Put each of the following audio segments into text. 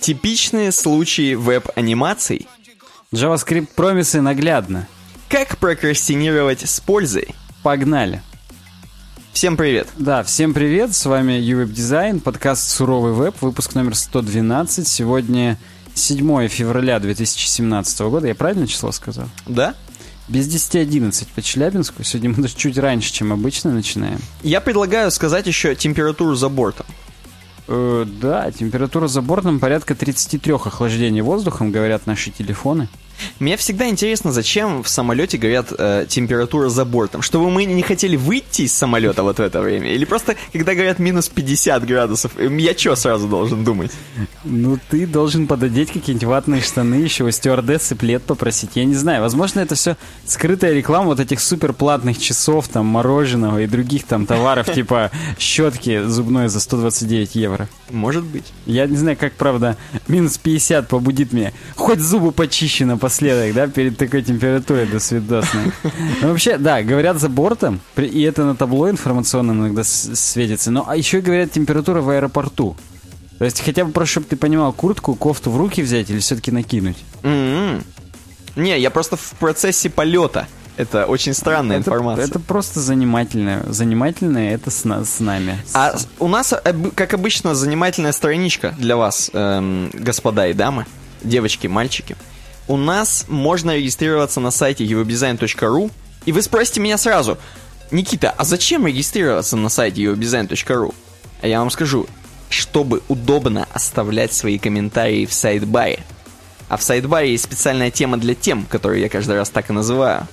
Типичные случаи веб-анимаций. JavaScript промисы наглядно. Как прокрастинировать с пользой. Погнали. Всем привет. Да, всем привет. С вами UWeb Design, подкаст «Суровый веб», выпуск номер 112. Сегодня 7 февраля 2017 года. Я правильно число сказал? Да. Без 10.11 по Челябинску. Сегодня мы даже чуть раньше, чем обычно начинаем. Я предлагаю сказать еще температуру за бортом. Э, да, температура за бортом порядка 33 охлаждений воздухом, говорят наши телефоны. Мне всегда интересно, зачем в самолете говорят э, температура за бортом. Чтобы мы не хотели выйти из самолета вот в это время? Или просто, когда говорят минус 50 градусов, э, я что сразу должен думать? Ну, ты должен пододеть какие-нибудь ватные штаны, еще у стюардессы плед попросить. Я не знаю, возможно, это все скрытая реклама вот этих суперплатных часов, там, мороженого и других там товаров, типа щетки зубной за 129 евро. Может быть. Я не знаю, как, правда, минус 50 побудит меня. Хоть зубы почище напоследок, да, перед такой температурой до свидосной. Ну, вообще, да, говорят за бортом, и это на табло информационном иногда светится, но а еще говорят температура в аэропорту. То есть хотя бы просто, чтобы ты понимал, куртку, кофту в руки взять или все-таки накинуть? Mm-hmm. Не, я просто в процессе полета. Это очень странная это, информация. Это просто занимательное. Занимательное это с, с нами. А у нас, как обычно, занимательная страничка для вас, эм, господа и дамы, девочки, мальчики. У нас можно регистрироваться на сайте eurodesign.ru. И вы спросите меня сразу, Никита, а зачем регистрироваться на сайте eurodesign.ru? А я вам скажу, чтобы удобно оставлять свои комментарии в сайт-баре. А в сайт-баре есть специальная тема для тем, которую я каждый раз так и называю.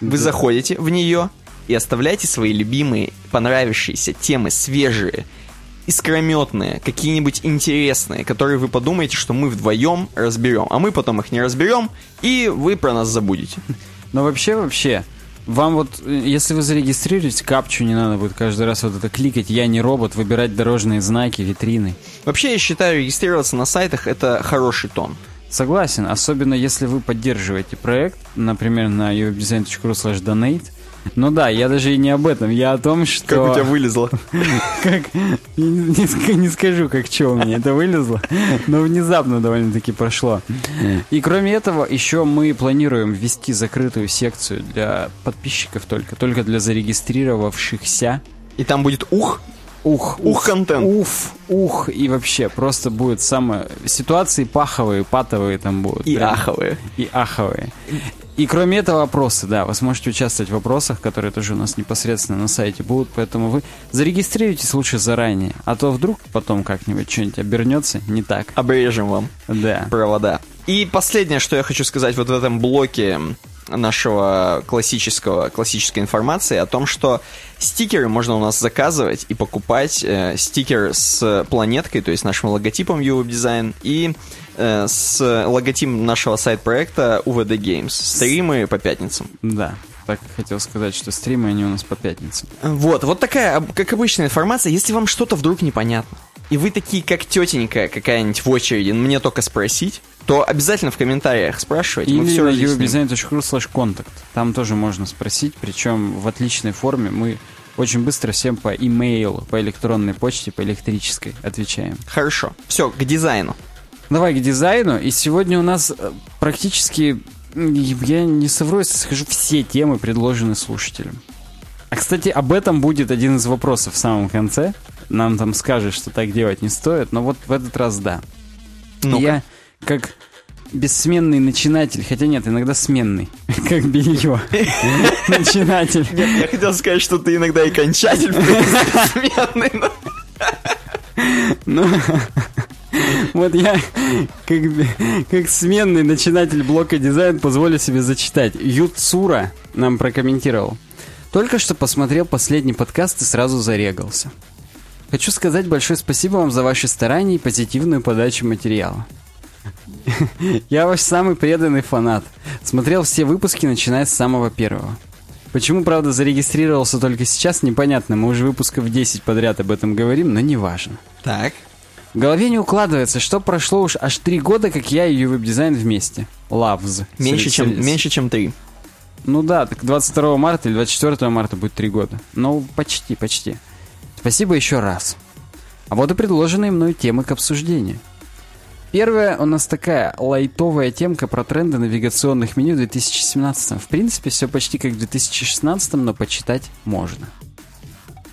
Вы заходите в нее и оставляйте свои любимые, понравившиеся темы, свежие, искрометные, какие-нибудь интересные, которые вы подумаете, что мы вдвоем разберем, а мы потом их не разберем, и вы про нас забудете. Но вообще, вообще, вам вот, если вы зарегистрируетесь, капчу не надо будет каждый раз вот это кликать, я не робот, выбирать дорожные знаки, витрины. Вообще, я считаю, регистрироваться на сайтах это хороший тон. Согласен, особенно если вы поддерживаете проект, например, на uwebdesign.ru slash donate. Ну да, я даже и не об этом, я о том, что... Как у тебя вылезло. Как... Не скажу, как что у меня это вылезло, но внезапно довольно-таки прошло. И кроме этого, еще мы планируем ввести закрытую секцию для подписчиков только, только для зарегистрировавшихся. И там будет ух? Ух, ух, контент. Уф, ух, и вообще просто будет самое... Ситуации паховые, патовые там будут. И прям. аховые. И аховые. И кроме этого вопросы, да, вы сможете участвовать в вопросах, которые тоже у нас непосредственно на сайте будут, поэтому вы зарегистрируйтесь лучше заранее, а то вдруг потом как-нибудь что-нибудь обернется не так. Обрежем вам да. провода. И последнее, что я хочу сказать вот в этом блоке нашего классического, классической информации о том, что стикеры можно у нас заказывать и покупать. Э, стикер с планеткой, то есть нашим логотипом UWeb Design, и э, с логотипом нашего сайт-проекта UVD Games. Стримы по пятницам. Да. Так хотел сказать, что стримы они у нас по пятницам. Вот, вот такая, как обычная информация. Если вам что-то вдруг непонятно, и вы такие, как тетенька какая-нибудь в очереди, мне только спросить, то обязательно в комментариях спрашивайте. Или мы все на uwebdesign.ru slash contact. Там тоже можно спросить, причем в отличной форме. Мы очень быстро всем по имейлу, по электронной почте, по электрической отвечаем. Хорошо. Все, к дизайну. Давай к дизайну. И сегодня у нас э, практически, я не совру, если скажу, все темы предложены слушателям. А, кстати, об этом будет один из вопросов в самом конце. Нам там скажут, что так делать не стоит, но вот в этот раз да. ну. Я как бессменный начинатель, хотя нет, иногда сменный, как белье. Начинатель. Я хотел сказать, что ты иногда и кончатель, сменный. Ну, вот я, как, как сменный начинатель блока дизайн, позволю себе зачитать. Ютсура нам прокомментировал. Только что посмотрел последний подкаст и сразу зарегался. Хочу сказать большое спасибо вам за ваши старания и позитивную подачу материала. Я ваш самый преданный фанат. Смотрел все выпуски, начиная с самого первого. Почему, правда, зарегистрировался только сейчас, непонятно. Мы уже выпусков 10 подряд об этом говорим, но не важно. Так. В голове не укладывается, что прошло уж аж три года, как я и веб-дизайн вместе. Loves. Меньше, чем, меньше, чем три. Ну да, так 22 марта или 24 марта будет три года. Ну, почти, почти. Спасибо еще раз. А вот и предложенные мной темы к обсуждению. Первая у нас такая лайтовая темка про тренды навигационных меню в 2017. В принципе, все почти как в 2016, но почитать можно.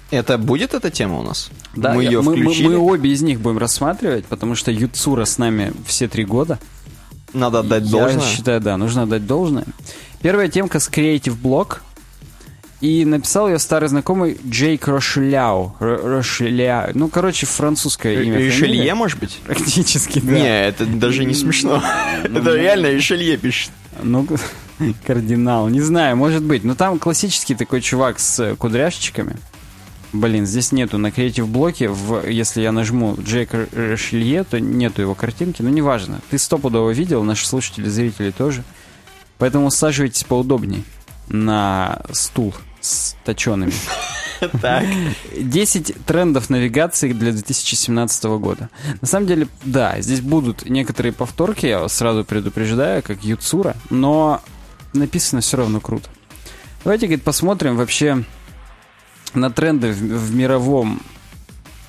Это будет эта тема у нас? Да, мы я- ее мы, мы- включили. мы обе из них будем рассматривать, потому что Юцура с нами все три года. Надо отдать Я должное. считаю, да, нужно отдать должное. Первая темка с Creative Block. И написал ее старый знакомый Джейк Рошеляу. Р- Рошеляу. Ну, короче, французское имя. фамилия. Ришелье, может быть? Практически, да. Не, это даже не смешно. Это реально Ришелье пишет. Ну, кардинал. Не знаю, может быть. Но там классический такой чувак с э, кудряшечками. Блин, здесь нету на креатив блоке. В, если я нажму Джейк Рошелье, то нету его картинки. Но неважно. Ты стопудово видел, наши слушатели, зрители тоже. Поэтому усаживайтесь поудобней на стул с точеными. Так. 10 трендов навигации для 2017 года. На самом деле, да, здесь будут некоторые повторки, я вас сразу предупреждаю, как Юцура, но написано все равно круто. Давайте, говорит, посмотрим вообще на тренды в, в мировом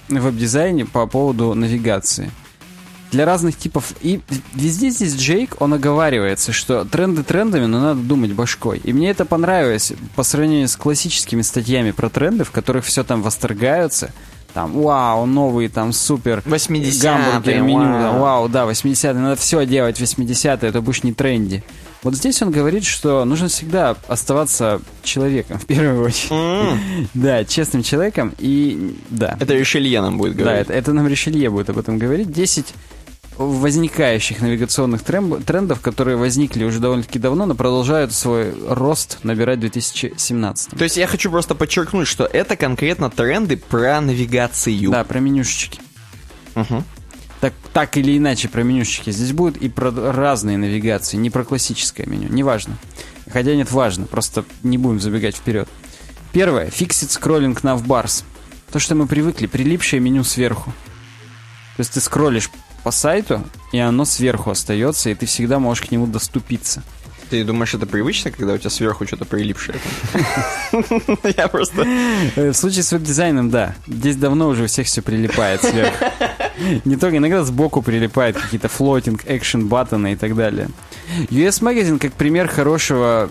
веб-дизайне по поводу навигации. Для разных типов. И везде здесь Джейк, он оговаривается, что тренды трендами, но надо думать башкой. И мне это понравилось по сравнению с классическими статьями про тренды, в которых все там восторгаются. Там, вау, новый, там, супер 80-е, гамбургер, меню, вау. да, вау, да, 80-е, надо все делать 80-е, это будешь не тренди. Вот здесь он говорит, что нужно всегда оставаться человеком, в первую очередь. М, Да, честным человеком, и да. Это Ришелье нам будет Да, говорить. это, это нам Ришелье будет об этом говорить. 10 возникающих навигационных трендов, которые возникли уже довольно-таки давно, но продолжают свой рост набирать в 2017. То есть я хочу просто подчеркнуть, что это конкретно тренды про навигацию. Да, про менюшечки. Мгм. Так, так или иначе про менюшечки. Здесь будут и про разные навигации, не про классическое меню, неважно. Хотя нет, важно, просто не будем забегать вперед. Первое. Fixed scrolling navbars. То, что мы привыкли, прилипшее меню сверху. То есть ты скроллишь по сайту, и оно сверху остается, и ты всегда можешь к нему доступиться. Ты думаешь, это привычно, когда у тебя сверху что-то прилипшее? Я просто... Э, В случае с веб-дизайном, да. Здесь давно уже у всех все прилипает сверху. Не только, иногда сбоку прилипает какие-то флотинг, экшен, баттоны и так далее. US Magazine как пример хорошего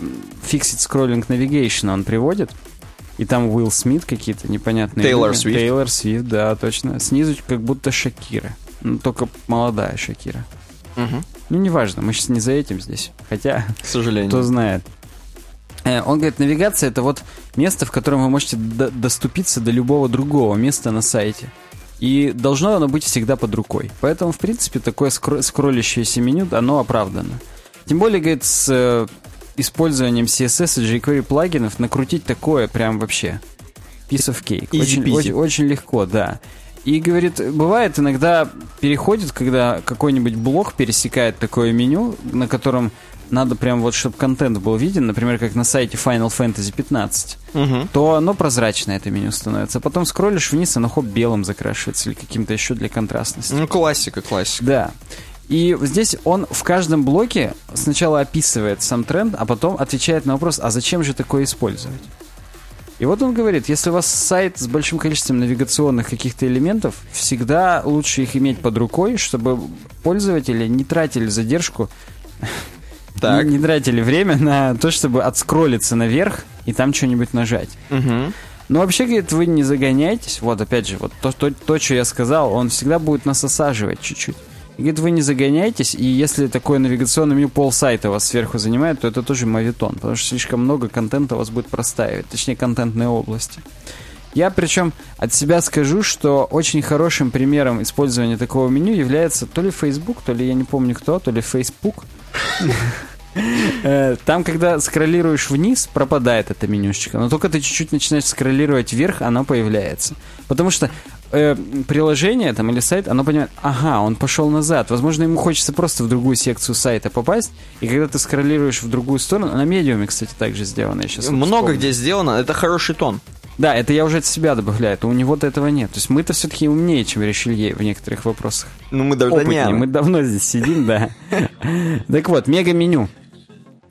Fixed Scrolling Navigation он приводит. И там Уилл Смит какие-то непонятные. Тейлор. Свифт. Тейлор Свифт, да, точно. Снизу как будто Шакира. Ну, только молодая Шакира. Мгм. Ну, неважно, мы сейчас не за этим здесь. Хотя, К сожалению. кто знает. Э, Он говорит, навигация это вот место, в котором вы можете до- доступиться до любого другого места на сайте. И должно оно быть всегда под рукой. Поэтому, в принципе, такое скро- скроллящееся меню, оно оправдано. Тем более, говорит, с э, использованием CSS и jQuery плагинов накрутить такое прям вообще piece of cake. Очень, очень, очень легко, да. И говорит, бывает иногда переходит, когда какой-нибудь блок пересекает такое меню, на котором надо прям вот, чтобы контент был виден, например, как на сайте Final Fantasy 15, Мгм. то оно прозрачное, это меню становится. Потом скроллишь вниз, оно хоп, белым закрашивается или каким-то еще для контрастности. Ну, классика, классика. Да. И здесь он в каждом блоке сначала описывает сам тренд, а потом отвечает на вопрос, а зачем же такое использовать? И вот он говорит, если у вас сайт с большим количеством навигационных каких-то элементов, всегда лучше их иметь под рукой, чтобы пользователи не тратили задержку, Так. не, не тратили время на то, чтобы отскроллиться наверх и там что-нибудь нажать. Мгм. Ну, вообще, говорит, вы не загоняйтесь. Вот, опять же, вот то, то, то, что я сказал, он всегда будет нас осаживать чуть-чуть. Говорит, вы не загоняйтесь, и если такое навигационное меню пол сайта вас сверху занимает, то это тоже мавитон, потому что слишком много контента вас будет простаивать, точнее, контентной области. Я причем от себя скажу, что очень хорошим примером использования такого меню является то ли Facebook, то ли я не помню кто, то ли Facebook. Э, Там, когда скроллируешь вниз, пропадает это менюшечка. Но только ты чуть-чуть начинаешь скроллировать вверх, оно появляется. Потому что э, приложение там или сайт, оно понимает, ага, он пошел назад. Возможно, ему хочется просто в другую секцию сайта попасть. И когда ты скроллируешь в другую сторону, на медиуме, кстати, также сделано. Я сейчас Много где сделано, это хороший тон. Да, это я уже от себя добавляю. то У него-то этого нет. То есть мы-то все-таки умнее, чем Ришелье в некоторых вопросах. Ну, мы Опытнее. Д'Артаньян. Мы давно здесь сидим, да. Так вот, мега-меню.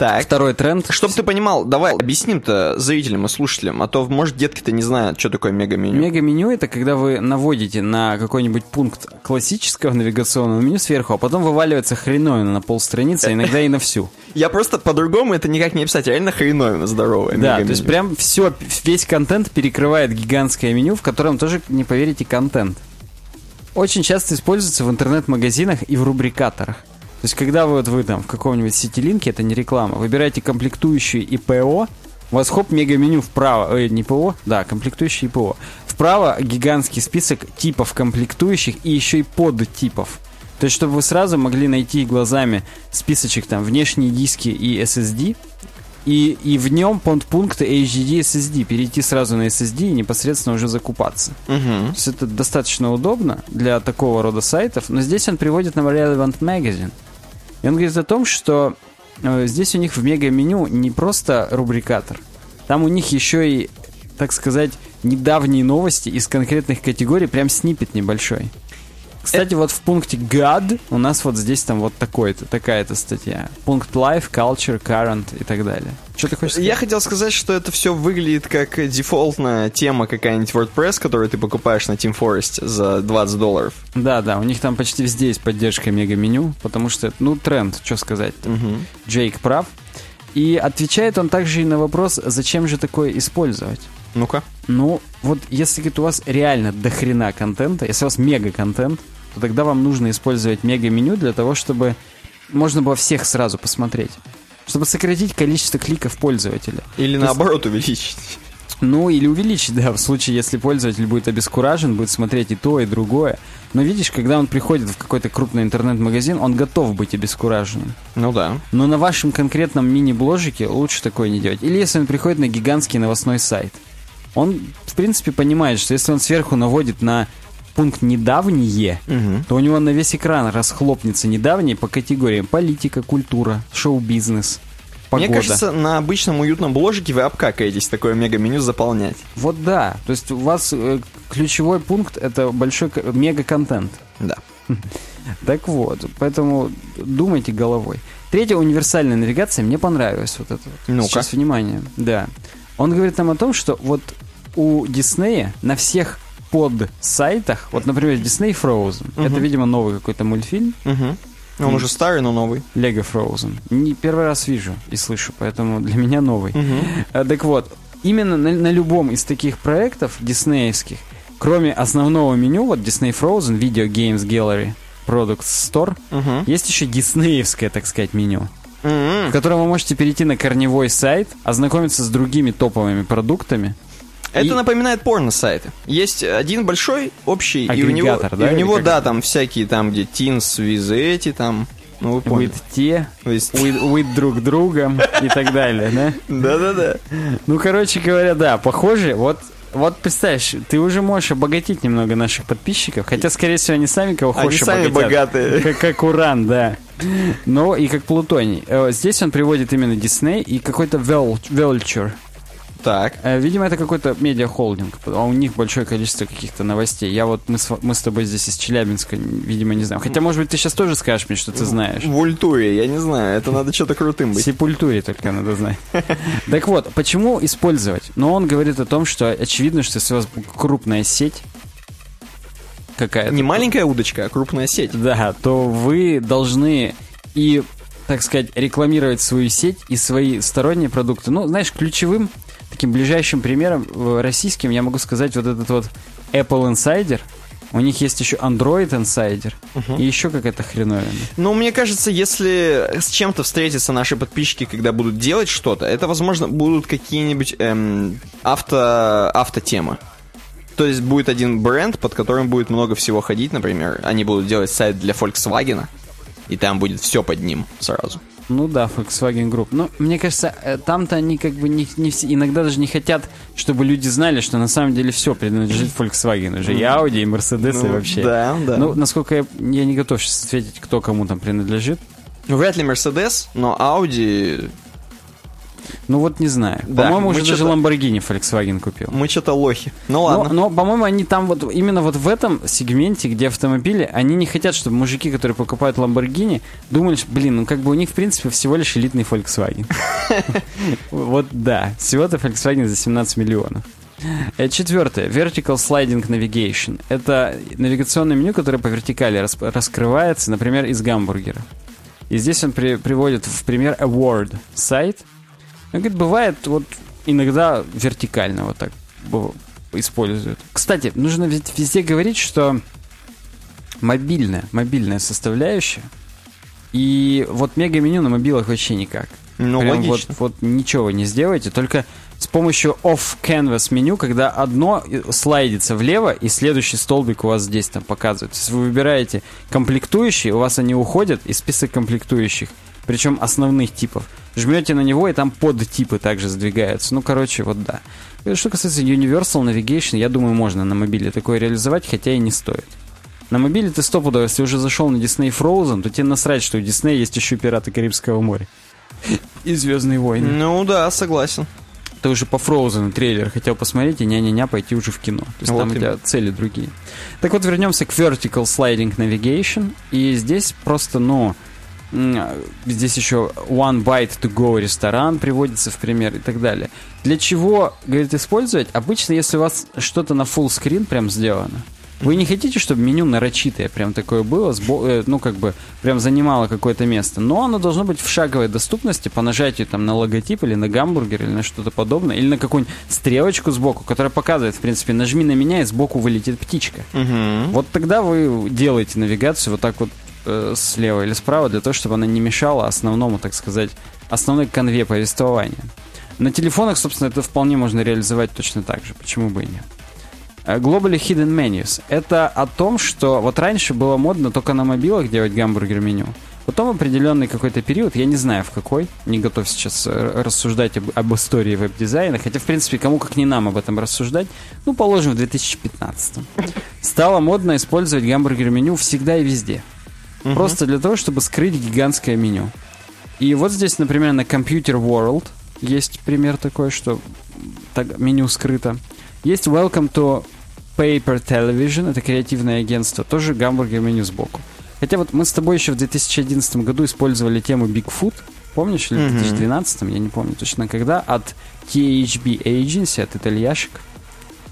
Так. Второй тренд. Чтоб ты понимал, давай объясним-то зрителям и слушателям, а то, может, детки-то не знают, что такое мега-меню. Мега-меню это когда вы наводите на какой-нибудь пункт классического навигационного меню сверху, а потом вываливается хреновина на полстраницы, иногда и на всю. Я просто по-другому это никак не описать, реально хреновина здоровая. Да, то есть прям все, весь контент перекрывает гигантское меню, в котором тоже, не поверите, контент. Очень часто используется в интернет-магазинах и в рубрикаторах. То есть, когда вы, вот вы там в каком-нибудь сетилинке, это не реклама, выбираете комплектующую и ПО, у вас хоп, мега-меню вправо, э, не ПО, да, комплектующие и ПО. Вправо гигантский список типов комплектующих и еще и подтипов. То есть, чтобы вы сразу могли найти глазами списочек там внешние диски и SSD, и, и в нем подпункты HDD SSD, перейти сразу на SSD и непосредственно уже закупаться. Мгм. То есть это достаточно удобно для такого рода сайтов, но здесь он приводит нам Relevant Magazine. И он говорит о том, что э, здесь у них в мега-меню не просто рубрикатор, там у них еще и, так сказать, недавние новости из конкретных категорий, прям снипет небольшой. Кстати, вот в пункте God у нас вот здесь там вот такой-то, такая-то статья. Пункт Life, Culture, Current и так далее. Что ты хочешь сказать? Я хотел сказать, что это все выглядит как дефолтная тема какая-нибудь WordPress, которую ты покупаешь на Team Forest за 20 долларов. Да, да, у них там почти везде есть поддержка мега-меню, потому что, ну, тренд, что сказать. Мгм. Джейк прав. И отвечает он также и на вопрос, зачем же такое использовать. Ну-ка. Ну, вот если говорит, у вас реально дохрена контента, если у вас мега-контент, то тогда вам нужно использовать мега-меню для того, чтобы можно было всех сразу посмотреть. Чтобы сократить количество кликов пользователя. Или есть- наоборот увеличить. Ну, или увеличить, да, в случае, если пользователь будет обескуражен, будет смотреть и то, и другое. Но видишь, когда он приходит в какой-то крупный интернет-магазин, он готов быть обескураженным. Ну да. Но на вашем конкретном мини-бложике лучше такое не делать. Или если он приходит на гигантский новостной сайт. Он, в принципе, понимает, что если он сверху наводит на пункт «недавние», Мгм. то у него на весь экран расхлопнется «недавние» по категориям политика, культура, шоу-бизнес, погода. Мне кажется, на обычном уютном бложике вы обкакаетесь такое мега-меню заполнять. Вот да, то есть у вас э, ключевой пункт это большой ко- мега-контент. Да. Так вот, поэтому думайте головой. Третья универсальная навигация мне понравилась вот это. вот. Ну-ка. Сейчас внимание, да. Он говорит нам о том, что вот у Диснея на всех под сайтах, вот, например, Disney Frozen, Мгм. это, видимо, новый какой-то мультфильм, Мгм. Он уже старый, но новый. Lego Frozen. Не первый раз вижу и слышу, поэтому для меня новый. А, Так вот, именно на, на любом из таких проектов диснеевских, кроме основного меню, вот Disney Frozen, Video Games Gallery, Products Store, Мгм. есть еще диснеевское, так сказать, меню, М-м. в котором вы можете перейти на корневой сайт, ознакомиться с другими топовыми продуктами. Это И- напоминает порно-сайты. Есть один большой, общий, и у него, Агрегатор, и да, у него да, там всякие, там, где teens, with эти, там, ну, вы поняли. With те, with, with друг другом и так далее, да? Да-да-да. Ну, короче говоря, да, похоже, вот вот представляешь, ты уже можешь обогатить немного наших подписчиков, хотя, скорее всего, они сами кого Они хочешь сами обогатят. богатые. Как, как Уран, да. Но и как Плутоний. Э, Здесь он приводит именно Дисней и какой-то Vulture. Так. Э, Видимо, это какой-то медиахолдинг, а у них большое количество каких-то новостей. Я вот, мы с, мы с тобой здесь из Челябинска, видимо, не знаю. Хотя, может быть, ты сейчас тоже скажешь мне, что ты знаешь. В ультуре, я не знаю, это надо что-то крутым быть. Сепультуре только надо знать. Так вот, почему использовать? Но он говорит о том, что очевидно, что если у вас крупная сеть какая-то, Не маленькая удочка, а крупная сеть. да, то вы должны и, так сказать, рекламировать свою сеть и свои сторонние продукты. Ну, знаешь, ключевым таким ближайшим примером э, российским я могу сказать вот этот вот Apple Insider. У них есть еще Android Insider и еще какая-то хреновина. Ну, мне кажется, если с чем-то встретятся наши подписчики, когда будут делать что-то, это, возможно, будут какие-нибудь эм, авто, автотемы. То есть будет один бренд, под которым будет много всего ходить, например. Они будут делать сайт для Volkswagen, и там будет все под ним сразу. Ну да, Volkswagen Group. Но мне кажется, э, там-то они как бы не, не все, иногда даже не хотят, чтобы люди знали, что на самом деле все принадлежит Volkswagen. Уже и Audi, и Mercedes, и Ну, вообще. Да, да. Ну, насколько я, я не готов сейчас ответить, кто кому там принадлежит. Вряд ли Mercedes, но Audi Ну вот не знаю. Да, По-моему, уже даже Lamborghini Volkswagen купил. Мы что-то лохи. Ну Но, ладно. но, по-моему, они там вот именно вот в этом сегменте, где автомобили, они не хотят, чтобы мужики, которые покупают Lamborghini, думали, что, блин, ну как бы у них, в принципе, всего лишь элитный Volkswagen. Вот да, всего-то Volkswagen за 17 миллионов. Э, Четвертое. Vertical Sliding Navigation. Это навигационное меню, которое по вертикали рас- раскрывается, например, из гамбургера. И здесь он при- приводит в пример Award сайт. Он говорит, бывает вот иногда вертикально вот так используют. Кстати, нужно ведь везде говорить, что мобильная, мобильная составляющая, и вот мега-меню на мобилах вообще никак. Ну, Прям логично. Вот, вот ничего вы не сделаете, только с помощью off-canvas меню, когда одно слайдится влево, и следующий столбик у вас здесь там показывает. То есть вы выбираете комплектующие, у вас они уходят, и список комплектующих, причем основных типов. Жмете на него, и там подтипы также сдвигаются. Ну, короче, вот да. И Что касается Universal Navigation, я думаю, можно на мобиле такое реализовать, хотя и не стоит. На мобиле ты стопудово, если уже зашел на Disney Frozen, то тебе насрать, что у Disney есть еще пираты Карибского моря. И Звездные войны. Ну да, согласен. Ты уже по Frozen трейлер хотел посмотреть и ня-ня-ня пойти уже в кино. То есть Вот там у тебя именно. цели другие. Так вот, вернемся к Vertical Sliding Navigation. И здесь просто, ну, м, здесь еще One Bite to Go ресторан приводится в пример и так далее. Для чего, говорит, использовать? Обычно, если у вас что-то на full screen прям сделано, вы не хотите, чтобы меню нарочитое прям такое было, э, ну, как бы, прям занимало какое-то место, но оно должно быть в шаговой доступности по нажатию там на логотип или на гамбургер или на что-то подобное, или на какую-нибудь стрелочку сбоку, которая показывает, в принципе, нажми на меня и сбоку вылетит птичка. Мгм. Вот тогда вы делаете навигацию вот так вот э, слева или справа для того, чтобы она не мешала основному, так сказать, основной конве повествования. На телефонах, собственно, это вполне можно реализовать точно так же. Почему бы и нет? Э, Globally Hidden Menus. Это о том, что вот раньше было модно только на мобилах делать гамбургер меню. Потом определенный какой-то период, я не знаю в какой, не готов сейчас э, рассуждать об, об истории веб-дизайна, хотя, в принципе, кому как не нам об этом рассуждать, ну, положим, в 2015 Стало модно использовать гамбургер меню всегда и везде. Просто для того, чтобы скрыть гигантское меню. И вот здесь, например, на Computer World есть пример такой, что так, меню скрыто. Есть Welcome to Paper Television, это креативное агентство, тоже гамбургер меню сбоку. Хотя вот мы с тобой еще в 2011 году использовали тему Bigfoot, помнишь, или в Мгм. 2012, я не помню точно когда, от THB Agency, от итальяшек,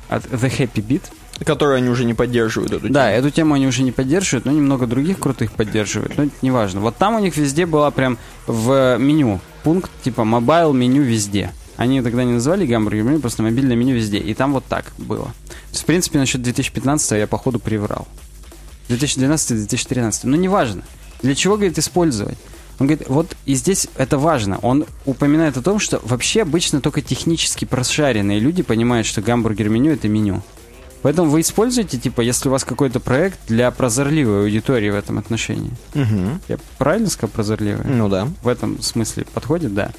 от The Happy Beat. Которые они уже не поддерживают эту Да, эту тему они уже не поддерживают, но немного других крутых поддерживают, но это неважно. Вот там у них везде была прям в меню пункт типа mobile меню везде. Они тогда не называли гамбургер меню, просто мобильное меню везде. И там вот так было. То есть, в принципе, насчет 2015 я, походу, приврал. 2012-2013. Ну, неважно. Для чего, говорит, использовать? Он говорит, вот и здесь это важно. Он упоминает о том, что вообще обычно только технически прошаренные люди понимают, что гамбургер меню это меню. Поэтому вы используете, типа, если у вас какой-то проект для прозорливой аудитории в этом отношении. Мгм. Я правильно сказал прозорливая? Ну да. В этом смысле подходит, да.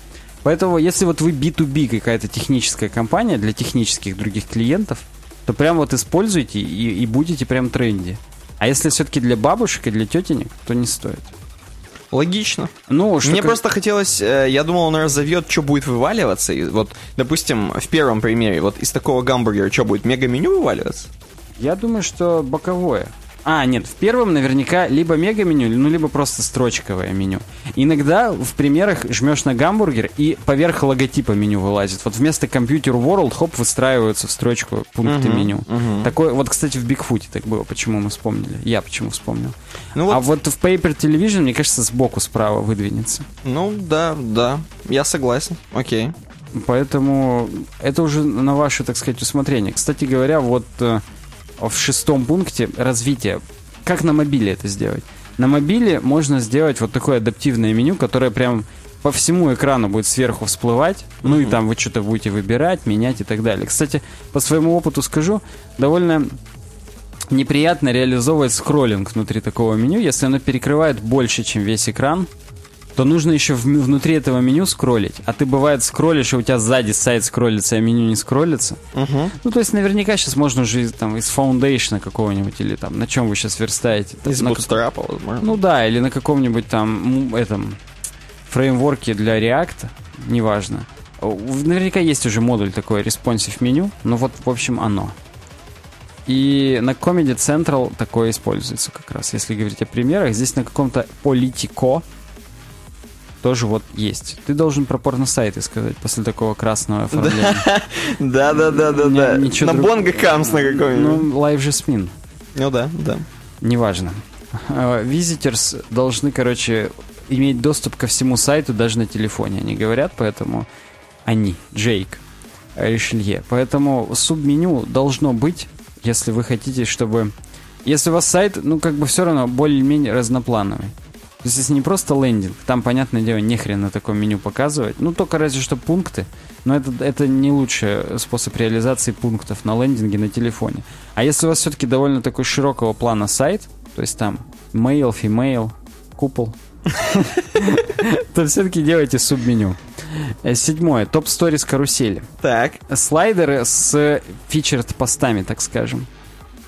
Поэтому, если вот вы B2B какая-то техническая компания для технических других клиентов, то прям вот используйте и, и будете прям тренде. А если все-таки для бабушек и для тетенек, то не стоит. Логично. Ну, что Мне как- просто хотелось, э, я думал, он разовьет, что будет вываливаться. И вот, допустим, в первом примере, вот из такого гамбургера что будет, мега-меню вываливаться? Я думаю, что боковое. А, нет, в первом наверняка либо мега-меню, ну, либо просто строчковое меню. Иногда в примерах жмешь на гамбургер и поверх логотипа меню вылазит. Вот вместо Computer World, хоп, выстраиваются в строчку пункты Мгм, меню. мгм. Такое, вот, кстати, в Бигфуте так было, почему мы вспомнили. Я почему вспомнил. Ну вот, А вот в Paper Television, мне кажется, сбоку справа выдвинется. ну да, да, я согласен, окей. Поэтому это уже на ваше, так сказать, усмотрение. Кстати говоря, вот э, в шестом пункте развитие. Как на мобиле это сделать? На мобиле можно сделать вот такое адаптивное меню, которое прям по всему экрану будет сверху всплывать, ну и там вы что-то будете выбирать, менять и так далее. Кстати, по своему опыту скажу, довольно неприятно реализовывать скроллинг внутри такого меню, если оно перекрывает больше, чем весь экран, то нужно еще внутри этого меню скроллить. А ты бывает скроллишь, и у тебя сзади сайт скроллится, а меню не скроллится. Мгм. Ну, то есть наверняка сейчас можно уже там из Foundation а какого-нибудь или там на чем вы сейчас верстаете. Там, Из на как- Bootstrap а, возможно. Ну да, или на каком-нибудь там этом фреймворке для React, неважно. Наверняка есть уже модуль такой responsive меню, но вот, в общем, оно. И на Comedy Central такое используется как раз, если говорить о примерах. Здесь на каком-то Politico тоже вот есть. Ты должен про порно-сайты сказать после такого красного оформления. Да, да, да, да, да. На Бонго Камс на какой-нибудь. Ну, Live Jasmine. Ну да, да. Неважно. Э, Visitors должны, короче, иметь доступ ко всему сайту даже на телефоне, они говорят, поэтому они, Джейк, Ришелье. Поэтому субменю должно быть, если вы хотите, чтобы... Если у вас сайт, ну, как бы все равно более-менее разноплановый. То есть, если не просто лендинг, там, понятное дело, не хрен на таком меню показывать. Ну, только разве что пункты. Но это, это не лучший способ реализации пунктов на лендинге на телефоне. А если у вас все-таки довольно такой широкого плана сайт, то есть там male, female, купол, то все-таки делайте субменю. Э, Седьмое. Топ сторис карусели. Так. Слайдеры с фичерд постами, так скажем.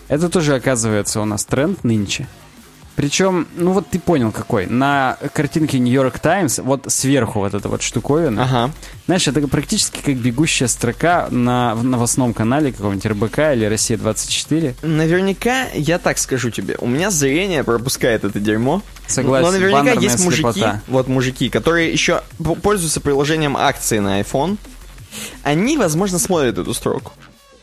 Это тоже оказывается у нас тренд нынче. Причем, ну вот ты понял какой. На картинке New York Times, вот сверху вот эта вот штуковина. Ага. Знаешь, это практически как бегущая строка на новостном канале какого-нибудь РБК или Россия-24. Наверняка, я так скажу тебе, у меня зрение пропускает это дерьмо. Согласен, Но наверняка есть мужики, слепота. вот мужики, которые еще пользуются приложением акции на iPhone. Они, возможно, смотрят эту строку.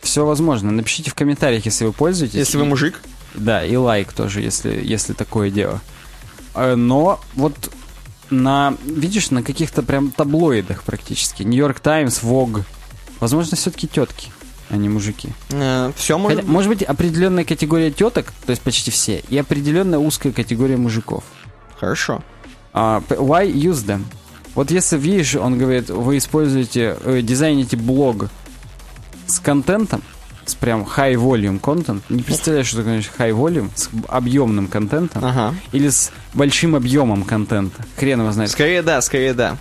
Все возможно. Напишите в комментариях, если вы пользуетесь. Если вы мужик. Да, и лайк тоже, если, если такое дело. Э, Но вот на, видишь, на каких-то прям таблоидах практически. Нью-Йорк Таймс, Vogue. Возможно, все-таки тетки, а не мужики. все может Хотя, может быть, определенная категория теток, то есть почти все, и определенная узкая категория мужиков. Хорошо. П- why use them? Вот если видишь, он говорит, вы используете, э, дизайните блог с контентом, с прям high volume content, не представляешь, что такое high volume, с объемным контентом, Ага. или с большим объемом контента. Хрен его знает. Скорее да, скорее да.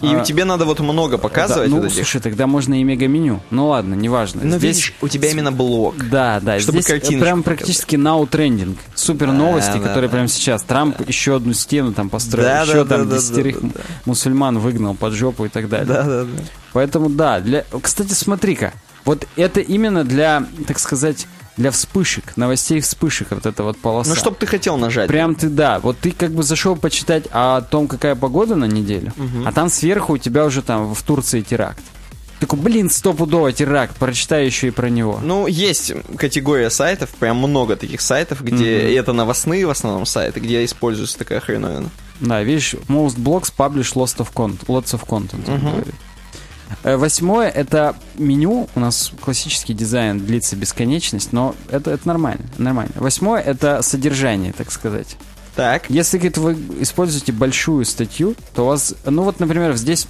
И А, тебе надо вот много показывать Да, вот ну, этих. слушай, тогда можно и мега-меню. Ну ладно, неважно. Но Здесь- видишь, у тебя именно блок. Да, да, Чтобы здесь прям практически now trending. Супер новости, да, которые да. прямо сейчас. Трамп еще одну стену там построил, Да, еще да, там да, да, десятерых да, да. мусульман выгнал под жопу и так далее. Да, да, да. Поэтому да, для... Кстати, смотри-ка, вот это именно для, так сказать, для вспышек, новостей вспышек, вот эта вот полоса. Ну, что бы ты хотел нажать? Прям ты, да, вот ты как бы зашел почитать о том, какая погода на неделю, а там сверху у тебя уже там в Турции теракт. Такой, блин, стопудово теракт, прочитай еще и про него. Ну, есть категория сайтов, прям много таких сайтов, где и это новостные в основном сайты, где используется такая хреновина. Да, видишь, most blogs publish lots of content, lots of content. Э, Восьмое, это меню, у нас классический дизайн длится бесконечность, но это, это нормально, нормально. Восьмое, это содержание, так сказать. Так. Если, говорит, вы используете большую статью, то у вас, ну вот, например, здесь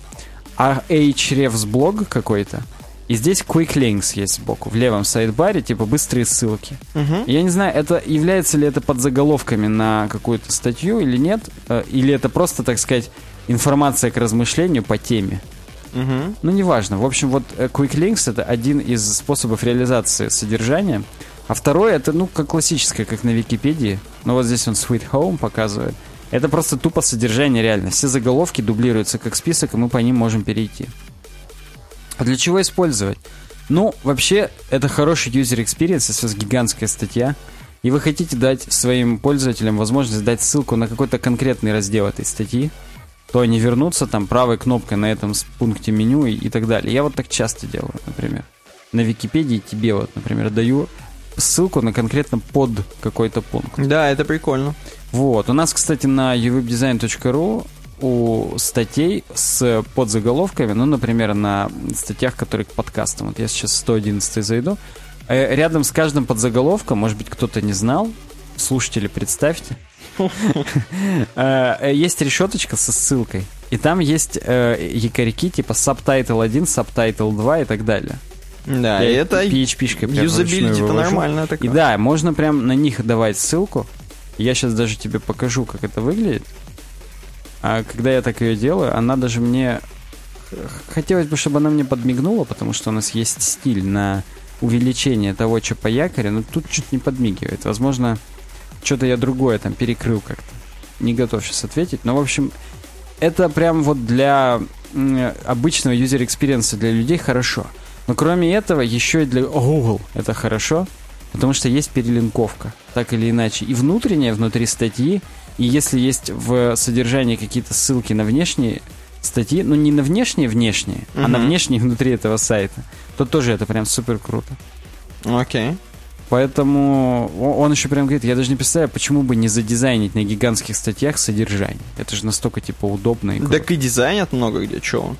Ahrefs блог какой-то, и здесь Quick Links есть сбоку, в левом сайдбаре, типа быстрые ссылки. Мгм. Я не знаю, это является ли это под заголовками на какую-то статью или нет, э, или это просто, так сказать, информация к размышлению по теме. Мгм. Ну, неважно. В общем, вот э, Quick Links это один из способов реализации содержания. А второй это, ну, как классическое, как на Википедии. Но вот здесь он Sweet Home показывает. Это просто тупо содержание реально. Все заголовки дублируются как список, и мы по ним можем перейти. А для чего использовать? Ну, вообще, это хороший user experience, если у вас гигантская статья, и вы хотите дать своим пользователям возможность дать ссылку на какой-то конкретный раздел этой статьи, то они вернутся там правой кнопкой на этом пункте меню и, и так далее. Я вот так часто делаю, например. На Википедии тебе вот, например, даю ссылку на конкретно под какой-то пункт. Да, это прикольно. Вот. У нас, кстати, на uwebdesign.ru у статей с подзаголовками, ну, например, на статьях, которые к подкастам. Вот я сейчас 111 зайду. э, Рядом с каждым подзаголовком, может быть, кто-то не знал, слушатели, представьте, есть решеточка со ссылкой. И там есть э, якорьки типа subtitle 1, subtitle 2 и так далее. Да, и Я это PHP-шкой прям юзабилити вручную это вывожу. нормально И такое. да, можно прям на них давать ссылку. Я сейчас даже тебе покажу, как это выглядит. А когда я так ее делаю, она даже мне... Хотелось бы, чтобы она мне подмигнула, потому что у нас есть стиль на увеличение того, что по якорю, но тут чуть не подмигивает. Возможно, что-то я другое там перекрыл как-то. Не готов сейчас ответить. Но, в общем, это прям вот для обычного user experience для людей хорошо. Но кроме этого, еще и для Google это хорошо, потому что есть перелинковка, так или иначе. И внутренняя внутри статьи, и если есть в содержании какие-то ссылки на внешние статьи, ну не на внешние внешние, а на внешние внутри этого сайта, то тоже это прям супер круто. Окей. Поэтому он еще прям говорит, я даже не представляю, почему бы не задизайнить на гигантских статьях содержание. Это же настолько типа удобно и круто. Так и дизайнят много где, он?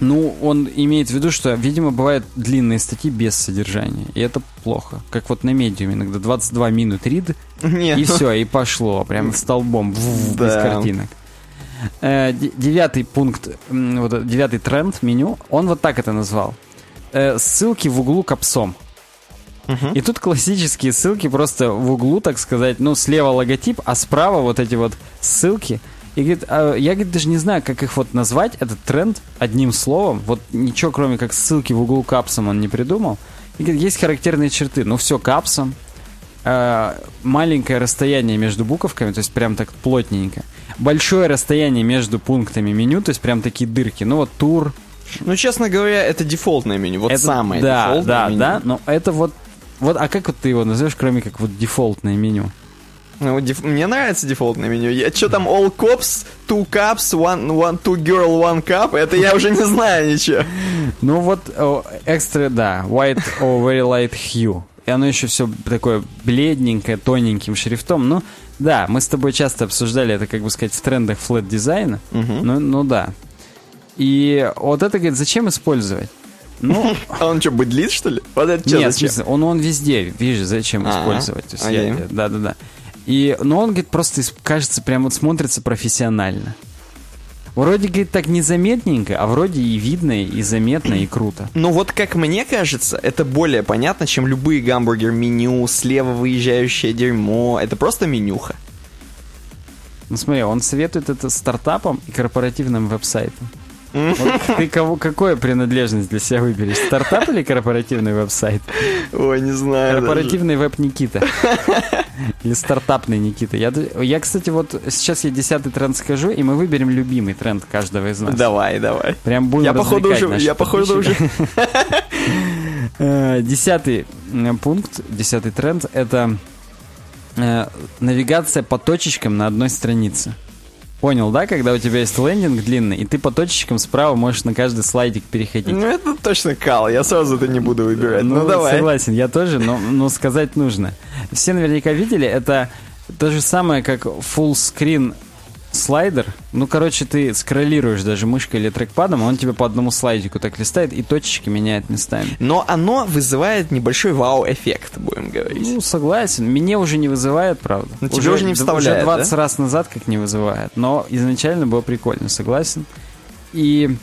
Ну, он имеет в виду, что, видимо, бывают длинные статьи без содержания. И это плохо. Как вот на медиуме иногда 22 минут рид, Нет. и все, и пошло. Прям столбом, вв, без картинок. Э, де- девятый пункт, вот девятый тренд меню, он вот так это назвал. Э, ссылки в углу капсом. Мгм. И тут классические ссылки просто в углу, так сказать, ну, слева логотип, а справа вот эти вот ссылки. И говорит, а я говорит, даже не знаю, как их вот назвать, этот тренд одним словом. Вот ничего, кроме как ссылки в углу капсом он не придумал. И говорит, есть характерные черты. Ну, все капсом. э, маленькое расстояние между буковками, то есть прям так плотненько. Большое расстояние между пунктами меню, то есть прям такие дырки. Ну, вот тур, Ну, честно говоря, это дефолтное меню. Вот это- самое да, дефолтное да, меню. да, но это вот, вот, а как вот ты его назовешь, кроме как вот дефолтное меню? Ну, деф- Мне нравится дефолтное меню. Я что там all cops, two cups, one, one, two girl, one cup, это я уже не знаю ничего. Ну вот о, экстра, да, white or very light hue. И оно еще все такое бледненькое, тоненьким шрифтом. Ну, да, мы с тобой часто обсуждали это, как бы сказать, в трендах флэт дизайна. Ну, ну да. И вот это, говорит, зачем использовать? Ну, А он что, быдлит, что ли? Вот это что, нет, зачем? он, он везде, видишь, зачем А, использовать. То есть я- да, да, да. И, но он, говорит, просто, кажется, прям вот смотрится профессионально. Вроде, говорит, так незаметненько, а вроде и видно, и заметно, и круто. Ну вот как мне кажется, это более понятно, чем любые гамбургер-меню, слева выезжающее дерьмо. Это просто менюха. Ну смотри, он советует это стартапам и корпоративным веб-сайтам. Вот ты кого, какую принадлежность для себя выберешь? Стартап или корпоративный веб-сайт? Ой, не знаю. даже. Корпоративный веб Никита. Или стартапный Никита. Я, я, кстати, вот сейчас я десятый тренд скажу, и мы выберем любимый тренд каждого из нас. Давай, давай. Прям будем Я походу уже, я походу уже. Э, Десятый э, пункт, десятый тренд — это э, навигация по точечкам на одной странице. Понял, да, когда у тебя есть лендинг длинный, и ты по точечкам справа можешь на каждый слайдик переходить. Ну это точно кал, я сразу это не буду выбирать. Ну, давай. Согласен, я тоже, но, но сказать нужно. Все наверняка видели, это то же самое, как full screen слайдер. Ну, короче, ты скроллируешь даже мышкой или трекпадом, а он тебе по одному слайдику так листает и точечки меняет местами. Но оно вызывает небольшой вау-эффект, будем говорить. Ну, согласен. Мне уже не вызывает, правда. Ну, тебе уже не вставляет, Уже 20 да? раз назад как не вызывает. Но изначально было прикольно, согласен. И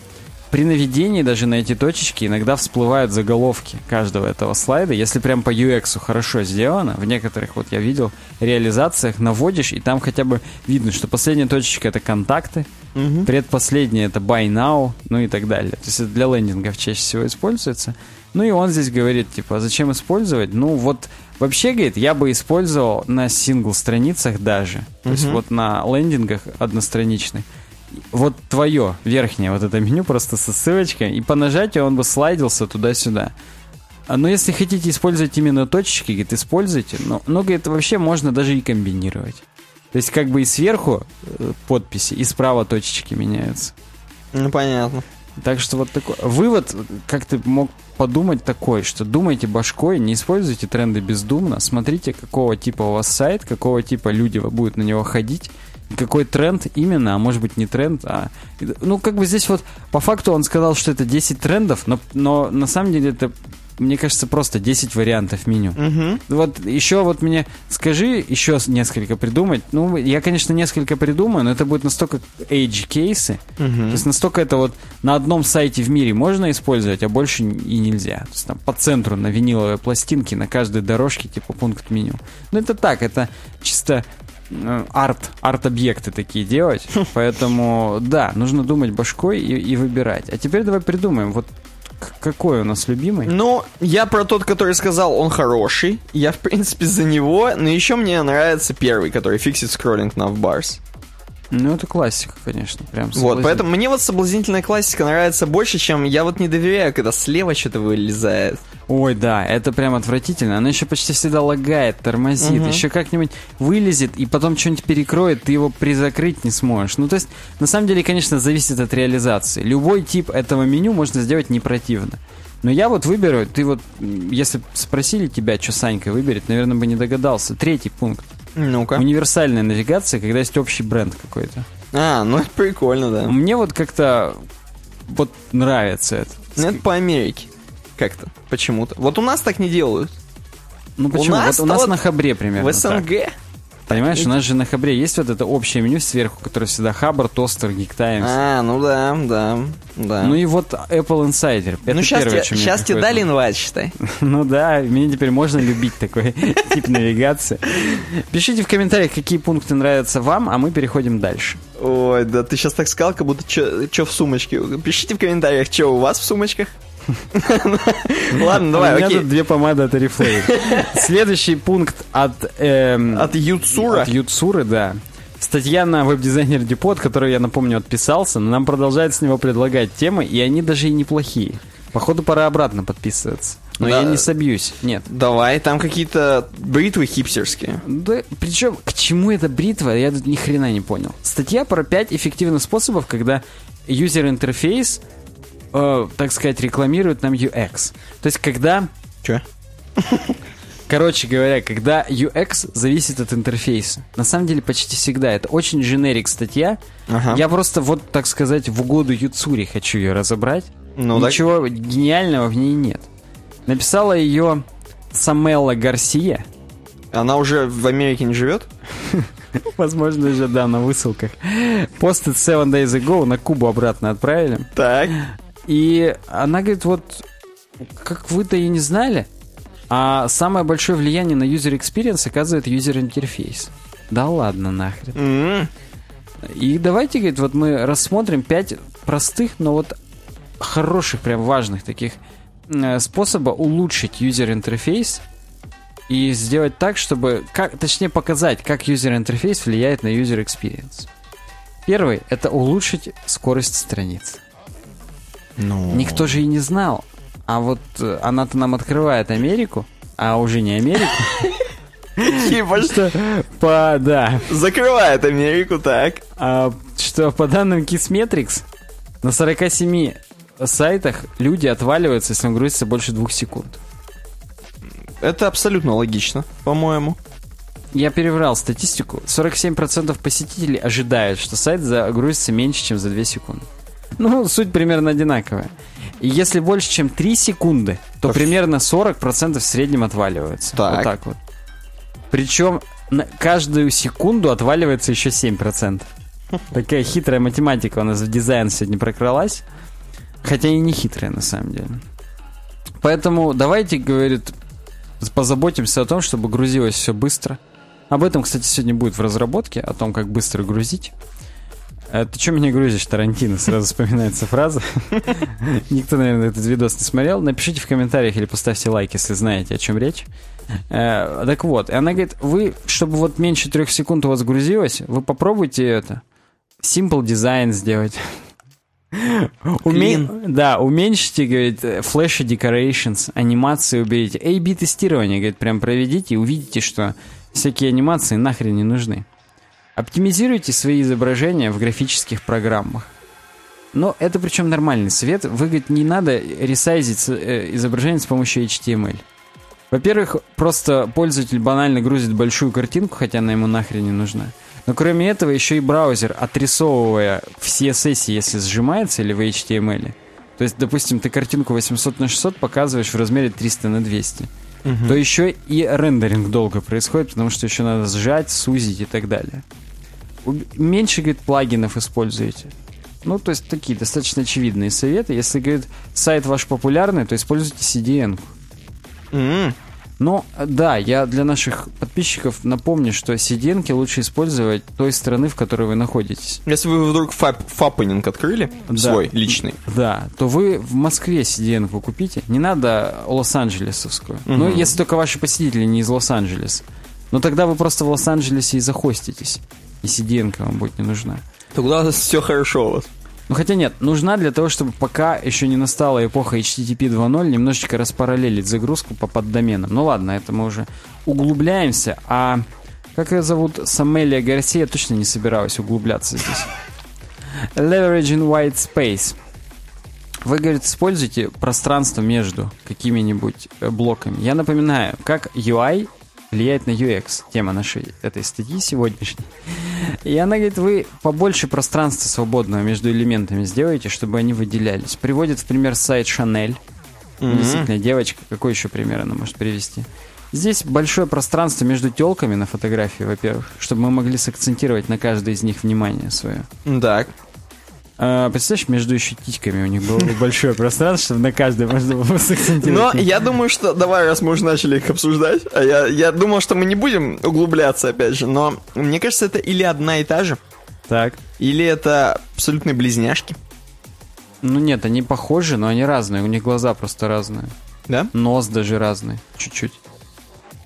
при наведении даже на эти точечки иногда всплывают заголовки каждого этого слайда. Если прям по UX хорошо сделано, в некоторых, вот я видел, реализациях наводишь, и там хотя бы видно, что последняя точечка это контакты, Мгм. предпоследняя это buy now, ну и так далее. То есть это для лендингов чаще всего используется. Ну и он здесь говорит, типа, а зачем использовать? Ну вот, вообще, говорит, я бы использовал на сингл-страницах даже. То есть вот на лендингах одностраничных. Вот твое верхнее вот это меню просто со ссылочкой, и по нажатию он бы слайдился туда-сюда. А, Но если хотите использовать именно точечки, говорит, используйте. Но, но говорит, вообще можно даже и комбинировать. То есть как бы и сверху э, подписи, и справа точечки меняются. Ну понятно. Так что вот такой вывод, как ты мог подумать такой, что думайте башкой, не используйте тренды бездумно, смотрите, какого типа у вас сайт, какого типа люди будут на него ходить, какой тренд именно, а может быть не тренд, а... Ну, как бы здесь вот, по факту он сказал, что это 10 трендов, но, но на самом деле это, мне кажется, просто 10 вариантов меню. Мгм. Вот еще вот мне скажи еще несколько придумать. Ну, я, конечно, несколько придумаю, но это будет настолько age кейсы, Мгм. то есть настолько это вот на одном сайте в мире можно использовать, а больше и нельзя. То есть там по центру на виниловой пластинке на каждой дорожке типа пункт меню. Ну это так, это чисто арт, арт-объекты такие делать. Поэтому да, нужно думать башкой и, и выбирать. А теперь давай придумаем, вот какой у нас любимый. Ну, я про тот, который сказал, он хороший. Я, в принципе, за него. Но еще мне нравится первый, который фиксит скроллинг на в барс. Ну, это классика, конечно. Прям Вот, поэтому мне вот соблазнительная классика нравится больше, чем я вот не доверяю, когда слева что-то вылезает. Ой, да, это прям отвратительно. Она еще почти всегда лагает, тормозит, Мгм. еще как-нибудь вылезет и потом что-нибудь перекроет, ты его призакрыть не сможешь. Ну, то есть, на самом деле, конечно, зависит от реализации. Любой тип этого меню можно сделать не противно. Но я вот выберу, ты вот, если спросили тебя, что Санька выберет, наверное, бы не догадался. Третий пункт. Ну-ка. Универсальная навигация, когда есть общий бренд какой-то. А, ну это прикольно, да. Мне вот как-то вот нравится это. Ну, это по Америке. Как-то, почему-то. Вот у нас так не делают. Ну почему? нас вот у нас вот на Хабре примерно в так. Понимаешь, у нас же на Хабре есть вот это общее меню сверху, которое всегда Хабр, Тостер, Geek Times. А, ну да, да, да. Ну и вот Apple Insider. Это ну сейчас первое, тебе, щас тебе дали инвайт, считай. Ну да, мне теперь можно любить такой тип навигации. Пишите в комментариях, какие пункты нравятся вам, а мы переходим дальше. Ой, да ты сейчас так сказал, как будто что в сумочке. Пишите в комментариях, что у вас в сумочках. Ладно, у давай, меня окей. тут две помады от Oriflame. Следующий пункт от... эм, От Юцура. От Юцуры, да. Статья на веб-дизайнер Депот, которую я напомню отписался, но нам продолжает с него предлагать темы, и они даже и неплохие. Походу, пора обратно подписываться. Но Да. я не собьюсь. Нет. Давай, там какие-то бритвы хипстерские. Да, причем, к чему эта бритва, я тут ни хрена не понял. Статья про 5 эффективных способов, когда юзер-интерфейс, э, так сказать, рекламирует нам UX. То есть, когда Че? Короче говоря, когда UX зависит от интерфейса. На самом деле почти всегда. Это очень дженерик статья. Ага. Я просто вот, так сказать, в угоду Юцури хочу ее разобрать. Ну, так- Ничего гениального в ней нет. Написала ее Самела Гарсия. Она уже в Америке не живет? Возможно, уже, да, на высылках. Постит 7 days ago, на Кубу обратно отправили. Так. И она говорит, вот, как вы-то и не знали, а самое большое влияние на user experience оказывает user интерфейс. Да ладно нахрен. М, И давайте, говорит, вот мы рассмотрим пять простых, но вот хороших, прям важных таких э, способа улучшить user интерфейс и сделать так, чтобы, как, точнее показать, как user интерфейс влияет на user experience. Первый — это улучшить скорость страниц. Ну. Никто же и не знал. А вот э, она-то нам открывает Америку, а уже не Америку. Типа, что По, да, закрывает Америку, так. А, что по данным Kissmetrics, на 47 сайтах люди отваливаются, если он грузится больше двух секунд. Это абсолютно логично, по-моему. Я переврал статистику. 47% посетителей ожидают, что сайт загрузится меньше, чем за 2 секунды. Ну, суть примерно одинаковая. И если больше, чем 3 секунды, то Так. примерно 40% в среднем отваливаются. Так. Вот так вот. Причем на каждую секунду отваливается еще 7%. Такая хитрая математика у нас в дизайн сегодня прокралась. Хотя и не хитрая на самом деле. Поэтому давайте, говорит, позаботимся о том, чтобы грузилось все быстро. Об этом, кстати, сегодня будет в разработке, о том, как быстро грузить. Э, Ты что меня грузишь, Тарантино? Сразу вспоминается фраза. Никто, наверное, этот видос не смотрел. Напишите в комментариях или поставьте лайк, если знаете, о чем речь. Э, Так вот, и она говорит, вы, чтобы вот меньше трех секунд у вас грузилось, вы попробуйте это. Simple дизайн сделать. Уме- Да, уменьшите, говорит, флеши decorations, анимации уберите. A-B тестирование, говорит, прям проведите и увидите, что всякие анимации нахрен не нужны. Оптимизируйте свои изображения в графических программах. Но это причем нормальный совет. Вы, говорит, не надо ресайзить э, изображение с помощью HTML. Во-первых, просто пользователь банально грузит большую картинку, хотя она ему нахрен не нужна. Но кроме этого, еще и браузер, отрисовывая все сессии, если сжимается или в HTML, то есть, допустим, ты картинку 800 на 600 показываешь в размере 300 на 200, то еще и рендеринг долго происходит, потому что еще надо сжать, сузить и так далее. Меньше, говорит, плагинов используйте. Ну, то есть такие достаточно очевидные советы. Если, говорит, сайт ваш популярный, то используйте CDN. М, Но, да, я для наших подписчиков напомню, что CDN лучше использовать той страны, в которой вы находитесь. Если вы вдруг фап- фаппининг открыли, Да. свой, личный, Да, то вы в Москве CDN купите. Не надо Лос-Анджелесовскую. Ну, если только ваши посетители не из Лос-Анджелеса. Но тогда вы просто в Лос-Анджелесе и захоститесь. И CDN вам будет не нужна. Тогда все хорошо у вас. Ну хотя нет, нужна для того, чтобы пока еще не настала эпоха HTTP 2.0, немножечко распараллелить загрузку по поддоменам. Ну ладно, это мы уже углубляемся. А как ее зовут? Самелия Гарсия, точно не собиралась углубляться здесь. Leveraging White Space. Вы, говорит, используете пространство между какими-нибудь э, блоками. Я напоминаю, как UI влияет на UX, тема нашей этой статьи сегодняшней. И она говорит, вы побольше пространства свободного между элементами сделаете, чтобы они выделялись. Приводит в пример сайт Chanel. Mm-hmm. Действительно, девочка, какой еще пример она может привести? Здесь большое пространство между телками на фотографии, во-первых, чтобы мы могли сакцентировать на каждой из них внимание свое. Так. А, представляешь, между еще титьками у них было большое пространство, чтобы на каждой можно было сакцентировать. Но я думаю, что... Давай, раз мы уже начали их обсуждать. А я, я думал, что мы не будем углубляться, опять же. Но мне кажется, это или одна и та же. Так. Или это абсолютные близняшки. Ну нет, они похожи, но они разные. У них глаза просто разные. Да? Нос даже разный. Чуть-чуть.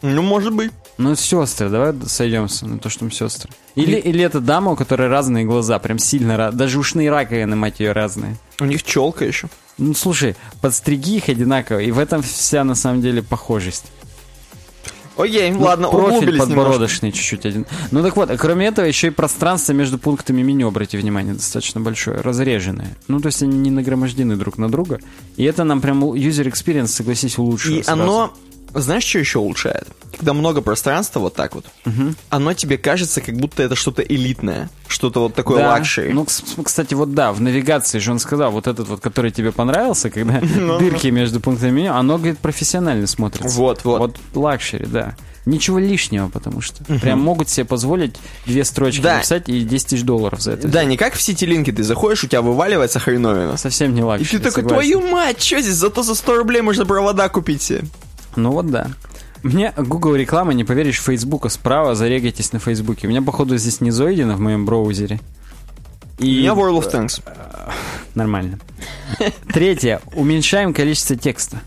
Ну, может быть. Ну, сестры, давай сойдемся на то, что мы сестры. Или, или это дама, у которой разные глаза, прям сильно разные. Даже ушные раковины, мать ее, разные. У них челка еще. Ну, слушай, подстриги их одинаково, и в этом вся, на самом деле, похожесть. Окей, ну, ладно, профиль подбородочный чуть-чуть один. Ну так вот, кроме этого, еще и пространство между пунктами меню, обратите внимание, достаточно большое, разреженное. Ну, то есть они не нагромождены друг на друга. И это нам прям user experience, согласись, улучшило. И сразу. оно знаешь, что еще улучшает? Когда много пространства вот так вот, угу. оно тебе кажется, как будто это что-то элитное, что-то вот такое да. luxury. Ну, кстати, вот да, в навигации же он сказал, вот этот вот, который тебе понравился, когда ну, дырки между пунктами меню, оно, говорит, профессионально смотрится. Вот, вот. Вот luxury, да. Ничего лишнего, потому что угу. прям могут себе позволить две строчки да. написать и 10 тысяч долларов за это. Да, не как в Ситилинке ты заходишь, у тебя вываливается хреновина. Совсем не luxury, И ты такой, согласен. твою мать, что здесь, зато за 100 рублей можно провода купить себе. Ну вот да. Мне Google реклама, не поверишь, Фейсбука справа, зарегайтесь на Фейсбуке. У меня, походу, здесь не зайдено в моем браузере. И... У меня World of Tanks. Нормально. Третье. Уменьшаем количество текста.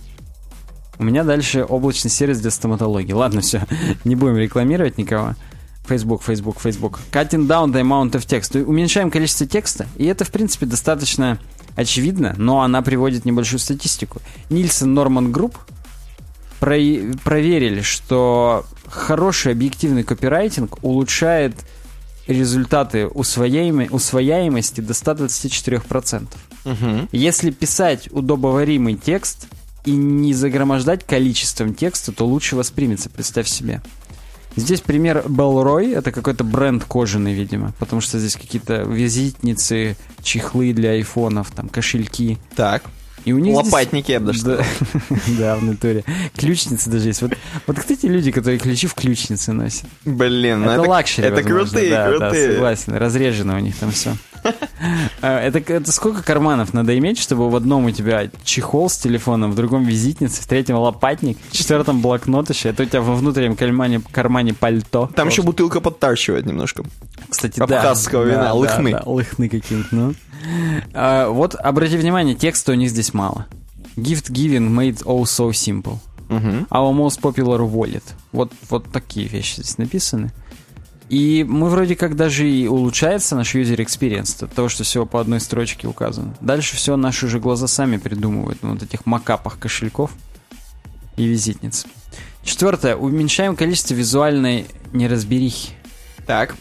У меня дальше облачный сервис для стоматологии. Ладно, все. Не будем рекламировать никого. Facebook, Facebook, Facebook. Cutting down the amount of text. Уменьшаем количество текста, и это, в принципе, достаточно очевидно, но она приводит небольшую статистику. Nielsen Norman Group про проверили, что хороший объективный копирайтинг улучшает результаты усвояемой, усвояемости до 124%. Угу. Если писать удобоваримый текст и не загромождать количеством текста, то лучше воспримется, представь себе. Здесь пример Bellroy, это какой-то бренд кожаный, видимо, потому что здесь какие-то визитницы, чехлы для айфонов, там, кошельки. Так. И у них Лопатники, здесь... я бы даже да, да, в натуре. Ключницы даже есть. Вот, вот кто эти люди, которые ключи в ключнице носят? Блин, ну это, это luxury, Это возможно. крутые, да, крутые. Да, согласен. Разрежено у них там все. А, это, это сколько карманов надо иметь, чтобы в одном у тебя чехол с телефоном, в другом визитница, в третьем лопатник, в четвертом блокнот еще, это у тебя во внутреннем кармане, кармане пальто. Там еще бутылка подтарчивает немножко. Кстати, Абхазского да. вина, да, лыхны. Да, да, лыхны какие-то, ну. А, вот, обрати внимание, текста у них здесь мало. Gift giving made all so simple. Uh-huh. Our most popular wallet. Вот, вот такие вещи здесь написаны. И мы вроде как даже и улучшается наш user experience от того, что всего по одной строчке указано. Дальше все наши же глаза сами придумывают на вот этих макапах кошельков и визитниц. Четвертое. Уменьшаем количество визуальной неразберихи. Так.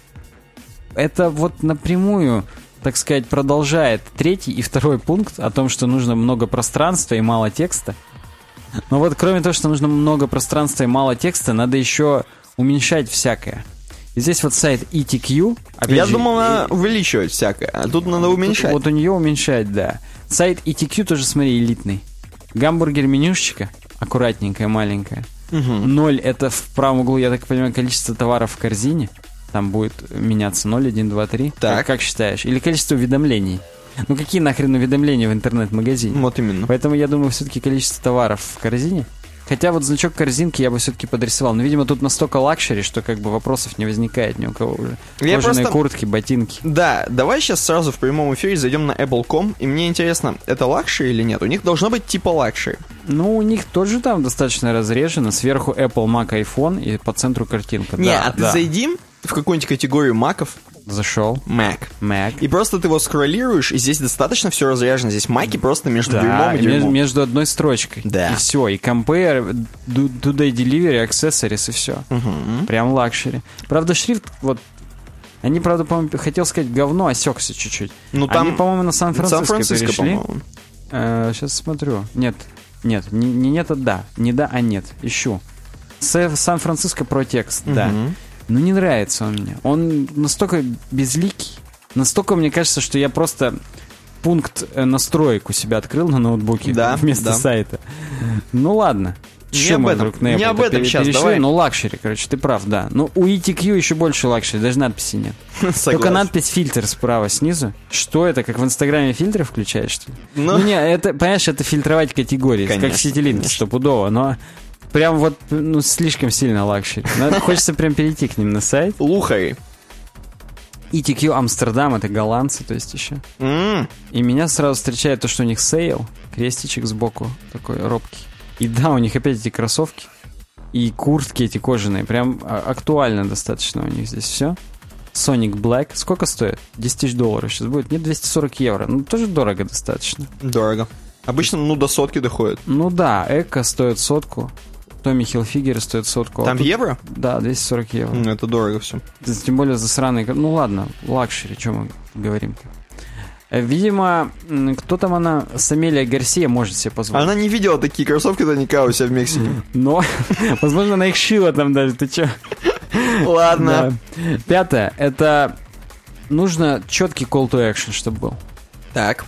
Это вот напрямую, так сказать, продолжает третий и второй пункт о том, что нужно много пространства и мало текста. Но вот кроме того, что нужно много пространства и мало текста, надо еще уменьшать всякое. И здесь вот сайт ETQ. Я же, думал, надо увеличивать всякое, а тут надо уменьшать. Вот у нее уменьшать, да. Сайт ETQ тоже, смотри, элитный. Гамбургер менюшечка, аккуратненькая, маленькая. Угу. Ноль это в правом углу, я так понимаю, количество товаров в корзине. Там будет меняться 0, 1, 2, 3. Так. Как, как считаешь? Или количество уведомлений? Ну какие нахрен уведомления в интернет-магазине? Вот именно. Поэтому я думаю, все-таки количество товаров в корзине Хотя вот значок корзинки я бы все-таки подрисовал. Но, видимо, тут настолько luxury, что как бы вопросов не возникает ни у кого уже. Я Кожаные просто... куртки, ботинки. Да, давай сейчас сразу в прямом эфире зайдем на Apple.com. И мне интересно, это luxury или нет? У них должно быть типа luxury. Ну, у них тоже там достаточно разрежено. Сверху Apple, Mac, iPhone и по центру картинка. Не, да, а ты да. зайди в какую-нибудь категорию маков, Зашел. Mac. Mac. И просто ты его скроллируешь, и здесь достаточно все разряжено. Здесь маки просто между Да, дерьмом и между, дерьмом. между одной строчкой. Да. И все. И compare, do, today delivery, accessories и все. Прям luxury. Правда, шрифт, вот, они, правда, по-моему, хотел сказать говно, осекся чуть-чуть. Ну, там Они, по-моему, на Сан-Франциско, Сан-Франциско, перешли. по-моему. сейчас смотрю. Нет, нет, не, не нет, а да. Не да, а нет. Ищу. Сан-Франциско про текст, да. Ну, не нравится он мне. Он настолько безликий. Настолько, мне кажется, что я просто пункт э, настроек у себя открыл на ноутбуке Да, вместо да. сайта. Ну, ладно. Не Чё об этом. вдруг на Не Apple-то об этом пере- щас, перешли? давай. Ну, luxury, короче, ты прав, да. Ну, у ETQ еще больше luxury, даже надписи нет. Только Согласен. надпись фильтр справа снизу. Что это, как в Инстаграме фильтры включаешь, что ли? Ну. Ну, не, это, понимаешь, это фильтровать категории, Конечно, как конечно. стопудово, но прям вот, ну, слишком сильно luxury. Надо- Хочется прям перейти к ним на сайт. Лухари. ETQ Амстердам, это голландцы, то есть еще. М, И меня сразу встречает то, что у них sale, крестичек сбоку, такой робкий. И да, у них опять эти кроссовки. И куртки эти кожаные. Прям а, актуально достаточно у них здесь все. Sonic Black. Сколько стоит? 10 тысяч долларов сейчас будет. Нет, 240 евро. Ну, тоже дорого достаточно. Дорого. Обычно, ну, до сотки доходит. Ну да, Ecco стоит сотку. Tommy Hilfiger стоит сотку. а Там в тут- евро? Да, 240 евро. М, Это дорого все. Тем более за сраный... Ну ладно, luxury, что мы говорим Э, Видимо, кто там она, Самелия Гарсия может себе позволить. Она не видела такие кроссовки наверняка у себя в Мексике. Но, возможно, она их шила там даже, ты чё? Ладно. Да. Пятое, это нужно четкий call to action, чтобы был. Так.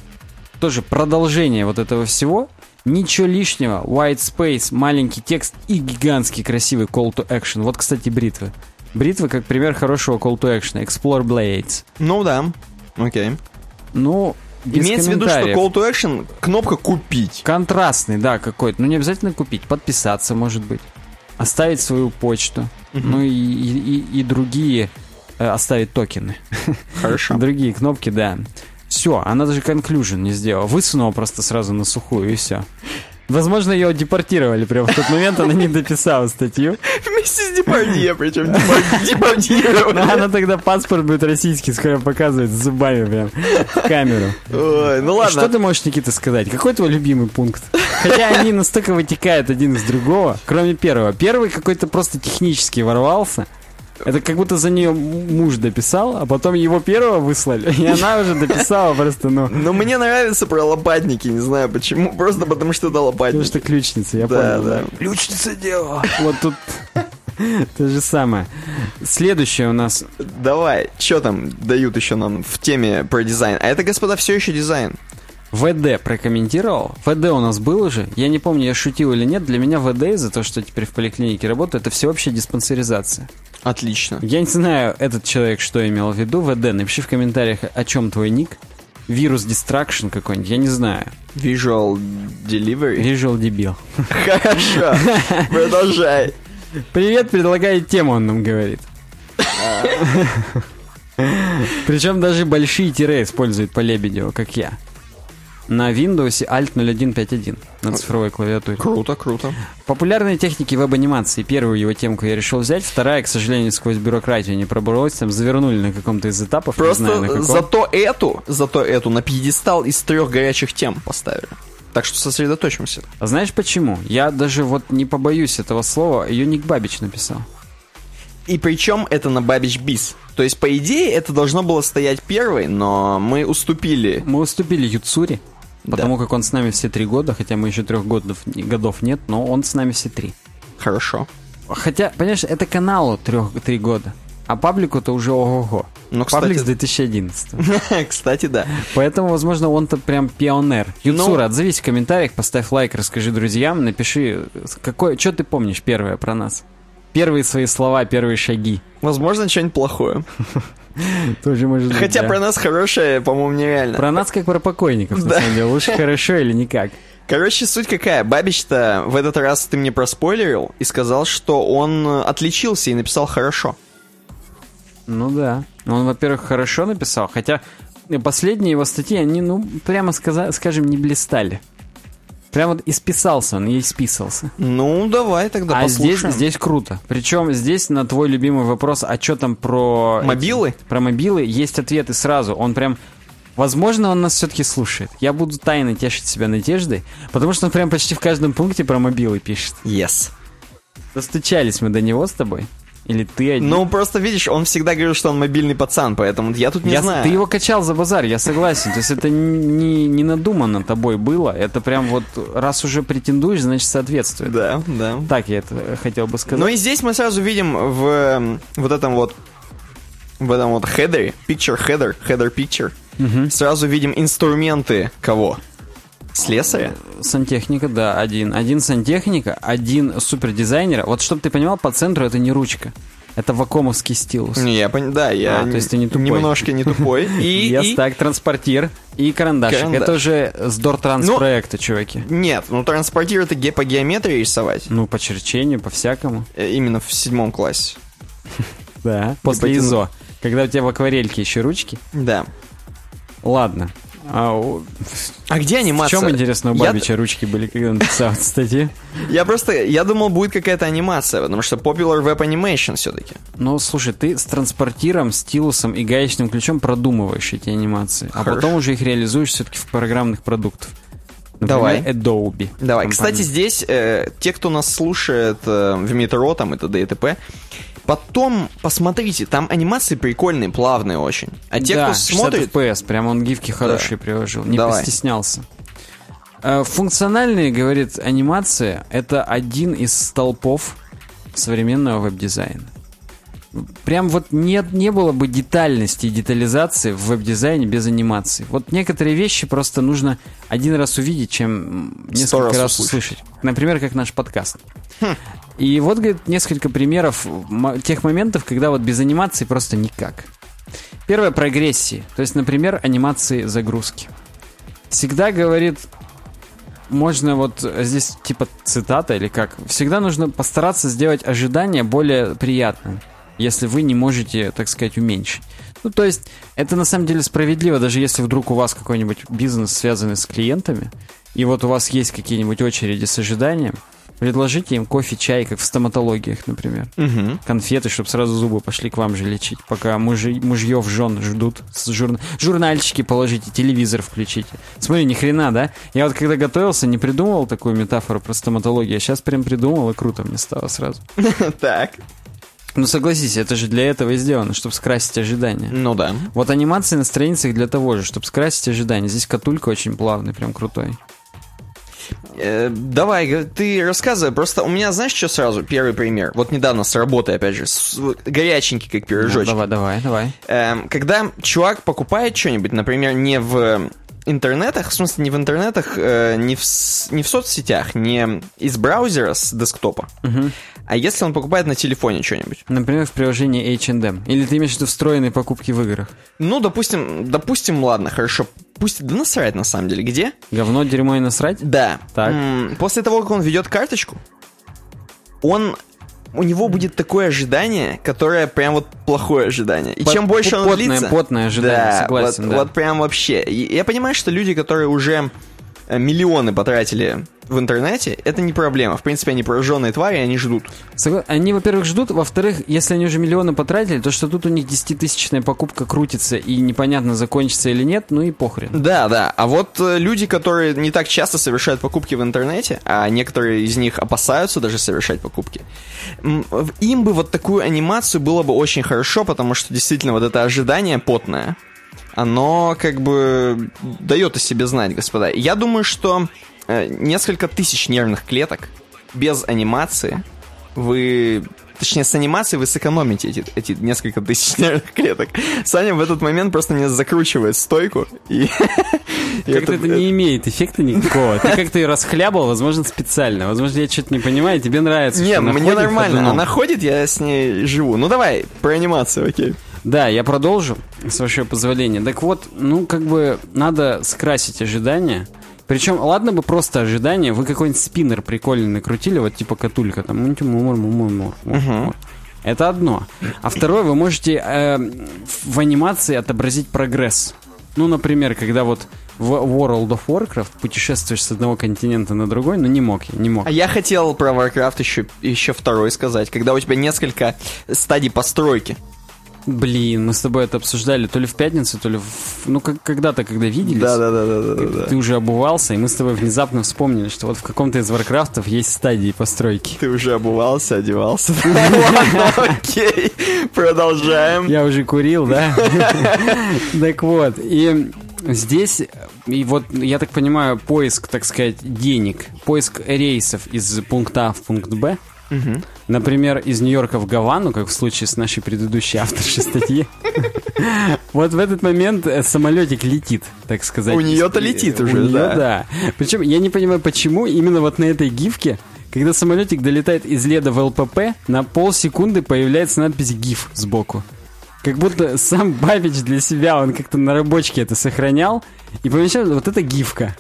Тоже продолжение вот этого всего. Ничего лишнего, white space, маленький текст и гигантский красивый call to action. Вот, кстати, бритвы. Бритвы как пример хорошего call to action. Explore Blades. Ну да. Окей. Ну, без Имеется в виду, что call to action кнопка купить. Контрастный, да, какой-то. Ну, не обязательно купить, подписаться, может быть. Оставить свою почту. Ну и, и, и- и другие э, оставить токены. Хорошо. Другие кнопки, да. Все, она даже conclusion не сделала. Высунула просто сразу на сухую, и все. Возможно, ее депортировали прямо в тот момент, она не дописала статью. Вместе с Депардье, причем депортировали. она тогда паспорт будет российский, скоро показывает зубами прям в камеру. Ой, ну Что ладно. ты можешь, Никита, сказать? Какой твой любимый пункт? Хотя они настолько вытекают один из другого, кроме первого. Первый какой-то просто технически ворвался. Это как будто за нее муж дописал, а потом его первого выслали, и она уже дописала просто, ну, Но мне нравится про лопатники, не знаю почему. Просто потому что это потому лопатники. что ключница, я Да, понял, да. да. Ключница дело. Вот тут то же самое. Следующее у нас Давай, что там дают еще нам в теме про дизайн? А это, господа, все еще дизайн. ВД прокомментировал. ВД у нас был уже. Я не помню, я шутил или нет. Для меня ВД из-за того, что теперь в поликлинике работаю, это всеобщая диспансеризация. Отлично. Я не знаю, этот человек что имел в виду. ВД, напиши в комментариях, о чем твой ник. Вирус Distraction какой-нибудь, я не знаю. Visual Delivery. Visual дебил. Хорошо. Продолжай. Привет, предлагает тему, он нам говорит. Причем даже большие тире использует по Лебедеву, как я. На Windows Alt 0151 на цифровой клавиатуре. Круто, круто. Популярные техники веб-анимации. Первую его темку я решил взять. Вторая, к сожалению, сквозь бюрократию не пробралась. Там завернули на каком-то из этапов. не знаю, на Просто каком. зато эту, зато эту на пьедестал из трех горячих тем поставили. Так что сосредоточимся. А знаешь почему? Я даже вот не побоюсь этого слова. Ее Ник Бабич написал. И причем это на Бабич Бис. То есть, по идее, это должно было стоять первой, но мы уступили. Мы уступили Юцури, Да. потому как он с нами все три года, хотя мы еще трех годов, годов нет, но он с нами все три. Хорошо. Хотя, понимаешь, это каналу трех, три года, а паблику-то уже ого-го. Ну, кстати- Паблик с 2011. Кстати, да. Поэтому, возможно, он-то прям пионер. Ну- Юцура, отзовись в комментариях, поставь лайк, расскажи друзьям, напиши, какое, что ты помнишь первое про нас? Первые свои слова, первые шаги. Возможно, что-нибудь плохое. Тоже может быть, Хотя да. про нас хорошее, по-моему, нереально. Про нас как про покойников, на Да. самом деле. Лучше хорошо или никак. Короче, суть какая. Бабич-то в этот раз ты мне проспойлерил и сказал, что он отличился и написал хорошо. Ну да. Он, во-первых, хорошо написал, хотя последние его статьи, они, ну, прямо сказа- скажем, не блистали. Прям вот исписался он, и исписался. Ну, давай тогда а здесь, послушаем. здесь круто. Причем здесь на твой любимый вопрос, а что там про... Мобилы? Про мобилы есть ответы сразу. Он прям... Возможно, он нас все-таки слушает. Я буду тайно тешить себя надеждой, потому что он прям почти в каждом пункте про мобилы пишет. Yes. Достучались мы до него с тобой? Или ты один? Ну, просто видишь, он всегда говорил, что он мобильный пацан, поэтому я тут не Я- знаю. Ты его качал за базар, я согласен. То есть это не, не надуманно тобой было. Это прям вот, раз уже претендуешь, значит соответствует. Да, да. Так я это хотел бы сказать. Ну и здесь мы сразу видим в эм, вот этом вот в этом вот хедере, picture header, header picture, сразу видим инструменты кого? Слесаря? Сантехника, да, один. Один сантехника, один супердизайнера. Вот чтобы ты понимал, по центру это не ручка. Это вакуумовский стилус. Не, я пон- да, я А, то есть ты не тупой. немножко не тупой. И, Я и- так, транспортир и карандашик. Карандаш. Это уже с Дортранс Ну- проекта, чуваки. Нет, ну транспортир это ге- по геометрии рисовать. Ну, по черчению, по всякому. Э, Именно в седьмом классе. Да. После ИЗО. Когда у тебя в акварельке еще ручки. Да. Ладно. А А где в анимация? чем, интересно, у Я- Бабича ручки были, когда он написал эту статью? Я просто, я думал, будет какая-то анимация, потому что Popular Web Animation все-таки. Ну, слушай, ты с транспортиром, стилусом и гаечным ключом продумываешь эти анимации, а Хорошо. потом уже их реализуешь все-таки в программных продуктах. Например, Давай. Adobe. Давай. компания. Кстати, здесь э, те, кто нас слушает э, в метро, там и т.д. и т.п., потом посмотрите, там анимации прикольные, плавные очень. А те, да, кто 60 смотрит... FPS, прям он гифки хорошие приложил, не Давай. постеснялся. Э, Функциональные, говорит, анимация — это один из столпов современного веб-дизайна. Прям вот нет, не было бы детальности и детализации в веб-дизайне без анимации. Вот некоторые вещи просто нужно один раз увидеть, чем несколько раз раз услышать. Например, как наш подкаст. И вот, говорит, несколько примеров тех моментов, когда вот без анимации просто никак. Первое прогрессии. То есть, например, анимации загрузки. Всегда говорит, можно вот здесь типа цитата или как. Всегда нужно постараться сделать ожидание более приятным, если вы не можете, так сказать, уменьшить. Ну, то есть, это на самом деле справедливо, даже если вдруг у вас какой-нибудь бизнес связанный с клиентами, и вот у вас есть какие-нибудь очереди с ожиданием, предложите им кофе, чай, как в стоматологиях, например Мгм. конфеты, чтобы сразу зубы пошли к вам же лечить, пока мужи, мужьев, жен ждут. С журна- Журнальчики положите, телевизор включите. Смотри, ни хрена, да? Я вот когда готовился, не придумывал такую метафору про стоматологию, а сейчас прям придумал, и круто мне стало сразу. Так. Ну согласись, это же для этого и сделано, чтобы скрасить ожидания. Ну да. Вот анимации на страницах для того же, чтобы скрасить ожидания. Здесь катулька очень плавный, прям крутой. Э, давай, ты рассказывай. Просто у меня, знаешь, что сразу? Первый пример. Вот недавно с работы, опять же. с- горяченький, как Ну, пирожочек. давай, давай, давай. Эм, когда чувак покупает что-нибудь, например, не в интернетах, в смысле не в интернетах, э, не, в, не в соцсетях, не из браузера с десктопа, Мгм. а если он покупает на телефоне что-нибудь. Например, в приложении H&M. Или ты имеешь в виду встроенные покупки в играх? Ну, допустим, допустим, ладно, хорошо. Пусть, да насрать на самом деле, где? Говно, дерьмо и насрать? Да. Так. М, После того, как он ведет карточку, он у него будет такое ожидание, которое прям вот плохое ожидание. И По- чем больше оно потное- длится... потное ожидание, да, согласен, вот, да. вот прям вообще. Я понимаю, что люди, которые уже миллионы потратили в интернете, это не проблема. В принципе, они пораженные твари, они ждут. Они, во-первых, ждут, во-вторых, если они уже миллионы потратили, то что тут у них 10-тысячная покупка крутится и непонятно, закончится или нет, ну и похрен. Да, да. А вот э, люди, которые не так часто совершают покупки в интернете, а некоторые из них опасаются даже совершать покупки, им бы вот такую анимацию было бы очень хорошо, потому что действительно вот это ожидание потное, оно как бы дает о себе знать, господа. Я думаю, что э, несколько тысяч нервных клеток без анимации вы... Точнее, с анимацией вы сэкономите эти, эти несколько тысяч нервных клеток. Саня в этот момент просто меня закручивает стойку. И, Как-то это не имеет эффекта никакого. Ты как-то ее расхлябал, возможно, специально. Возможно, я что-то не понимаю, тебе нравится. Нет, мне нормально. Она ходит, я с ней живу. Ну давай, про анимацию, окей. Да, я продолжу, с вашего позволения. Так вот, ну, как бы надо скрасить ожидания. Причем, ладно бы просто ожидания, вы какой-нибудь спиннер прикольный накрутили, вот типа катулька, там, мумур, мумур, мумур, мумур. Это одно. А второе, вы можете э, в анимации отобразить прогресс. Ну, например, когда вот в World of Warcraft, путешествуешь с одного континента на другой, но не мог я, не мог. А я хотел про Warcraft еще, еще второй сказать, когда у тебя несколько стадий постройки. Блин, мы с тобой это обсуждали то ли в пятницу, то ли в... Ну, как, когда-то, когда виделись. Да, да, да, да, да, да. Ты уже обувался, и мы с тобой внезапно вспомнили, что вот в каком-то из варкрафтов есть стадии постройки. Ты уже обувался, одевался. Окей, продолжаем. Я уже курил, да? Так вот, и здесь, и вот, я так понимаю, поиск, так сказать, денег, поиск рейсов из пункта А в пункт Б, Например, из Нью-Йорка в Гавану, как в случае с нашей предыдущей авторшей статьи. Вот в этот момент э, самолетик летит, так сказать. У нее-то летит уже, да. да. Причем я не понимаю, почему именно вот на этой гифке когда самолетик долетает из леда в ЛПП, на полсекунды появляется надпись «ГИФ» сбоку. Как будто сам Бабич для себя, он как-то на рабочке это сохранял, и помещал вот эта гифка.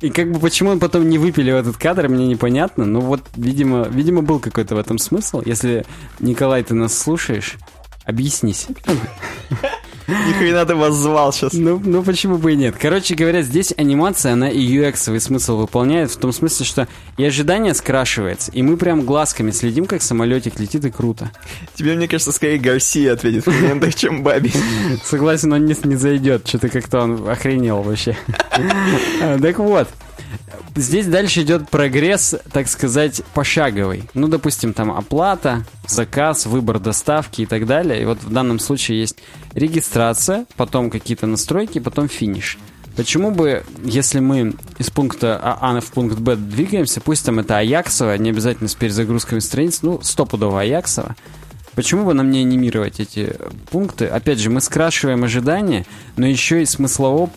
И как бы почему он потом не выпилил этот кадр, мне непонятно. Но вот, видимо, видимо, был какой-то в этом смысл. Если, Николай, ты нас слушаешь, объяснись. Ни хрена ты вас звал сейчас. Ну, ну почему бы и нет. Короче говоря, здесь анимация, она и UX смысл выполняет, в том смысле, что и ожидание скрашивается, и мы прям глазками следим, как самолетик летит, и круто. Тебе, мне кажется, скорее Гарсия ответит в комментах, чем Баби. Согласен, он не, не зайдет. Что-то как-то он охренел вообще. Так вот, Здесь дальше идет прогресс, так сказать, пошаговый. Ну, допустим, там оплата, заказ, выбор доставки и так далее. И вот в данном случае есть регистрация, потом какие-то настройки, потом финиш. Почему бы, если мы из пункта А в пункт Б двигаемся, пусть там это Аяксово, не обязательно с перезагрузками страниц, ну, стопудово Аяксово, Почему бы нам не анимировать эти пункты? Опять же, мы скрашиваем ожидания, но еще и смыслово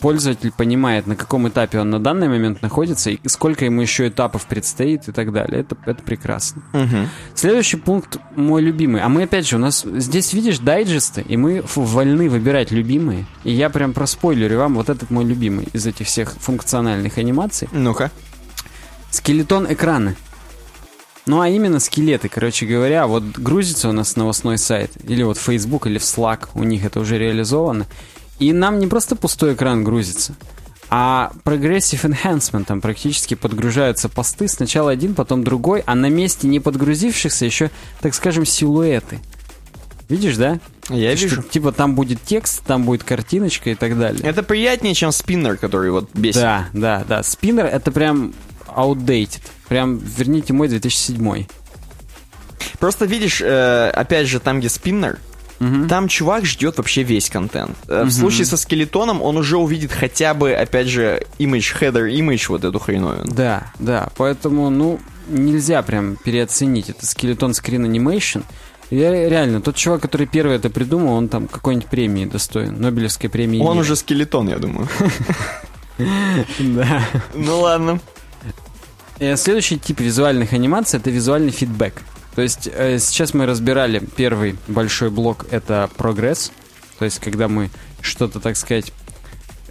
пользователь понимает, на каком этапе он на данный момент находится и сколько ему еще этапов предстоит и так далее. Это, это прекрасно. Угу. Следующий пункт мой любимый. А мы опять же, у нас здесь, видишь, дайджесты, и мы вольны выбирать любимые. И я прям проспойлерю вам вот этот мой любимый из этих всех функциональных анимаций. Ну-ка. Скелетон экрана. Ну, а именно скелеты, короче говоря, вот грузится у нас новостной сайт, или вот Facebook, или в Slack, у них это уже реализовано. И нам не просто пустой экран грузится, а Progressive Enhancement, там практически подгружаются посты, сначала один, потом другой, а на месте не подгрузившихся еще, так скажем, силуэты. Видишь, да? Я Что, вижу. типа там будет текст, там будет картиночка и так далее. Это приятнее, чем спиннер, который вот бесит. Да, да, да. Спиннер это прям outdated. Прям, верните мой 2007. Просто видишь, э, опять же, там, где спиннер, Мгм. там чувак ждет вообще весь контент. Э, В случае со скелетоном он уже увидит хотя бы, опять же, image, header image, вот эту хреновину. Да, да. Поэтому, ну, нельзя прям переоценить. Это скелетон скрин анимейшн. Я реально, тот чувак, который первый это придумал, он там какой-нибудь премии достоин, Нобелевской премии. Он мира. уже скелетон, я думаю. Да. Ну ладно. Э, Следующий тип визуальных анимаций это визуальный фидбэк. То есть э, сейчас мы разбирали первый большой блок это прогресс. То есть когда мы что-то, так сказать,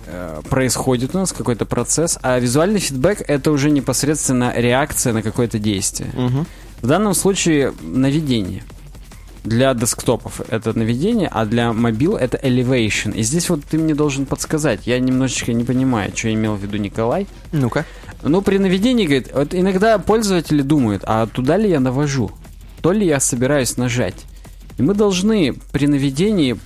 э, происходит у нас какой-то процесс, а визуальный фидбэк это уже непосредственно реакция на какое-то действие. Мгм. В данном случае наведение. Для десктопов это наведение, а для мобил это elevation. И здесь вот ты мне должен подсказать. Я немножечко не понимаю, что имел в виду Николай. Ну-ка. Ну, при наведении, говорит, вот иногда пользователи думают, а туда ли я навожу? То ли я собираюсь нажать? И мы должны при наведении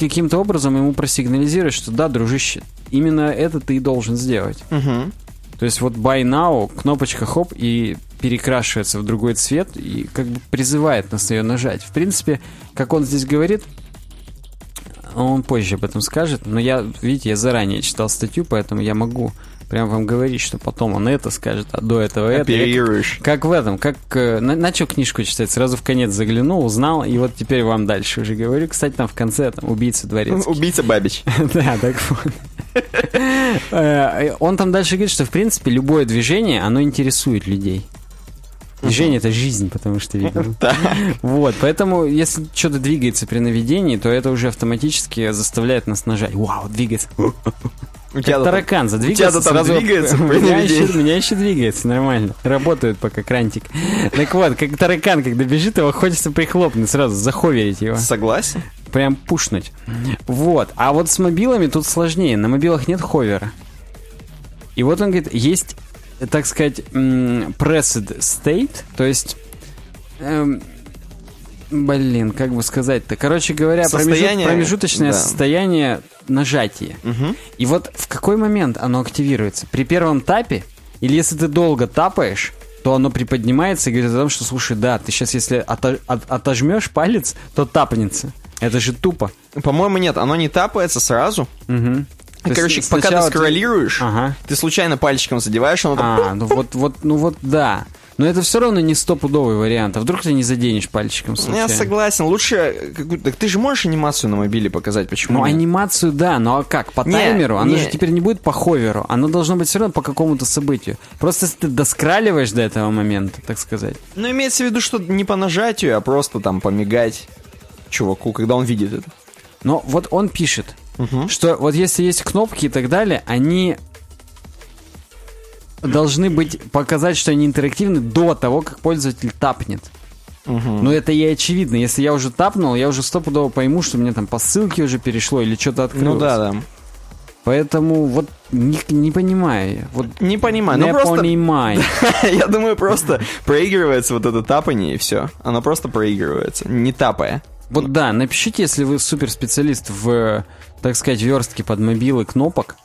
каким-то образом ему просигнализировать, что да, дружище, именно это ты и должен сделать. Мгм. То есть вот buy now, кнопочка хоп, и перекрашивается в другой цвет, и как бы призывает нас на ее нажать. В принципе, как он здесь говорит, он позже об этом скажет, но я, видите, я заранее читал статью, поэтому я могу прям вам говорить, что потом он это скажет, а до этого это. Оперируешь. как в этом, как э, на- начал книжку читать, сразу в конец заглянул, узнал, и вот теперь вам дальше уже говорю. Кстати, там в конце там убийца дворецкий. Убийца Бабич. Да, так вот. Э, Он там дальше говорит, что в принципе любое движение, оно интересует людей. Движение это жизнь, потому что видно. Вот, поэтому если что-то двигается при наведении, то это уже автоматически заставляет нас нажать. Вау, двигается. У тебя таракан задвигается. у там сразу- двигается меня, еще, меня еще двигается, нормально. Работает пока крантик. Так вот, как таракан, когда бежит, его хочется прихлопнуть, сразу заховерить его. Согласен? прям пушнуть. Вот. А вот с мобилами тут сложнее. На мобилах нет ховера. И вот он говорит, есть, так сказать, pressed state, то есть... эм, блин, как бы сказать-то? Короче говоря, Состояние, промежуточное да. состояние нажатия. И вот в какой момент оно активируется? При первом тапе? Или если ты долго тапаешь, то оно приподнимается и говорит о том, что, слушай, да, ты сейчас, если ото- от- отожмешь палец, то тапнется. Это же тупо. По-моему, нет, оно не тапается сразу. Мгм. То есть Короче, пока ты скроллируешь, Ага. ты случайно пальчиком задеваешь, оно так... А, ну вот, вот, ну вот, да. Но это все равно не стопудовый вариант. А вдруг ты не заденешь пальчиком Я случайно? согласен, лучше... Так ты же можешь анимацию на мобиле показать, почему Ну, нет? анимацию, да, но а как? По Не, таймеру? Оно не. же теперь не будет по ховеру. Оно должно быть все равно по какому-то событию. Просто если ты доскраливаешь до этого момента, так сказать. Ну, имеется в виду, что не по нажатию, а просто там помигать чуваку, когда он видит это. Но вот он пишет, что вот если есть кнопки и так далее, они должны быть показать, что они интерактивны до того, как пользователь тапнет. Ну, это и очевидно. Если я уже тапнул, я уже стопудово пойму, что мне там по ссылке уже перешло или что-то открылось. Ну да, да. Поэтому вот не, не понимаю я. Вот Не понимаю, не ну просто... понимаю. Я думаю, просто проигрывается вот это тапание и все. Оно просто проигрывается, не тапая. Вот да, напишите, если вы суперспециалист в, так сказать, верстке под мобилы кнопок.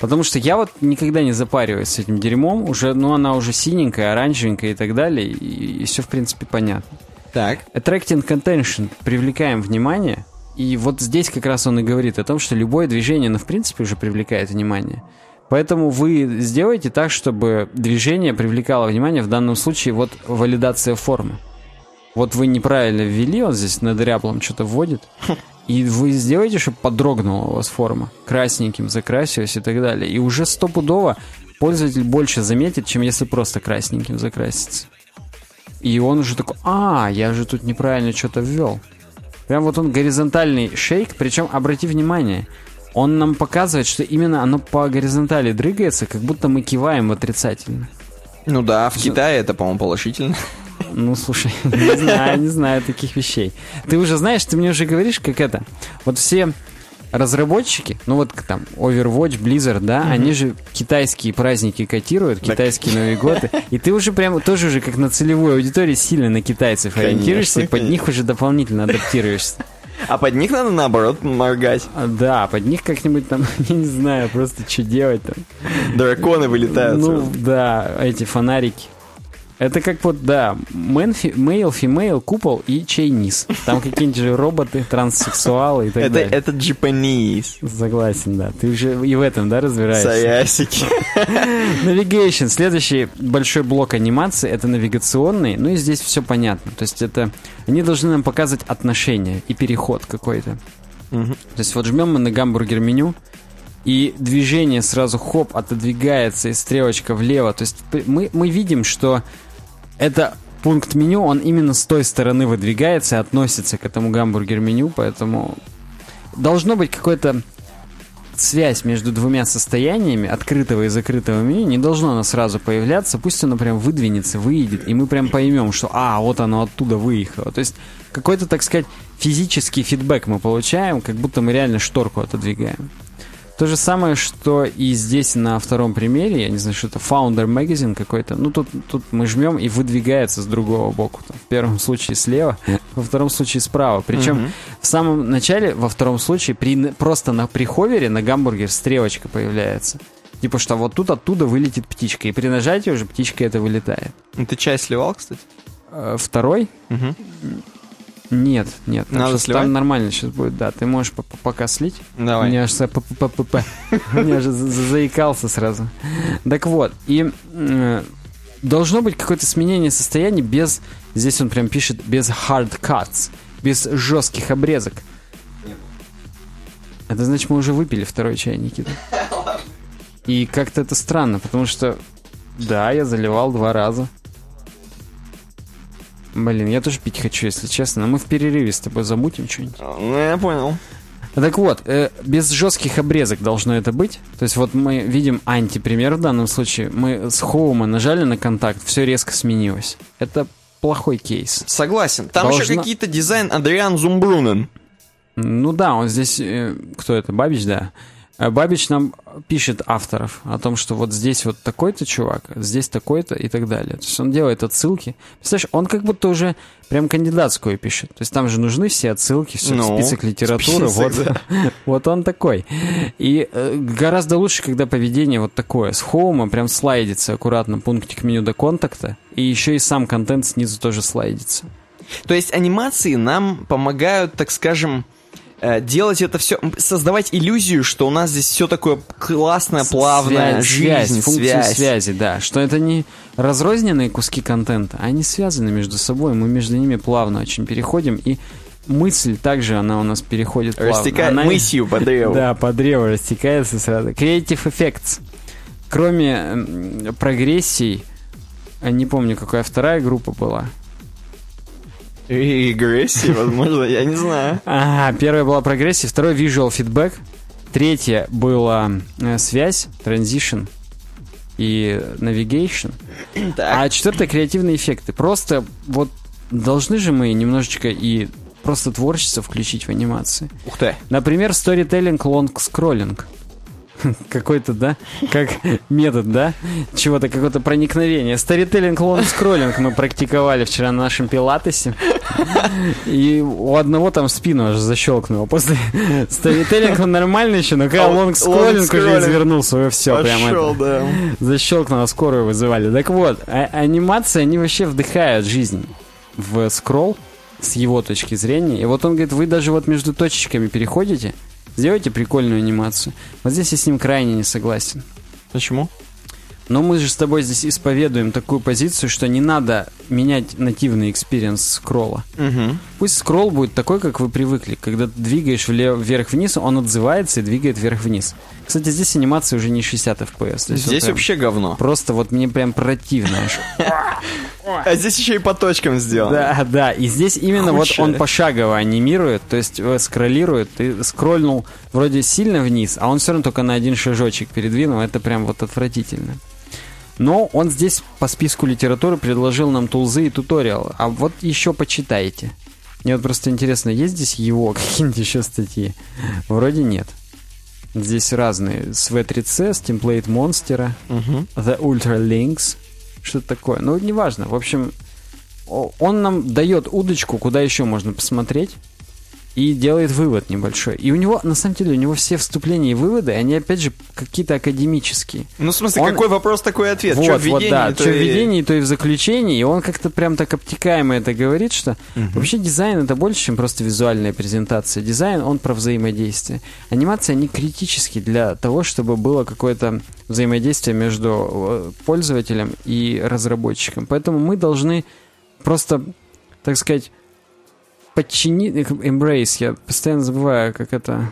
Потому что я вот никогда не запариваюсь с этим дерьмом. Уже, ну, она уже синенькая, оранжевенькая и так далее. И, все, в принципе, понятно. Так. Attracting Contention. Привлекаем внимание. И вот здесь как раз он и говорит о том, что любое движение, ну, в принципе, уже привлекает внимание. Поэтому вы сделайте так, чтобы движение привлекало внимание. В данном случае вот валидация формы. Вот вы неправильно ввели, он здесь на дряблом что-то вводит. И вы сделаете, чтобы подрогнула у вас форма. Красненьким закрасилась и так далее. И уже стопудово пользователь больше заметит, чем если просто красненьким закрасится. И он уже такой, а, я же тут неправильно что-то ввел. Прям вот он горизонтальный шейк, причем обрати внимание, он нам показывает, что именно оно по горизонтали дрыгается, как будто мы киваем отрицательно. Ну да, в Китае это, по-моему, положительно. Ну, слушай, не знаю, не знаю таких вещей. Ты уже знаешь, ты мне уже говоришь, как это. Вот все разработчики, ну вот там Overwatch, Blizzard, да, они же китайские праздники котируют, китайские Новые годы, и ты уже прямо тоже уже как на целевой аудитории сильно на китайцев Конечно, ориентируешься, и под конечно. них уже дополнительно адаптируешься. А под них надо, наоборот, моргать. А, Да, под них как-нибудь там, я не знаю, просто что делать там. Драконы вылетают. Ну, да, эти фонарики. Это как вот, да, мэн, фи- мейл, фимейл, купол и чейниз. Там какие-нибудь же роботы, транссексуалы и так Это, далее. это Japanese. Согласен, да. Ты уже и в этом, да, разбираешься? Саясики. Navigation. Следующий большой блок анимации это навигационный. Ну и здесь все понятно. То есть это они должны нам показывать отношения и переход какой-то. То есть вот жмем мы на гамбургер меню, и движение сразу хоп отодвигается, и стрелочка влево. То есть мы, мы видим, что это пункт меню, он именно с той стороны выдвигается и относится к этому гамбургер меню, поэтому должно быть какое-то связь между двумя состояниями, открытого и закрытого меню, не должно оно сразу появляться, пусть оно прям выдвинется, выйдет, и мы прям поймем, что, а, вот оно оттуда выехало. То есть какой-то, так сказать, физический фидбэк мы получаем, как будто мы реально шторку отодвигаем. То же самое, что и здесь на втором примере, я не знаю, что это Founder Magazine какой-то. Ну, тут, тут мы жмем и выдвигается с другого боку. Там, в первом случае слева, во втором случае справа. Причем в самом начале, во втором случае, при, просто на приховере на гамбургер стрелочка появляется. Типа, что вот тут оттуда вылетит птичка. И при нажатии уже птичка это вылетает. Ты чай сливал, кстати? Э, Второй? Мгм. Нет, нет. Там, Надо сливать? там нормально сейчас будет, да. Ты можешь по- по- пока слить. Давай. У меня аж меня же за- за- заикался сразу. Так вот, и э, должно быть какое-то сменение состояния без, здесь он прям пишет, без hard cuts, без жестких обрезок. Это значит, мы уже выпили второй чай, Никита. И как-то это странно, потому что, да, я заливал два раза. Блин, я тоже пить хочу, если честно. Но мы в перерыве с тобой замутим что-нибудь. Ну, я понял. Так вот, э, без жестких обрезок должно это быть. То есть вот мы видим антипример в данном случае. Мы с хоума нажали на контакт, все резко сменилось. Это плохой кейс. Согласен. Там еще Должна- какие-то дизайн Адриан Зумбрунен. Ну да, он здесь... э, Кто это? Бабич, да? Э, Бабич нам пишет авторов о том, что вот здесь вот такой-то чувак, здесь такой-то и так далее. То есть он делает отсылки. Представляешь, он как будто уже прям кандидатскую пишет. То есть там же нужны все отсылки, все, Ну, список литературы. список, вот, да. вот он такой. И э, гораздо лучше, когда поведение вот такое. С хоума прям слайдится аккуратно пунктик меню до контакта. И еще и сам контент снизу тоже слайдится. То есть анимации нам помогают, так скажем, делать это все, создавать иллюзию, что у нас здесь все такое классное, плавное, Связь, жизнь, связь, функцию связь. связи, да. Что это не разрозненные куски контента, а они связаны между собой. Мы между ними плавно очень переходим. И мысль также, она у нас переходит плавно. Растекает Она- мысью по древу. Да, по древу растекается сразу. Creative Effects. Кроме прогрессий, а не помню, какая вторая группа была. Регрессии, возможно, я не знаю. А, первая была прогрессия, второй Visual Feedback, третья была э, связь, Transition и Navigation, а четвертая креативные эффекты. Просто вот должны же мы немножечко и просто творчество включить в анимации. ух ты. Например, storytelling long scrolling. Какой-то, да? Как метод, да? Чего-то, какое-то проникновение. Storytelling long scrolling мы практиковали вчера на нашем пилатесе. И у одного там спину аж защелкнуло. После storytelling он нормально еще, но когда А long scrolling уже scrolling извернул свое все. Прям Пошел, это. да. Защелкнуло, скорую вызывали. Так вот, а- анимации, они вообще вдыхают жизнь в скролл с его точки зрения. И вот он говорит, вы даже вот между точечками переходите, сделайте прикольную анимацию. Вот здесь я с ним крайне не согласен. Почему? Но мы же с тобой здесь исповедуем такую позицию, что не надо менять нативный experience скролла. Угу. Пусть скролл будет такой, как вы привыкли. Когда ты двигаешь влево, вверх-вниз, он отзывается и двигает вверх-вниз. Кстати, здесь анимация уже не 60 FPS. Здесь вообще говно. Просто вот мне прям противно. А здесь еще и по точкам сделано. Да, да. И здесь именно вот он пошагово анимирует, то есть э, скроллирует. Ты скрольнул вроде сильно вниз, а он все равно только на один шажочек передвинул. Это прям вот отвратительно. Но он здесь по списку литературы предложил нам тулзы и туториалы. А вот еще почитайте. Мне вот просто интересно, есть здесь его какие-нибудь еще статьи? Вроде нет. Здесь разные. С V3C, с Template Monster, Мгм. The Ultra Links, что-то такое. Ну, неважно. В общем, он нам дает удочку, куда еще можно посмотреть, и делает вывод небольшой. И у него, на самом деле, у него все вступления и выводы, они, опять же, какие-то академические. Ну, в смысле, Он- какой вопрос, такой ответ. вот, Чё в вот, да. то Что в и- введении, то и в заключении. И он как-то прям так обтекаемо это говорит, что вообще дизайн это больше, чем просто визуальная презентация. Дизайн, он про взаимодействие. Анимация, они критически для того, чтобы было какое-то взаимодействие между э, пользователем и разработчиком. Поэтому мы должны просто, так сказать, подчинить, embrace, я постоянно забываю, как это...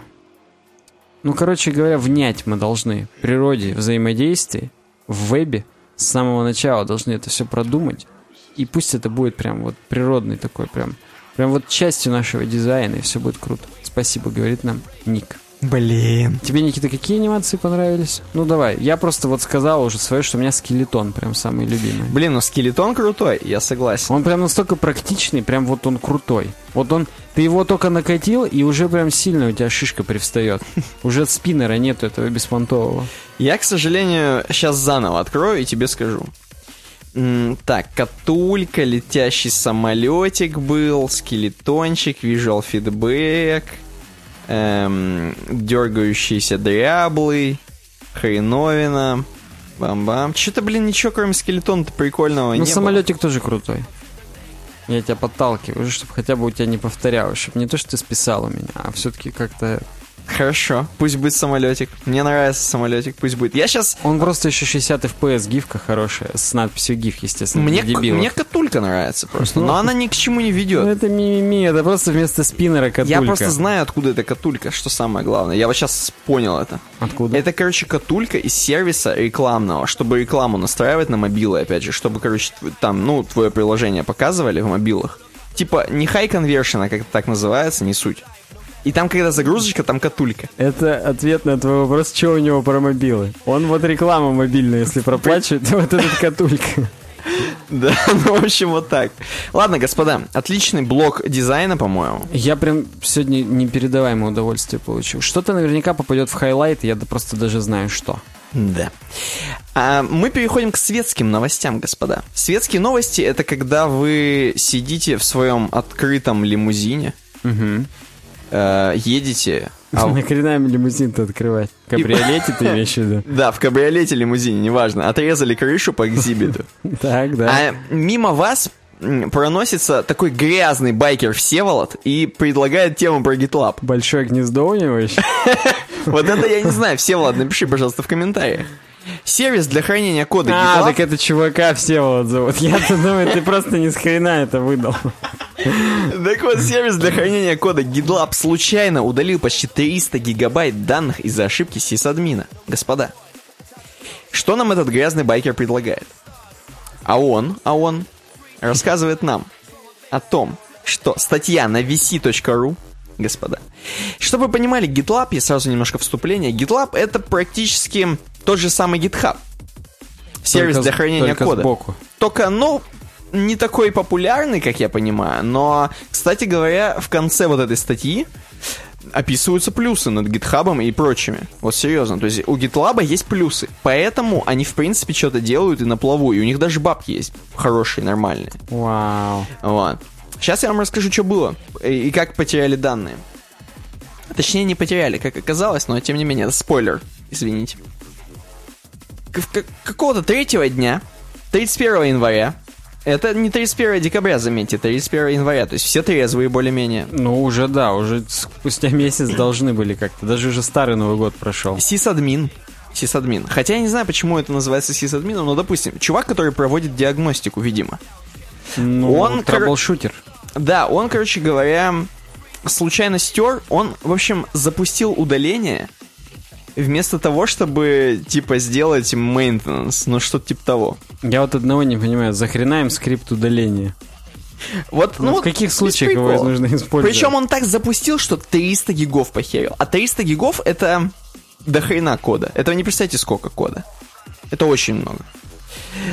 Ну, короче говоря, внять мы должны природе взаимодействия в вебе с самого начала должны это все продумать. И пусть это будет прям вот природный такой, прям, прям вот частью нашего дизайна, и все будет круто. Спасибо, говорит нам Ник. Блин. Тебе, Никита, какие анимации понравились? Ну, давай. Я просто вот сказал уже свое, что у меня скелетон прям самый любимый. Блин, ну скелетон крутой, я согласен. Он прям настолько практичный, прям вот он крутой. Вот он, ты его только накатил, и уже прям сильно у тебя шишка привстает. Уже спиннера нету этого беспонтового. Я, к сожалению, сейчас заново открою и тебе скажу. Так, катулька, летящий самолетик был, скелетончик, visual feedback, эм, дергающийся дряблый, хреновина, бам-бам. Что-то, блин, ничего кроме скелетона-то прикольного Ну, не самолетик тоже крутой. Я тебя подталкиваю, чтобы хотя бы у тебя не повторялось, чтобы не то, что ты списал у меня, а все-таки как-то... Хорошо, пусть будет самолетик. Мне нравится самолетик, пусть будет. Я сейчас... Он просто еще 60 FPS гифка хорошая, с надписью гиф, естественно, Мне, мне катулька нравится просто, Ну. но она ни к чему не Ну, ведет. это мимими, это просто вместо спиннера катулька. Я просто знаю, откуда эта катулька, что самое главное. Я вот сейчас понял это. Откуда? Это, короче, катулька из сервиса рекламного, чтобы рекламу настраивать на мобилы, опять же, чтобы, короче, там, ну, твое приложение показывали в мобилах. Типа, не high conversion, а как это так называется, не суть. И там, когда загрузочка, там катулька. Это ответ на твой вопрос, что у него про мобилы. Он вот реклама мобильная, если проплачивает, то вот этот катулька. Да, ну, в общем, вот так. Ладно, господа, отличный блок дизайна, по-моему. Я прям сегодня непередаваемое удовольствие получил. Что-то наверняка попадет в highlight, я просто даже знаю, что. Да. А мы переходим к светским новостям, господа. Светские новости это когда вы сидите в своем открытом лимузине, Угу. Э, едете. а Нахрена им лимузин-то открывать? В Кабриолете ты имеешь в виду? Да, в кабриолете лимузине, неважно. Отрезали крышу по экзибиту. Так, да. А мимо вас проносится такой грязный байкер Всеволод и предлагает тему про GitLab. Большое гнездо у него еще? Вот это я не знаю. Всеволод, напиши, пожалуйста, в комментариях. Сервис для хранения кода А, GitLab. так это чувака Всеволод зовут. Я-то думаю, ты просто ни с хрена это выдал. Так вот, сервис для хранения кода GitLab случайно удалил почти 300 гигабайт данных из-за ошибки сисадмина. Господа, что нам этот грязный байкер предлагает? А он, а он рассказывает нам о том, что статья на vc.ru, господа, чтобы вы понимали, GitLab, я сразу немножко вступление, GitLab это практически тот же самый GitHub. Сервис Только для хранения только кода. сбоку. Только, ну, не такой популярный, как я понимаю, но, кстати говоря, в конце вот этой статьи описываются плюсы над гитхабом и прочими. Вот серьезно. То есть у GitLab есть плюсы. Поэтому они, в принципе, что-то делают и на плаву. И у них даже бабки есть хорошие, нормальные. Вау. Вот. Сейчас я вам расскажу, что было и и как потеряли данные. Точнее, не потеряли, как оказалось, но тем не менее, это спойлер, извините. Какого-то третьего дня, 31 января, это не 31 декабря, заметьте, 31 января, то есть все трезвые более-менее. Ну, уже да, уже спустя месяц должны были как-то. Даже уже старый Новый год прошел. Сисадмин. Сисадмин. Хотя я не знаю, почему это называется сисадмином, но, допустим, чувак, который проводит диагностику, видимо. Ну, Он, кор- траблшутер. Да, он, короче говоря, случайно стер, он, в общем, запустил удаление вместо того, чтобы, типа, сделать maintenance, ну, что-то типа того. Я вот одного не понимаю, захрена им скрипт удаления? Вот, ну, Ну, в каких случаях его нужно использовать? Причем он так запустил, что 300 гигов похерил. А 300 гигов это до хрена кода. Это вы не представляете, сколько кода. Это очень много.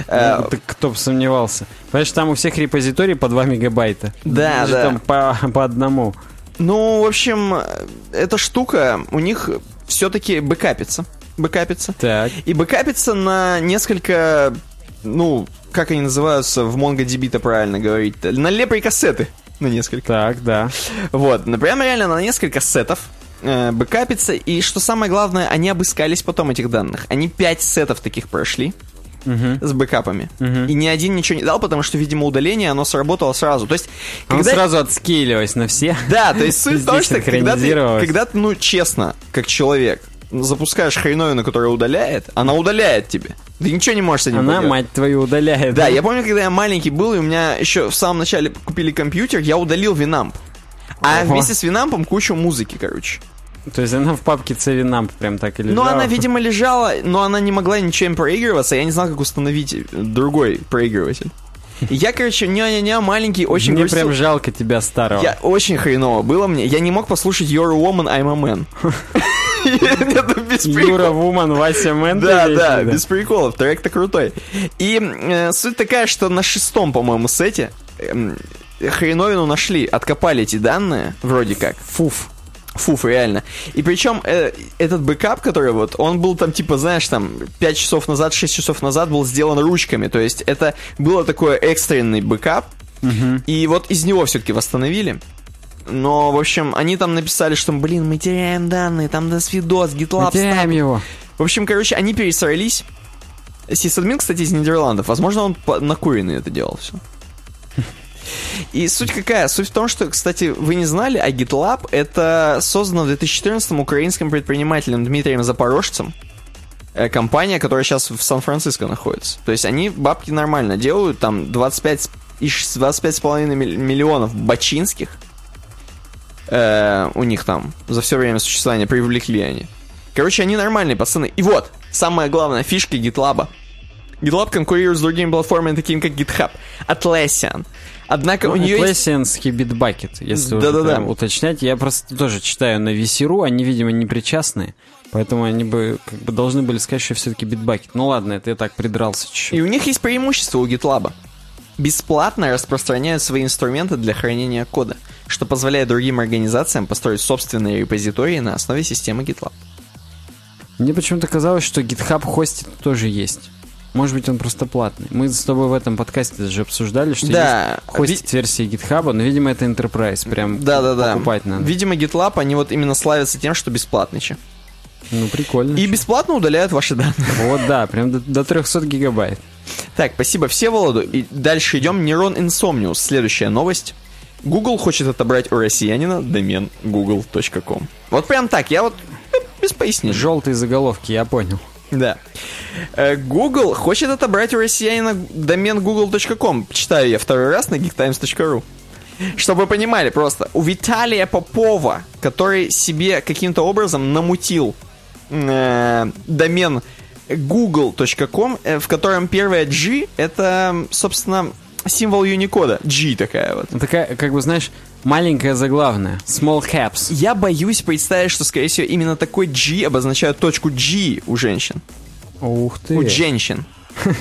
Э, Ну, так кто бы сомневался. Понимаешь, там у всех репозиторий по 2 мегабайта. Да, Даже да. там по, по одному. Ну, в общем, э, эта штука у них все-таки бэкапится. Бэкапится. Так. И бэкапится на несколько, ну, как они называются в MongoDB-то правильно говорить На лепрей кассеты. На несколько. Так, да. Вот, например, реально на несколько сетов э, бэкапится, и что самое главное, они обыскались потом этих данных. Они 5 сетов таких прошли Мгм. с бэкапами. Мгм. И ни один ничего не дал, потому что, видимо, удаление, оно сработало сразу. То есть, Он когда... сразу отскейлилась на все. Да, то есть суть в том, что когда ты, когда ты, ну, честно, как человек, запускаешь хреновину, которая удаляет, она удаляет тебе. Ты ничего не можешь с этим Она, поделать. мать твою, удаляет. Да, я помню, когда я маленький был, и у меня еще в самом начале купили компьютер, я удалил Винамп. А Ого. вместе с Винампом кучу музыки, короче. То есть она в папке Цевинамп прям так и лежала. Но она, видимо, лежала, но она не могла ничем проигрываться, я не знал, как установить другой проигрыватель. Я, короче, не-не-не, маленький, очень Мне грустил. прям жалко тебя старого. Я очень хреново было мне. Я не мог послушать You're a Woman, I'm a Man. Это без Юра. Вуман, Вася Мэн. Да, да, без приколов, трек-то крутой. И э, суть такая, что на шестом, по-моему, сете эм, хреновину нашли, откопали эти данные, вроде как. Фуф. Фуф, реально. И причем э, этот бэкап, который вот, он был там, типа, знаешь, там, 5 часов назад, 6 часов назад был сделан ручками. То есть это было такое экстренный бэкап. И вот из него все-таки восстановили. Но, в общем, они там написали, что, блин, мы теряем данные, там до свидос, GitLab Мы теряем его. в общем, короче, они пересрались. Сисадмин, кстати, из Нидерландов. Возможно, он накуренный это делал все. И суть какая? Суть в том, что, кстати, вы не знали, а GitLab это создано в 2014 украинским предпринимателем Дмитрием Запорожцем. Э, Компания, которая сейчас в Сан-Франциско находится. То есть они бабки нормально делают, там 25, с- и ш- 25,5 миль- миллионов бачинских э, у них там за все время существования привлекли они. Короче, они нормальные пацаны. И вот, самая главная фишка GitLab. GitLab конкурирует с другими платформами, такими как GitHub. Atlassian. Однако у нее есть... Atlassianский битбакет, если уже Да-да-да. прям уточнять. Я просто тоже читаю на VC.ru, они, видимо, не причастны. Поэтому они бы как бы должны были сказать, что все-таки битбакет. Ну ладно, это я так придрался чуть-чуть. И у них есть преимущество у GitLab. Бесплатно распространяют свои инструменты для хранения кода, что позволяет другим организациям построить собственные репозитории на основе системы GitLab. Мне почему-то казалось, что GitHub хостит тоже есть. Может быть, он просто платный. Мы с тобой в этом подкасте даже обсуждали, что Да, есть хостить версии GitHub, но, видимо, это Enterprise. Прям Да, да, да. покупать надо. Видимо, GitLab, они вот именно славятся тем, что бесплатный. че. Ну, прикольно. И бесплатно удаляют ваши данные. Вот, да, прям до, до 300 гигабайт. Так, спасибо Всеволоду. И дальше идем. Нейрон Insomnius. Следующая новость. Google хочет отобрать у россиянина домен google.com. Вот прям так, я вот э, без пояснений. Желтые заголовки, я понял. Да. Э, Google хочет отобрать у россиянина домен google.com. Читаю я второй раз на geektimes.ru. Чтобы вы понимали просто, у Виталия Попова, который себе каким-то образом намутил э, домен google.com, э, в котором первое G это, собственно, символ Unicode. G такая вот. Такая, как бы, знаешь, маленькая заглавная. Small caps. Я боюсь представить, что, скорее всего, именно такой G обозначает точку G у женщин. Ух ты. У женщин.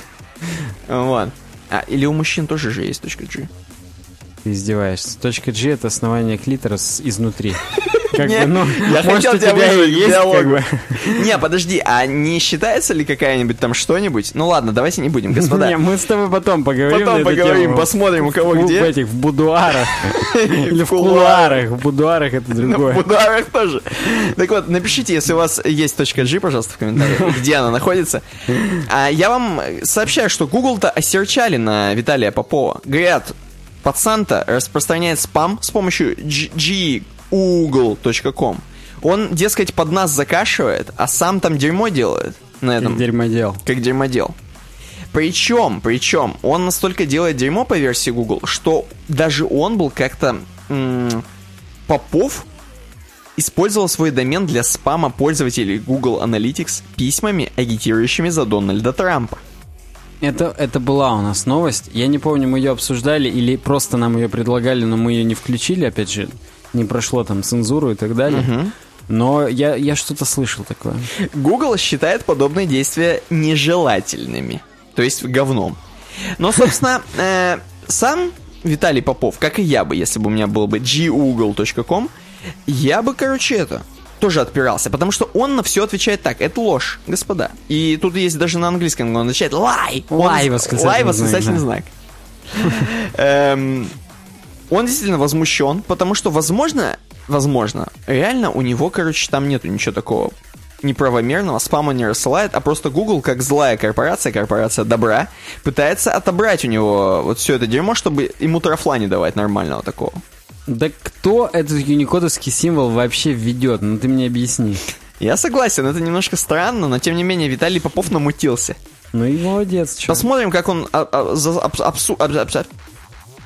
Вот. А, или у мужчин тоже же есть точка G. Ты издеваешься. Точка G это основание клитора с- изнутри. Как бы, ну, я может, хотел тебя вызвать есть, как бы. Не, подожди, а не считается ли какая-нибудь там что-нибудь? Ну ладно, давайте не будем, господа. Не, мы с тобой потом поговорим Потом поговорим, посмотрим, у кого В- где. В этих, в будуарах. Или в кулуарах. В будуарах это В другое. ударах тоже. Так вот, напишите, если у вас есть точка G, пожалуйста, в комментариях, где она находится. А я вам сообщаю, что Google-то осерчали на Виталия Попова. Говорят, пацан-то распространяет спам с помощью google.com. Он, дескать, под нас закашивает, а сам там дерьмо делает на этом. Как дерьмодел. как дерьмодел. Причем, причем, он настолько делает дерьмо по версии Google, что даже он был как-то... Попов использовал свой домен для спама пользователей Google Analytics письмами, агитирующими за Дональда Трампа. Это, это была у нас новость. Я не помню, мы ее обсуждали или просто нам ее предлагали, но мы ее не включили. Опять же, не прошло там цензуру и так далее. Но я, я что-то слышал такое. Google считает подобные действия нежелательными, то есть говном. Но, собственно, э, сам Виталий Попов, как и я бы, если бы у меня был бы google.com, я бы, короче, это тоже отпирался, потому что он на все отвечает так, это ложь, господа. И тут есть даже на английском, он отвечает лай. Лай, восклицательный лай, восклицательный знак. Эм, Он действительно возмущен, потому что, возможно, возможно, реально у него, короче, там нету ничего такого неправомерного, спама не рассылает, а просто Google, как злая корпорация, корпорация добра, пытается отобрать у него вот все это дерьмо, чтобы ему трафла не давать нормального такого. Да кто этот юникодовский символ вообще введет? Ну ты мне объясни. Я согласен, это немножко странно, но тем не менее Виталий Попов намутился. Ну и молодец, чё. Посмотрим, как он а, а, за- абсу- абс- абс-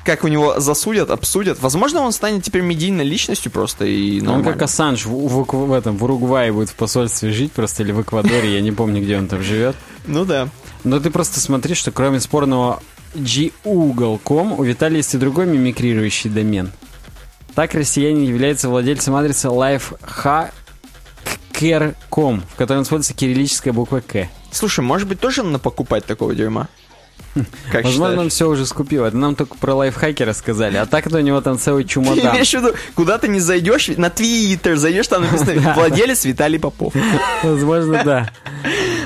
как у него засудят, обсудят. Возможно, он станет теперь медийной личностью просто и Он нормально. как Ассанж в, в- в этом, в Уругвае будет в посольстве жить просто или в Эквадоре, я не помню, где он там живет. Ну да. Но ты просто смотри, что кроме спорного google.com у Виталия есть и другой мимикрирующий домен. Так россиянин является владельцем адреса lifehacker.com, в котором используется кириллическая буква К. Слушай, может быть, тоже надо покупать такого дерьма? Как Возможно, он считаешь? все уже скупил. Это нам только про лайфхакера сказали. А так-то у него там целый Ты чемодан. имеешь в виду, куда ты не зайдешь, на Твиттер зайдешь, там написано «Владелец Виталий Попов». Возможно, да.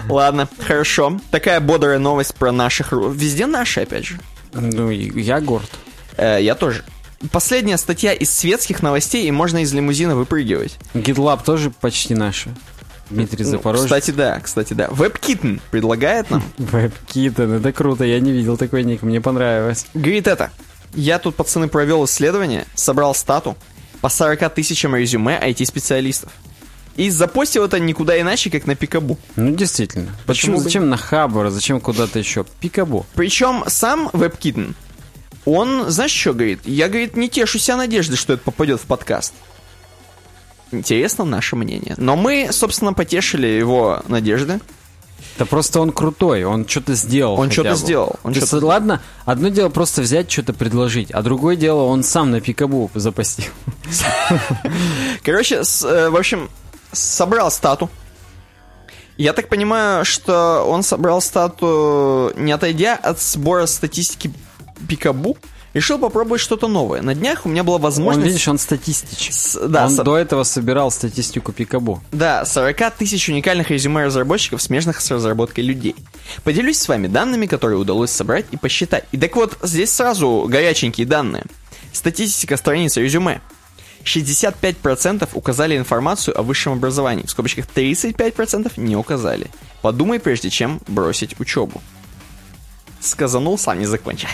Ладно, хорошо. Такая бодрая новость про наших... Везде наши, опять же. Ну, я горд. Э, я тоже. Последняя статья из светских новостей, и можно из лимузина выпрыгивать. GitLab тоже почти наши. Дмитрий Ну, Запорожец. Кстати, да, кстати, да. WebKitten предлагает нам. WebKitten, это круто, я не видел такой ник, мне понравилось. Говорит это. Я тут, пацаны, провел исследование, собрал стату по 40 тысячам резюме IT-специалистов. И запостил это никуда иначе, как на Пикабу. Ну, действительно. Почему Почему? Зачем на Хабр, зачем куда-то еще? Пикабу. Причем сам WebKitten, он, знаешь, что говорит? Я, говорит, не тешу себя надежды, что это попадет в подкаст. Интересно наше мнение. Но мы, собственно, потешили его надежды. Да просто он крутой, он что-то сделал. Он что-то сделал, он что-то- ладно, одно дело просто взять, что-то предложить, а другое дело он сам на Пикабу запостил. Короче, с- э, в общем, собрал стату Я так понимаю, что он собрал стату, не отойдя от сбора статистики Пикабу, решил попробовать что-то новое. На днях у меня была Он, возможность... видишь, он статистичек. с- да, он со- до этого собирал статистику Пикабу. Да, 40 тысяч уникальных резюме разработчиков, смежных с разработкой людей. Поделюсь с вами данными, которые удалось собрать и посчитать. И так вот, здесь сразу горяченькие данные. Статистика страниц резюме. 65% указали информацию о высшем образовании, в скобочках 35% не указали. Подумай, прежде чем бросить учебу. Сказанул, сам не закончил.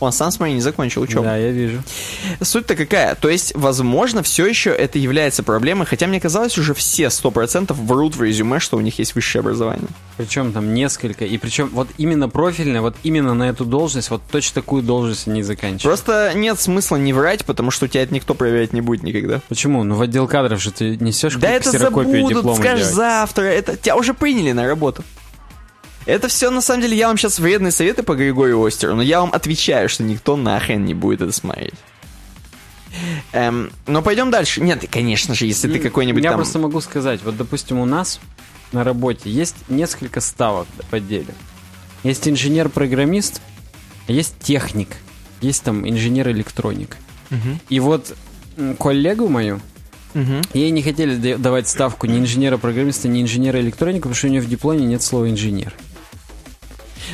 Он сам, смотри, не закончил учебу. Да, я вижу. Суть-то какая? То есть, возможно, все еще это является проблемой, хотя мне казалось, уже все 100% врут в резюме, что у них есть высшее образование. Причем там несколько. И причем вот именно профильное, вот именно на эту должность, вот точно такую должность они заканчивают. Просто нет смысла не врать, потому что у тебя это никто проверять не будет никогда. Почему? Ну в отдел кадров же ты несешь Да это забудут, диплома скажешь делать. завтра, это тебя уже приняли на работу. Это все, на самом деле, я вам сейчас вредные советы по Григорию Остеру, но я вам отвечаю, что никто нахрен не будет это смотреть. Эм, но пойдем дальше. Нет, конечно же, если ты какой-нибудь Я там... просто могу сказать, вот допустим у нас на работе есть несколько ставок в отделе. Есть инженер-программист, есть техник, есть там инженер-электроник. Мгм. И вот коллегу мою, Мгм. ей не хотели да- давать ставку ни инженера-программиста, ни инженера-электроника, потому что у нее в дипломе нет слова инженер.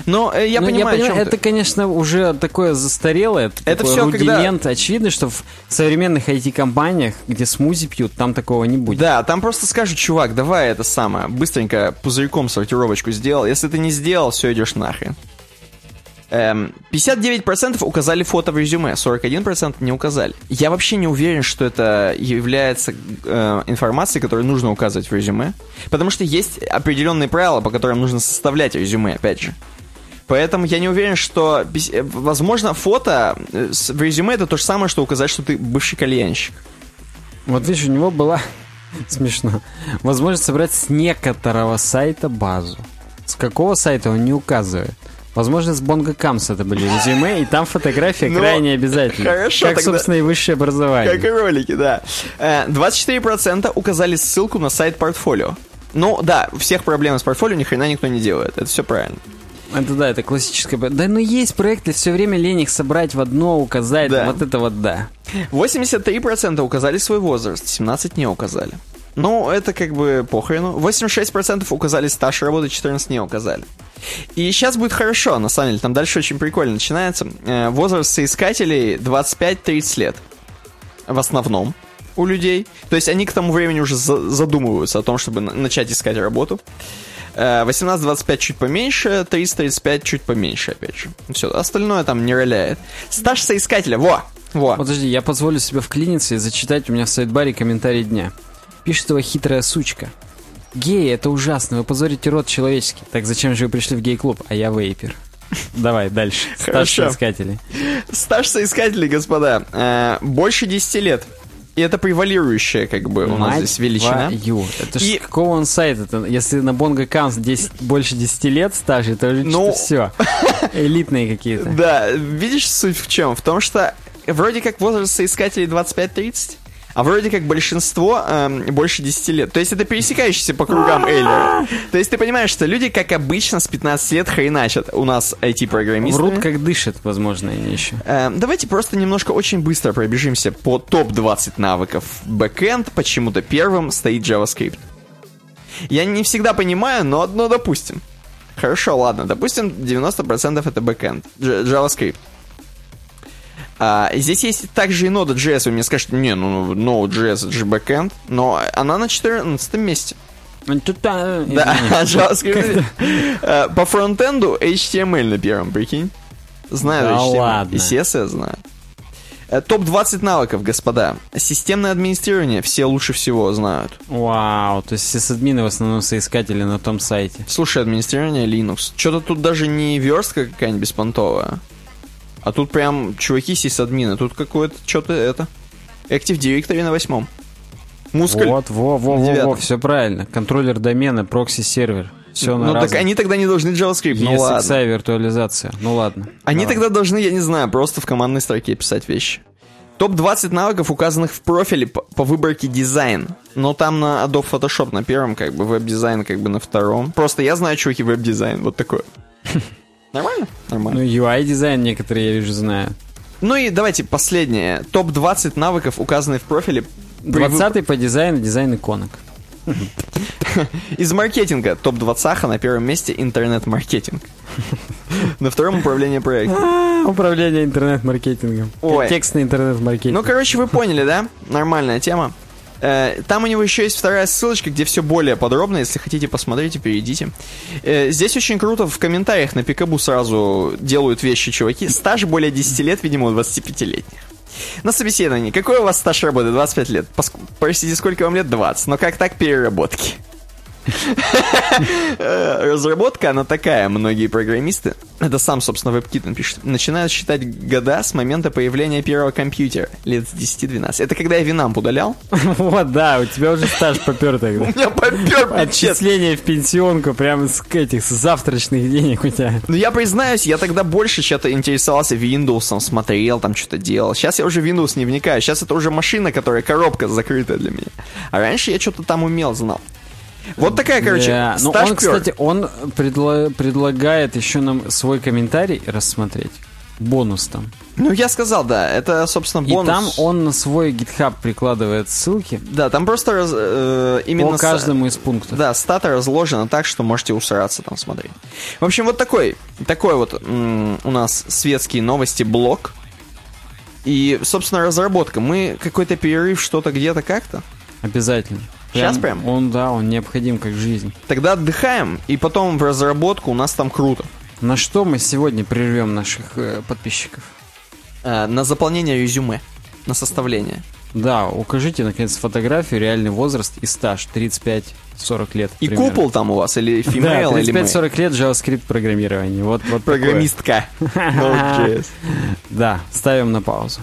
Но э, я Ну, понимаю, о чем это, конечно, уже такое застарелое, Это такой всё, когда- рудимент. Очевидно, что в современных IT-компаниях, где смузи пьют, там такого не будет. Да, там просто скажут, чувак, давай это самое, быстренько пузырьком сортировочку сделал. Если ты не сделал, все, идешь нахрен. Эм, 59% указали фото в резюме, 41% не указали. Я вообще не уверен, что это является э, информацией, которую нужно указывать в резюме. Потому что есть определенные правила, по которым нужно составлять резюме, опять же. Поэтому я не уверен, что... э, Возможно, фото э, в резюме это то же самое, что указать, что ты бывший кальянщик. Вот видишь, у него была смешно. Возможность собрать с некоторого сайта базу. С какого сайта он не указывает. Возможно, с Bongo Camps это были резюме, и там фотография Ну, крайне обязательна. хорошо, Как, тогда- собственно, и высшее образование. Как и ролики, да. Э, 24% указали ссылку на сайт портфолио. Ну, да, всех проблем с портфолио ни хрена никто не делает. Это все правильно. Это да, это классическое. Да, ну есть проекты, все время лень их собрать в одно, указать. Да. Вот это вот да. 83% указали свой возраст, 17% не указали. Ну, это как бы похрену. 86% указали стаж работы, 14% не указали. И сейчас будет хорошо, на самом деле. Там дальше очень прикольно начинается. Э, возраст соискателей 25-30 лет. В основном у людей. То есть они к тому времени уже за- задумываются о том, чтобы на- начать искать работу. Э, 18-25 чуть поменьше, 30-35 чуть поменьше, опять же. Все, остальное там не роляет. Стаж соискателя, во! Во. Подожди, я позволю себе вклиниться и зачитать у меня в сайт-баре комментарий дня. Пишет его хитрая сучка. Геи, это ужасно, вы позорите род человеческий. Так зачем же вы пришли в гей-клуб, а я вейпер? Давай, дальше. Стаж Хорошо. соискателей. Стаж соискателей, господа, э, больше 10 лет. И это превалирующая, как бы, у нас здесь величина. твою. Это ж И- какого он сайта? -то? Если на Bongo Camps 10, больше 10 лет стажа, это уже Ну. все. Элитные какие-то. Да, видишь, суть в чем? В том, что вроде как возраст соискателей 25-30, а вроде как большинство эм, больше 10 лет. То есть это пересекающиеся по кругам Эйлера. То есть ты понимаешь, что люди, как обычно, с 15 лет хреначат у нас IT-программисты. Врут как дышит, возможно, они еще. Эм, давайте просто немножко очень быстро пробежимся по топ-20 навыков. Бэкэнд почему-то первым стоит JavaScript. Я не всегда понимаю, но одно допустим. Хорошо, ладно, допустим, 90% это бэкэнд, JavaScript. А, здесь есть также и Node.js, вы мне скажете, не, ну Node.js это же бэкэнд, но она на 14 месте. Да, а JavaScript. Э, По фронтенду HTML на первом, прикинь. Знаю Да HTML. ладно. И CSS знаю. Э, Топ-20 навыков, господа. Системное администрирование все лучше всего знают. Вау, то есть сисадмины в основном соискатели на том сайте. Слушай, администрирование Linux. Что-то тут даже не верстка какая-нибудь беспонтовая. А тут прям чуваки сисадмины. Тут какое-то что-то это. Active Directory на восьмом. Мускуль. Вот, во, во, во, во, все правильно. Контроллер домена, прокси-сервер. Все на ну так они тогда не должны JavaScript. Ну ладно. ESXi виртуализация. Ну ладно. Они Давай. тогда должны, я не знаю, просто в командной строке писать вещи. Топ-20 навыков, указанных в профиле по, по выборке дизайн. Но там на Adobe Photoshop на первом, как бы веб-дизайн как бы на втором. Просто я знаю, чуваки, веб-дизайн. Вот такое. Нормально? Нормально. Ну, UI-дизайн некоторые, я вижу, знаю. Ну и давайте последнее. Топ-20 навыков, указанные в профиле. при выб- 20 по дизайну, дизайн иконок. Из маркетинга. Топ-20 на первом месте интернет-маркетинг. На втором управление проектом. А, Управление интернет-маркетингом. Ой. Текстный интернет-маркетинг. Ну, короче, вы поняли, да? Нормальная тема. Э, Там у него еще есть вторая ссылочка, где все более подробно. Если хотите, посмотрите, перейдите. Э, Здесь очень круто в комментариях на Пикабу сразу делают вещи чуваки. Стаж более 10 лет, видимо, у 25-летних. На собеседовании. Какой у вас стаж работы? 25 лет. Пос- Простите, сколько вам лет? 20. Но как так переработки? Разработка, она такая, многие программисты, это сам, собственно, WebKit пишет, начинают считать года с момента появления первого компьютера, лет с 10-12. Это когда я Винамп удалял? Вот, да, у тебя уже стаж попер У тогда. меня попер. Отчисление в пенсионку прямо с этих с завтрашних денег у тебя. Ну, я признаюсь, я тогда больше что-то интересовался Windows, смотрел, там что-то делал. Сейчас я уже Windows не вникаю. Сейчас это уже машина, которая коробка закрытая для меня. А раньше я что-то там умел, знал. Вот такая, короче, Да, ну он, кстати, он предла- предлагает еще нам свой комментарий рассмотреть. Бонус там. Ну, я сказал, да, это, собственно, И бонус. там он на свой GitHub прикладывает ссылки Да, там просто раз- э, именно... по каждому из пунктов. Да, стата разложена так, что можете усраться там смотреть. В общем, вот такой, такой вот м, у нас светские новости блок. И, собственно, разработка. Мы какой-то перерыв, что-то где-то как-то. Обязательно. Щас прям? Он, да, он необходим как жизнь. Тогда отдыхаем, и потом в разработку у нас там круто. На что мы сегодня прервем наших э, подписчиков? Э, на заполнение резюме, на составление. Да, укажите, наконец, фотографию, реальный возраст и стаж. 35-40 лет. И примерно. купол там у вас, или Да, или male? 35-40 лет JavaScript программирования. Вот, вот. Программистка. Да, ставим на паузу.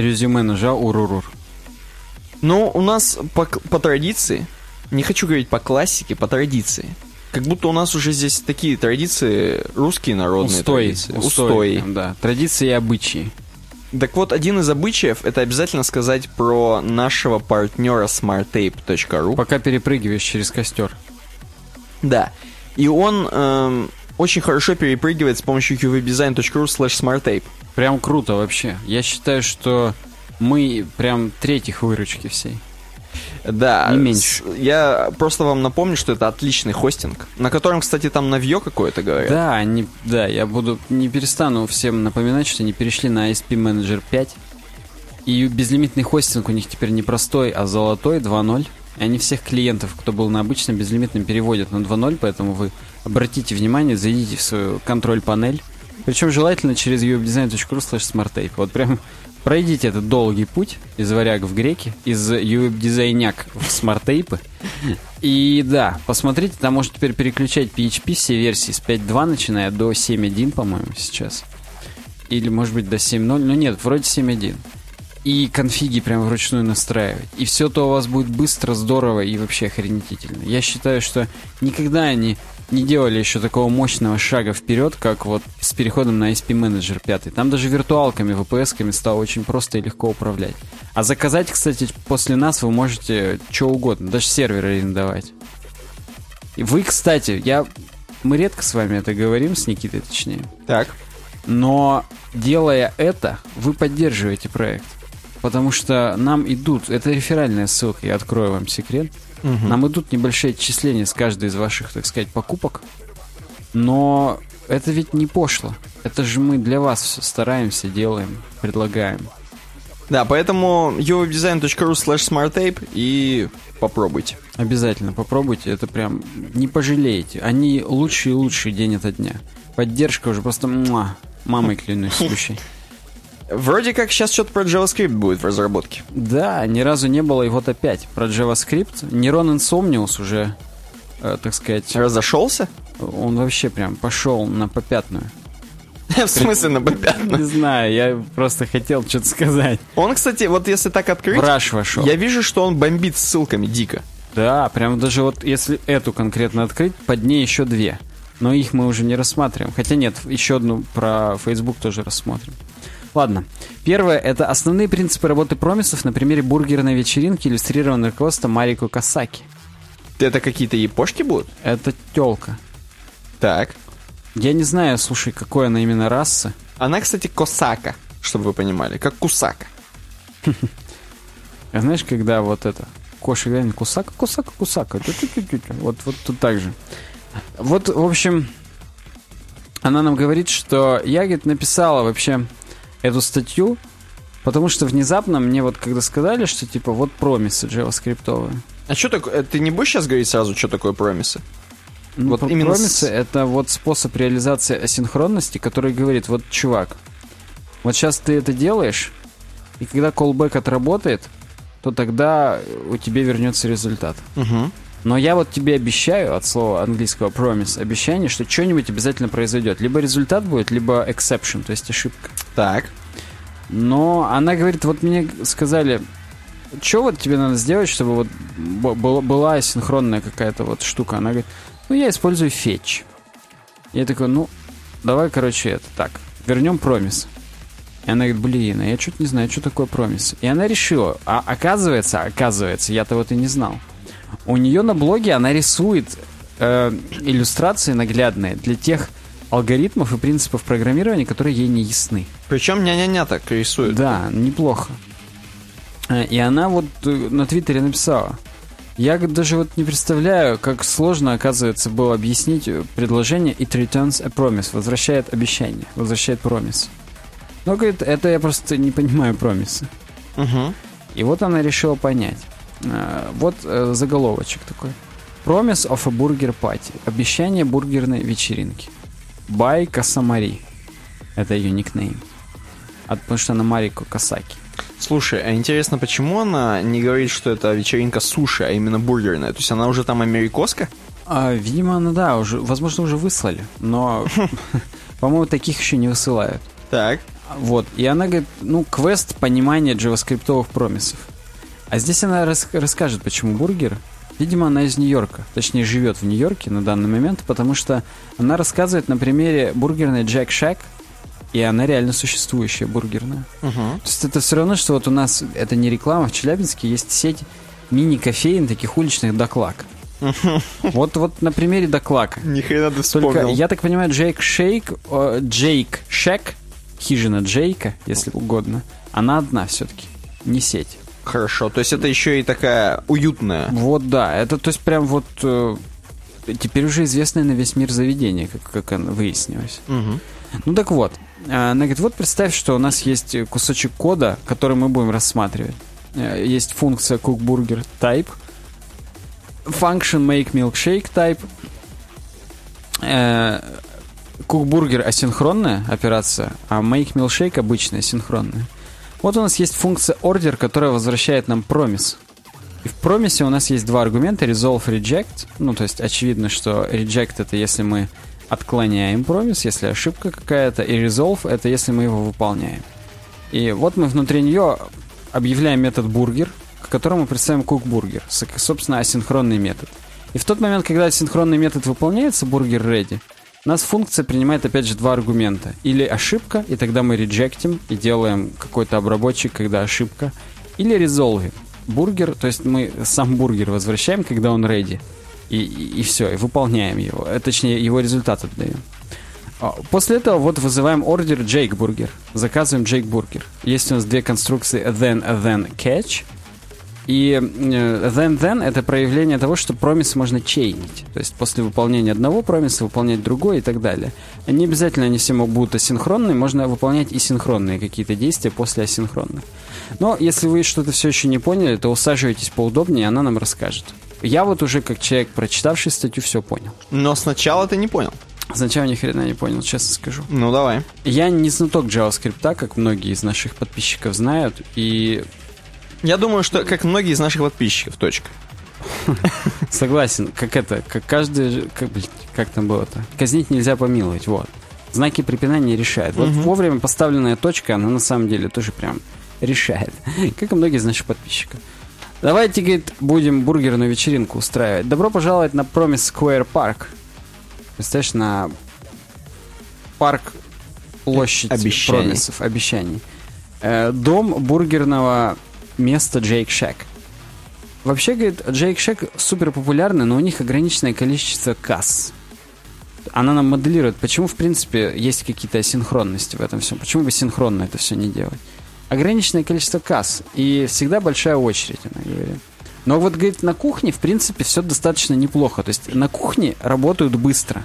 Резюме нажал, урурур. Ну, у нас по, по традиции, не хочу говорить по классике, по традиции. Как будто у нас уже здесь такие традиции, русские народные Устой, традиции. устой, да. Традиции и обычаи. Так вот, один из обычаев, это обязательно сказать про нашего партнера smarttape.ru. Пока перепрыгиваешь через костер. Да. И он эм, очень хорошо перепрыгивает с помощью qwebdesign.ru slash smarttape. Прям круто вообще. Я считаю, что мы прям третьих выручки всей. Да. Не меньше. Я просто вам напомню, что это отличный хостинг, на котором, кстати, там навье какое-то говорят. Да, они, да, я буду не перестану всем напоминать, что они перешли на ISP Manager 5. И безлимитный хостинг у них теперь не простой, а золотой 2.0. И они всех клиентов, кто был на обычном безлимитном, переводят на 2.0, поэтому вы обратите внимание, зайдите в свою контроль-панель. Причем желательно через uwebdesign.ru slash smartape. Вот прям пройдите этот долгий путь из варяг в греки, из uwebдизайняк в SmartApe ы. И да, посмотрите, там можно теперь переключать PHP все версии с 5.2 начиная до 7.1, по-моему, сейчас. Или, может быть, до 7.0. Ну нет, вроде 7.1. И конфиги прям вручную настраивать. И все то у вас будет быстро, здорово и вообще охренительно. Я считаю, что никогда они не делали еще такого мощного шага вперед, как вот с переходом на SP Manager 5. Там даже виртуалками, VPS-ками стало очень просто и легко управлять. А заказать, кстати, после нас вы можете что угодно, даже сервер арендовать. И вы, кстати, я... Мы редко с вами это говорим, с Никитой точнее. Так. Но делая это, вы поддерживаете проект. Потому что нам идут, это реферальная ссылка, я открою вам секрет. Нам идут небольшие отчисления с каждой из ваших, так сказать, покупок. Но это ведь не пошло. Это же мы для вас все стараемся, делаем, предлагаем. Да, поэтому uwebdesign.ru slash smarttape и попробуйте. Обязательно попробуйте, это прям не пожалеете. Они лучший и лучший день ото дня. Поддержка уже просто муа, мамой клянусь сущей. Вроде как сейчас что-то про JavaScript будет в разработке. Да, ни разу не было, и вот опять про JavaScript. Нейрон Insomnius уже, э, так сказать, Разошелся? он вообще прям пошел на попятную. В смысле на Не знаю, я просто хотел что-то сказать. Он, кстати, вот если так открыть, Враж вошел. я вижу, что он бомбит ссылками дико. Да, прям даже вот если эту конкретно открыть, под ней еще две. Но их мы уже не рассматриваем. Хотя нет, еще одну про Facebook тоже рассмотрим. Ладно. Первое – это основные принципы работы промисов на примере бургерной вечеринки, иллюстрированной руководством Марико Касаки. Это какие-то япошки будут? Это телка. Так. Я не знаю, слушай, какой она именно расы. Она, кстати, косака, чтобы вы понимали, как кусака. А знаешь, когда вот это, кошек реально кусака, кусака, кусака, вот, вот тут так же. Вот, в общем, она нам говорит, что я, говорит, написала вообще эту статью, потому что внезапно мне вот когда сказали, что типа вот промисы джаваскриптовые. А что такое? Ты не будешь сейчас говорить сразу, что такое промисы? Ну, Вот именно промисы с- это вот способ реализации асинхронности, который говорит, вот чувак, вот сейчас ты это делаешь, и когда callback отработает, то тогда у тебя вернется результат. Угу. Но я вот тебе обещаю, от слова английского promise, обещание, что что-нибудь обязательно произойдет. Либо результат будет, либо exception, то есть ошибка. Так. Но она говорит, вот мне сказали, что вот тебе надо сделать, чтобы вот была синхронная какая-то вот штука. Она говорит, ну я использую фетч. Я такой, ну давай, короче, это так, вернем промис. И она говорит, блин, а я что-то не знаю, что такое промис. И она решила, а оказывается, оказывается, я-то вот и не знал. У нее на блоге она рисует э, иллюстрации наглядные для тех алгоритмов и принципов программирования, которые ей не ясны. Причем ня-ня-ня так рисует. Да, неплохо. Э, И она вот э, на Твиттере написала. Я даже вот не представляю, как сложно, оказывается, было объяснить э, предложение it returns a promise, возвращает обещание, возвращает промис. Но, говорит, это я просто не понимаю промисы. Угу. И вот она решила понять. Вот заголовочек такой. Promise of a burger party. Обещание бургерной вечеринки. By Касамари. Это ее никнейм. От, потому что она Марико Касаки. Слушай, а интересно, почему она не говорит, что это вечеринка суши, а именно бургерная? То есть она уже там америкоска? А, видимо, она, да, уже, возможно, уже выслали. Но, по-моему, таких еще не высылают. Так. Вот. И она говорит, ну, квест понимания джаваскриптовых промисов. А здесь она рас- расскажет, почему бургер. Видимо, она из Нью-Йорка. Точнее, живет в Нью-Йорке на данный момент, потому что она рассказывает на примере бургерной Jack Shack, и она реально существующая бургерная. Угу. То есть это все равно, что вот у нас, это не реклама, в Челябинске есть сеть мини-кофеин, таких уличных доклак. Вот, вот на примере доклака. Ни хрена ты Только, вспомнил. я так понимаю, Джейк Шейк, э, Джейк Шек, хижина Джейка, если угодно, она одна все-таки, не сеть. Хорошо, то есть это еще и такая уютная. Вот да, это то есть прям вот э, теперь уже известное на весь мир заведение, как, как выяснилось. Угу. Ну так вот, э, она говорит, вот представь, что у нас есть кусочек кода, который мы будем рассматривать. Э, Есть функция cookburger type, function make milkshake type, э, cookburger асинхронная операция, а make milkshake обычная синхронная. Вот у нас есть функция order, которая возвращает нам promise. И в промисе у нас есть два аргумента, resolve, reject. Ну, то есть очевидно, что reject это если мы отклоняем промис, если ошибка какая-то, и resolve это если мы его выполняем. И вот мы внутри нее объявляем метод бургер, к которому представим с- собственно, асинхронный метод. И в тот момент, когда асинхронный метод выполняется, бургер ready, нас функция принимает опять же два аргумента. Или ошибка, и тогда мы реджектим и делаем какой-то обработчик, когда ошибка. Или resolve. Бургер, то есть мы сам бургер возвращаем, когда он ready. И, и, все, и выполняем его. Э, Точнее, его результат отдаем. А, После этого вот вызываем ордер Jake Burger. Заказываем Jake Burger. Есть у нас две конструкции then, then, catch. И э, then, then это проявление того, что промис можно чейнить. То есть после выполнения одного промиса выполнять другой и так далее. Не обязательно они все будут асинхронные, можно выполнять и синхронные какие-то действия после асинхронных. Но если вы что-то все еще не поняли, то усаживайтесь поудобнее, она нам расскажет. Я вот уже как человек, прочитавший статью, все понял. Но сначала ты не понял. Сначала ни хрена не понял, честно скажу. Ну давай. Я не знаток JavaScript, как многие из наших подписчиков знают, и Я думаю, что как многие из наших подписчиков, точка. согласен, как это, как каждый, как, как там было-то? Казнить нельзя помиловать, вот. Знаки препинания решают. Вот вовремя поставленная точка, она на самом деле тоже прям решает. Как и многие из наших подписчиков. Давайте, говорит, будем бургерную вечеринку устраивать. Добро пожаловать на Promise Square Park. Представляешь, на парк площадь Обещаний. промисов, обещаний. Э, дом бургерного места Джейк Шек. Вообще, говорит, Джейк Шек супер популярный, но у них ограниченное количество касс. Она нам моделирует, почему, в принципе, есть какие-то асинхронности в этом всем. Почему бы синхронно это все не делать? Ограниченное количество касс. И всегда большая очередь, она говорит. Но вот, говорит, на кухне, в принципе, все достаточно неплохо. То есть на кухне работают быстро.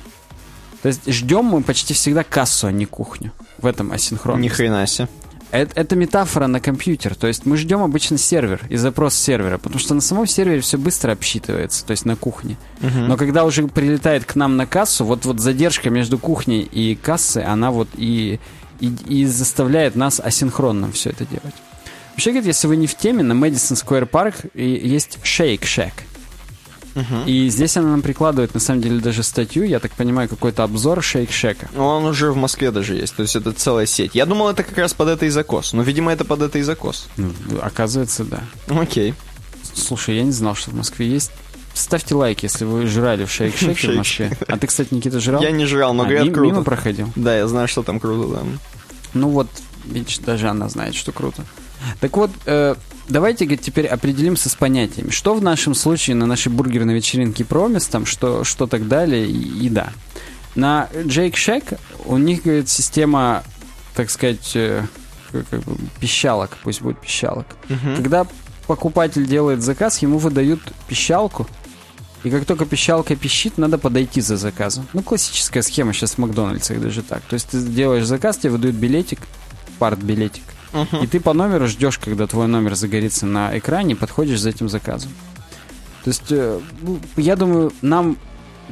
То есть ждем мы почти всегда кассу, а не кухню. В этом асинхронность. Ни хрена себе. Это, это метафора на компьютер. То есть мы ждем обычно сервер и запрос сервера, потому что на самом сервере все быстро обсчитывается, то есть на кухне. Но когда уже прилетает к нам на кассу, вот, вот задержка между кухней и кассой, она вот и, и, и заставляет нас асинхронно все это делать. Вообще, говорит, если вы не в теме, на Madison Square Park есть Shake Shack. И здесь она нам прикладывает, на самом деле, даже статью, я так понимаю, какой-то обзор Shack. Ну, Он уже в Москве даже есть, то есть это целая сеть. Я думал, это как раз под это и закос. Но, видимо, это под это и закос. Ну, оказывается, да. Окей. Слушай, я не знал, что в Москве есть. Ставьте лайк, если вы жрали в Шейк Шеке в Москве. А ты, кстати, Никита, жрал? Я не жрал, но А, говорят, круто. мимо проходил. Да, я знаю, что там круто, да. Ну вот, видишь, даже она знает, что круто. Так вот, э, давайте говорит, теперь определимся с понятиями. Что в нашем случае на нашей бургерной вечеринке промис, там, что, что так далее, и, и да. На Джейк Shack у них, говорит, система, так сказать, э, как- бы пищалок, пусть будет пищалок. Когда покупатель делает заказ, ему выдают пищалку, и как только пищалка пищит, надо подойти за заказом. Ну, классическая схема сейчас в Макдональдсах даже так. То есть ты делаешь заказ, тебе выдают билетик, парт-билетик, и ты по номеру ждешь, когда твой номер загорится на экране, и подходишь за этим заказом. То есть, э, ну, я думаю, нам,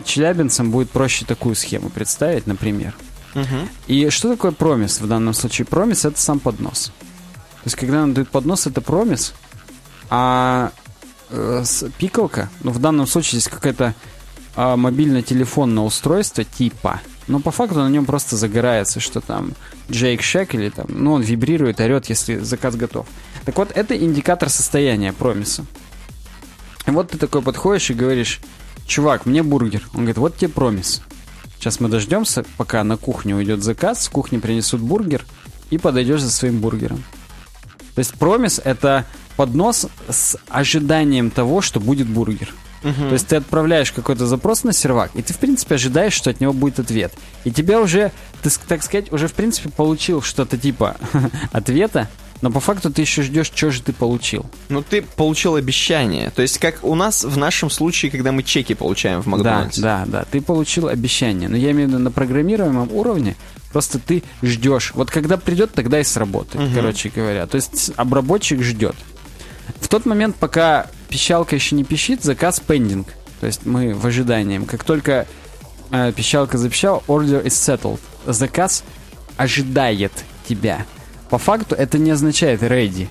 челябинцам, будет проще такую схему представить, например. И что такое промис в данном случае? Промис это сам поднос. То есть, когда нам дают поднос, это промис, а э, пикалка, ну, в данном случае здесь какое-то а, мобильно-телефонное устройство типа, но по факту на нем просто загорается, что там Джейк Шек или там, ну, он вибрирует, орет, если заказ готов. Так вот, это индикатор состояния промиса. И вот ты такой подходишь и говоришь, чувак, мне бургер. Он говорит, вот тебе промис. Сейчас мы дождемся, пока на кухню уйдет заказ, с кухни принесут бургер, и подойдешь за своим бургером. То есть промис — это поднос с ожиданием того, что будет бургер. То есть ты отправляешь какой-то запрос на сервак, и ты, в принципе, ожидаешь, что от него будет ответ. И тебя уже, ты, так сказать, уже, в принципе, получил что-то типа ответа, но по факту ты еще ждешь, что же ты получил. Ну, ты получил обещание. То есть, как у нас в нашем случае, когда мы чеки получаем в Да, Макдональдсе. да, да. Ты получил обещание. Но я имею в виду на программируемом уровне. Просто ты ждешь. Вот когда придет, тогда и сработает, короче говоря. То есть обработчик ждет. В тот момент, пока пищалка еще не пищит, заказ пендинг. То есть мы в ожидании. Как только э, пищалка запищала, order is settled. Заказ ожидает тебя. По факту это не означает ready.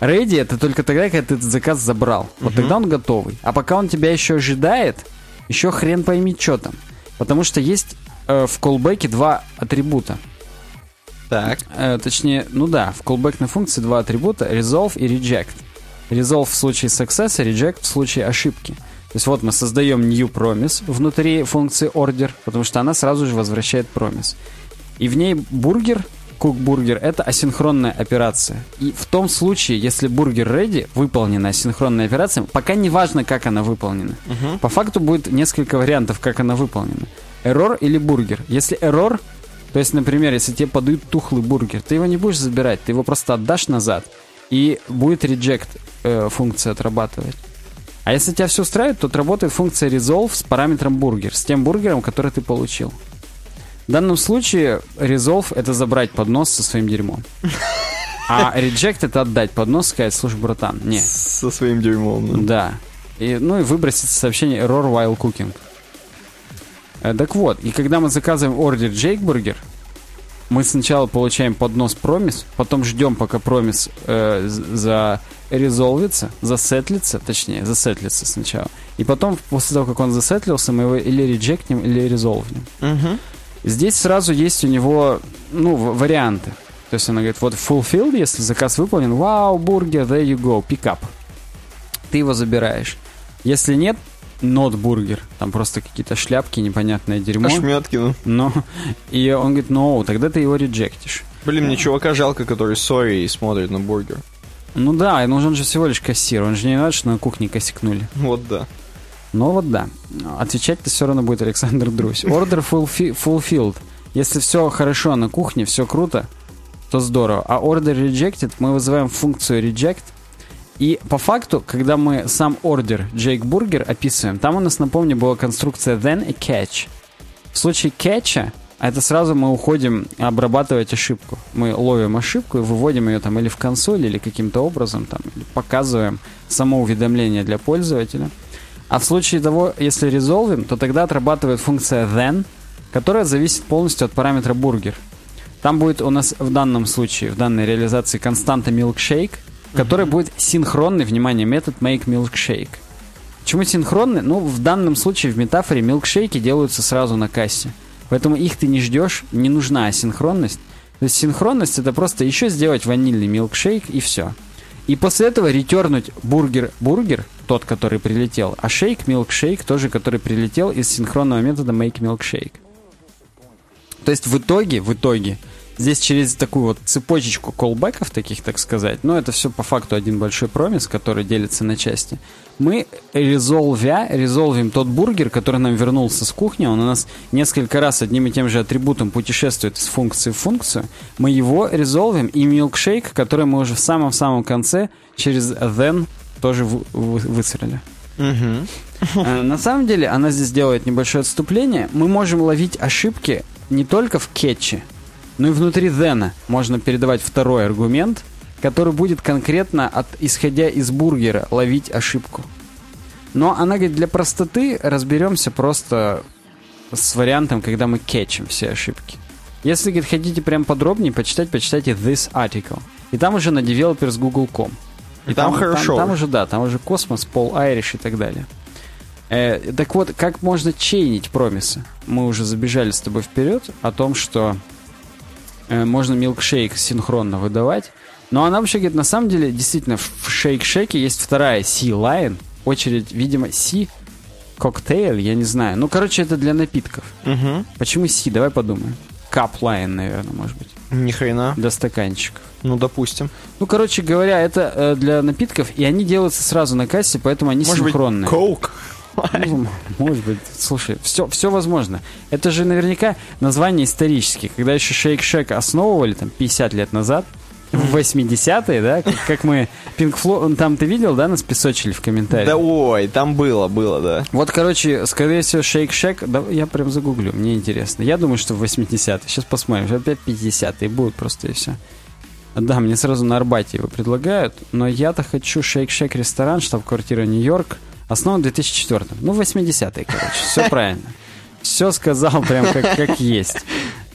Ready это только тогда, когда ты этот заказ забрал. Вот тогда он готовый. А пока он тебя еще ожидает, еще хрен пойми, что там. Потому что есть э, в колбеке два атрибута. Так. Э, точнее, ну да, в callbackной функции два атрибута resolve и reject. Resolve в случае success, reject в случае ошибки. То есть вот мы создаем new promise внутри функции order, потому что она сразу же возвращает promise. И в ней бургер, кукбургер, это асинхронная операция. И в том случае, если бургер ready, выполнена асинхронная операция, пока не важно, как она выполнена. По факту будет несколько вариантов, как она выполнена. Error или бургер. Если error, то есть, например, если тебе подают тухлый бургер, ты его не будешь забирать, ты его просто отдашь назад, и будет reject э, функция отрабатывать. А если тебя все устраивает, то отработает функция resolve с параметром бургер, с тем бургером, который ты получил. В данном случае resolve это забрать поднос со своим дерьмом. А reject это отдать поднос, сказать, слушай, братан, не, Со своим дерьмом. да. И, ну и выбросить сообщение error while cooking. Э, Так вот, и когда мы заказываем ордер Jake Burger, мы сначала получаем поднос промис, потом ждем, пока промис э, за резолвится, засетлится, точнее, засетлится сначала. И потом, после того, как он засетлился, мы его или реджектнем, или резолвнем. Мгм. Здесь сразу есть у него, ну, варианты. То есть она говорит, вот fulfilled, если заказ выполнен, вау, бургер, there you go, pick up. Ты его забираешь. Если нет, not бургер. Там просто какие-то шляпки, непонятное дерьмо. Ошметки, ну. Но, и он говорит, no, тогда ты его реджектишь. Блин, мне чувака жалко, который сори и смотрит на бургер. Ну да, но он же всего лишь кассир, он же не знает, что на кухне косякнули. Вот да. Но вот да, отвечать-то все равно будет Александр Друзь. Order fulfi- fulfilled. Если все хорошо на кухне, все круто, то здорово. А order rejected мы вызываем функцию reject. И по факту, когда мы сам ордер Jake Burger описываем, там у нас, напомню, была конструкция then и catch. В случае catch, это сразу мы уходим обрабатывать ошибку. Мы ловим ошибку и выводим ее там или в консоль, или каким-то образом там, показываем само уведомление для пользователя. А в случае того, если резолвим, то тогда отрабатывает функция then, которая зависит полностью от параметра бургер. Там будет у нас в данном случае, в данной реализации константа milkshake, который будет синхронный, внимание, метод make milkshake. Почему синхронный? Ну, в данном случае в метафоре милкшейки делаются сразу на кассе. Поэтому их ты не ждешь, не нужна синхронность. То есть синхронность это просто еще сделать ванильный милкшейк и все. И после этого ретернуть бургер-бургер, тот, который прилетел, а шейк-милкшейк, тоже, который прилетел из синхронного метода make milkshake. То есть в итоге, в итоге, здесь через такую вот цепочечку колбеков таких, так сказать, но это все по факту один большой промис, который делится на части, мы резолвя, резолвим тот бургер, который нам вернулся с кухни, он у нас несколько раз одним и тем же атрибутом путешествует из функции в функцию, мы его резолвим, и милкшейк, который мы уже в самом-самом конце через then тоже вы, вы, выцарили. Угу. На самом деле, она здесь делает небольшое отступление. Мы можем ловить ошибки не только в кетче, но и внутри then можно передавать второй аргумент, который будет конкретно, от, исходя из бургера, ловить ошибку. Но она говорит, для простоты разберемся просто с вариантом, когда мы кетчим все ошибки. Если, говорит, хотите прям подробнее почитать, почитайте this article. И там уже на developers google.com. И там, там хорошо. Там, там уже, да, там уже космос, Пол Айриш и так далее. Э, так вот, как можно чейнить промисы? Мы уже забежали с тобой вперед о том, что можно милкшейк синхронно выдавать. Но она вообще говорит, на самом деле, действительно, в шейк-шейке есть вторая C-line. Очередь, видимо, C коктейль, я не знаю. Ну, короче, это для напитков. Угу. Почему C? Давай подумаем. Line, наверное, может быть. Ни хрена. Для стаканчиков. Ну, допустим. Ну, короче говоря, это э, для напитков, и они делаются сразу на кассе, поэтому они может синхронные. Быть, Coke? Ну, может быть, слушай, все, все возможно. Это же наверняка название исторические. Когда еще Shake Shack основывали, там, 50 лет назад, в 80-е, да? Как, как мы... Pink Floyd... Там ты видел, да, нас песочили в комментариях? Да ой, там было, было, да. Вот, короче, скорее всего, Shake Shack... Да, я прям загуглю, мне интересно. Я думаю, что в 80-е. Сейчас посмотрим. Опять 50-е будут просто и все. Да, мне сразу на Арбате его предлагают, но я-то хочу Shake Shack ресторан, штаб-квартира Нью-Йорк, основан в 2004 Ну, 80-е, короче, все правильно. Все сказал прям как, как есть.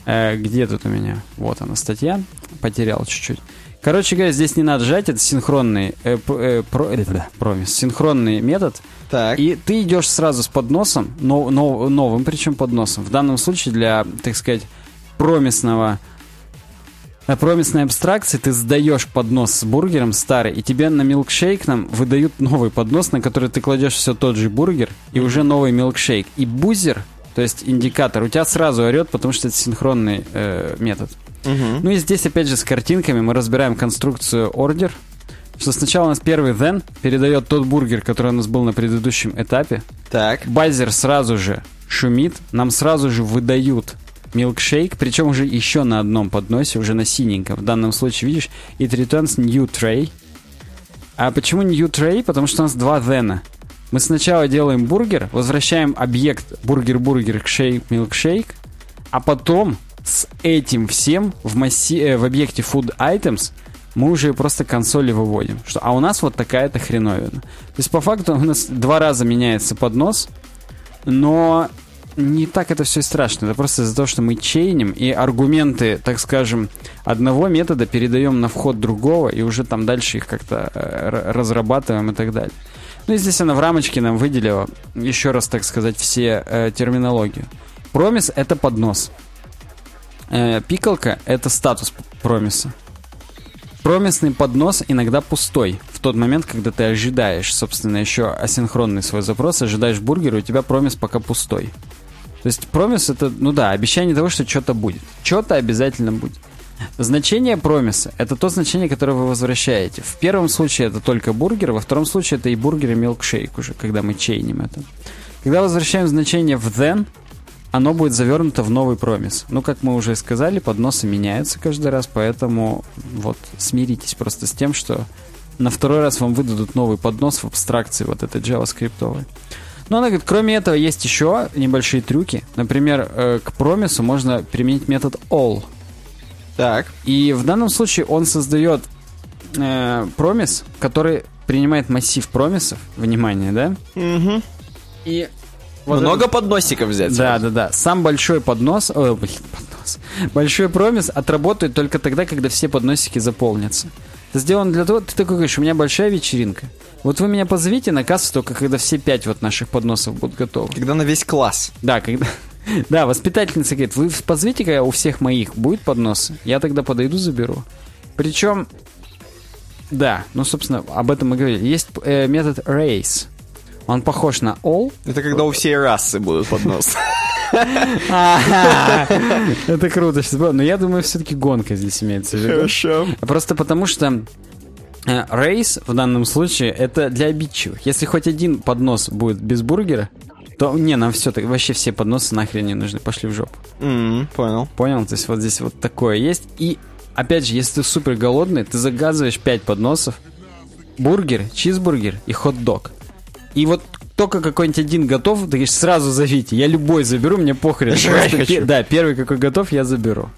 Э, где тут у меня? Вот она, статья. Потерял чуть-чуть. Короче говоря, здесь не надо жать, это синхронный э, э, про, э, да, промис, синхронный метод. Так. И ты идешь сразу с подносом, но, но, новым причем подносом. В данном случае для, так сказать, промисного э, промисной абстракции ты сдаешь поднос с бургером старый, и тебе на милкшейк нам выдают новый поднос, на который ты кладешь все тот же бургер, и уже новый милкшейк. И бузер, то есть индикатор, у тебя сразу орет, потому что это синхронный э, метод. Угу. Ну и здесь, опять же, с картинками мы разбираем конструкцию ордер. Что сначала у нас первый then передает тот бургер, который у нас был на предыдущем этапе. Так. Базер сразу же шумит, нам сразу же выдают милкшейк, причем уже еще на одном подносе, уже на синеньком. В данном случае, видишь, it returns new tray. А почему new tray? Потому что у нас два then. Мы сначала делаем бургер, возвращаем объект бургер-бургер к шейк милкшейк, а потом с этим всем в, масси... э, в объекте food items мы уже просто консоли выводим. Что, а у нас вот такая-то хреновина. То есть по факту у нас два раза меняется поднос, но не так это все страшно. Это просто из-за того, что мы чейним и аргументы, так скажем, одного метода передаем на вход другого, и уже там дальше их как-то э, разрабатываем и так далее. Ну и здесь она в рамочке нам выделила, еще раз, так сказать, все э, терминологию. Промис — это поднос. Э, пикалка — это статус промиса. Промисный поднос иногда пустой. В тот момент, когда ты ожидаешь, собственно, еще асинхронный свой запрос, ожидаешь бургер, и у тебя промис пока пустой. То есть промис это, ну да, обещание того, что что-то будет. Что-то обязательно будет. Значение промиса – это то значение, которое вы возвращаете. В первом случае это только бургер, во втором случае это и бургер, и милкшейк уже, когда мы чейним это. Когда возвращаем значение в then, оно будет завернуто в новый промис. Ну, как мы уже сказали, подносы меняются каждый раз, поэтому вот смиритесь просто с тем, что на второй раз вам выдадут новый поднос в абстракции вот этой JavaScript. Но она говорит, кроме этого есть еще небольшие трюки. Например, э, к промису можно применить метод all. Так. И в данном случае он создает э, промис, который принимает массив промисов. Внимание, да? Угу. И вот Много это... подносиков взять. Да, да, да. Сам большой поднос, о, блин, поднос. Большой промис отработает только тогда, когда все подносики заполнятся. Это сделано для того, ты такой говоришь, у меня большая вечеринка. Вот вы меня позовите на кассу только когда все пять вот наших подносов будут готовы. Когда на весь класс. Да, когда... Да, воспитательница говорит, вы позовите, когда у всех моих будет подносы, я тогда подойду, заберу. Причем, да, ну, собственно, об этом мы говорили. Есть э, метод race. Он похож на all. Это когда у всей расы будут подносы. Это круто. Но я думаю, все-таки гонка здесь имеется в виду. Хорошо. Просто потому что рейс в данном случае это для обидчивых. Если хоть один поднос будет без бургера, то не, нам все так вообще все подносы нахрен не нужны, пошли в жопу. Mm, понял. Понял? То есть вот здесь вот такое есть. И опять же, если ты супер голодный, ты заказываешь 5 подносов, бургер, чизбургер и хот-дог. И вот только какой-нибудь один готов, ты говоришь, сразу зовите. Я любой заберу, мне похрен. Да, первый какой готов, я заберу.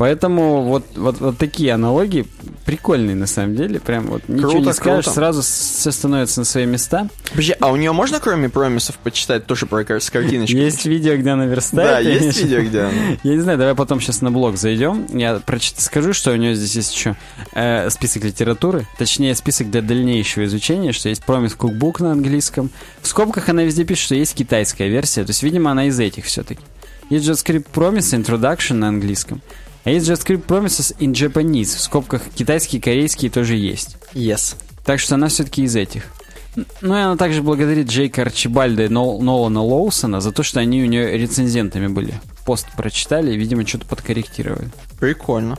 Поэтому вот, вот, вот такие аналогии прикольные на самом деле. Прям вот ничего круто, не скажешь, круто. сразу все становится на свои места. Подожди, а у нее можно кроме промисов почитать тоже про с картиночкой? Есть видео, где она верстает. Да, есть видео, где она. Я не знаю, давай потом сейчас на блог зайдем. Я прочит, скажу, что у нее здесь есть еще э, список литературы, точнее список для дальнейшего изучения, что есть промис кукбук на английском. В скобках она везде пишет, что есть китайская версия, то есть, видимо, она из этих все-таки. Есть JavaScript Promise Introduction на английском. А есть JavaScript Promises in Japanese. В скобках китайские корейские тоже есть. Yes. Так что она все-таки из этих. Ну и она также благодарит Джейка Арчибальда и Нол Нолана Лоусона за то, что они у нее рецензентами были. Пост прочитали и, видимо, что-то подкорректировали. Прикольно.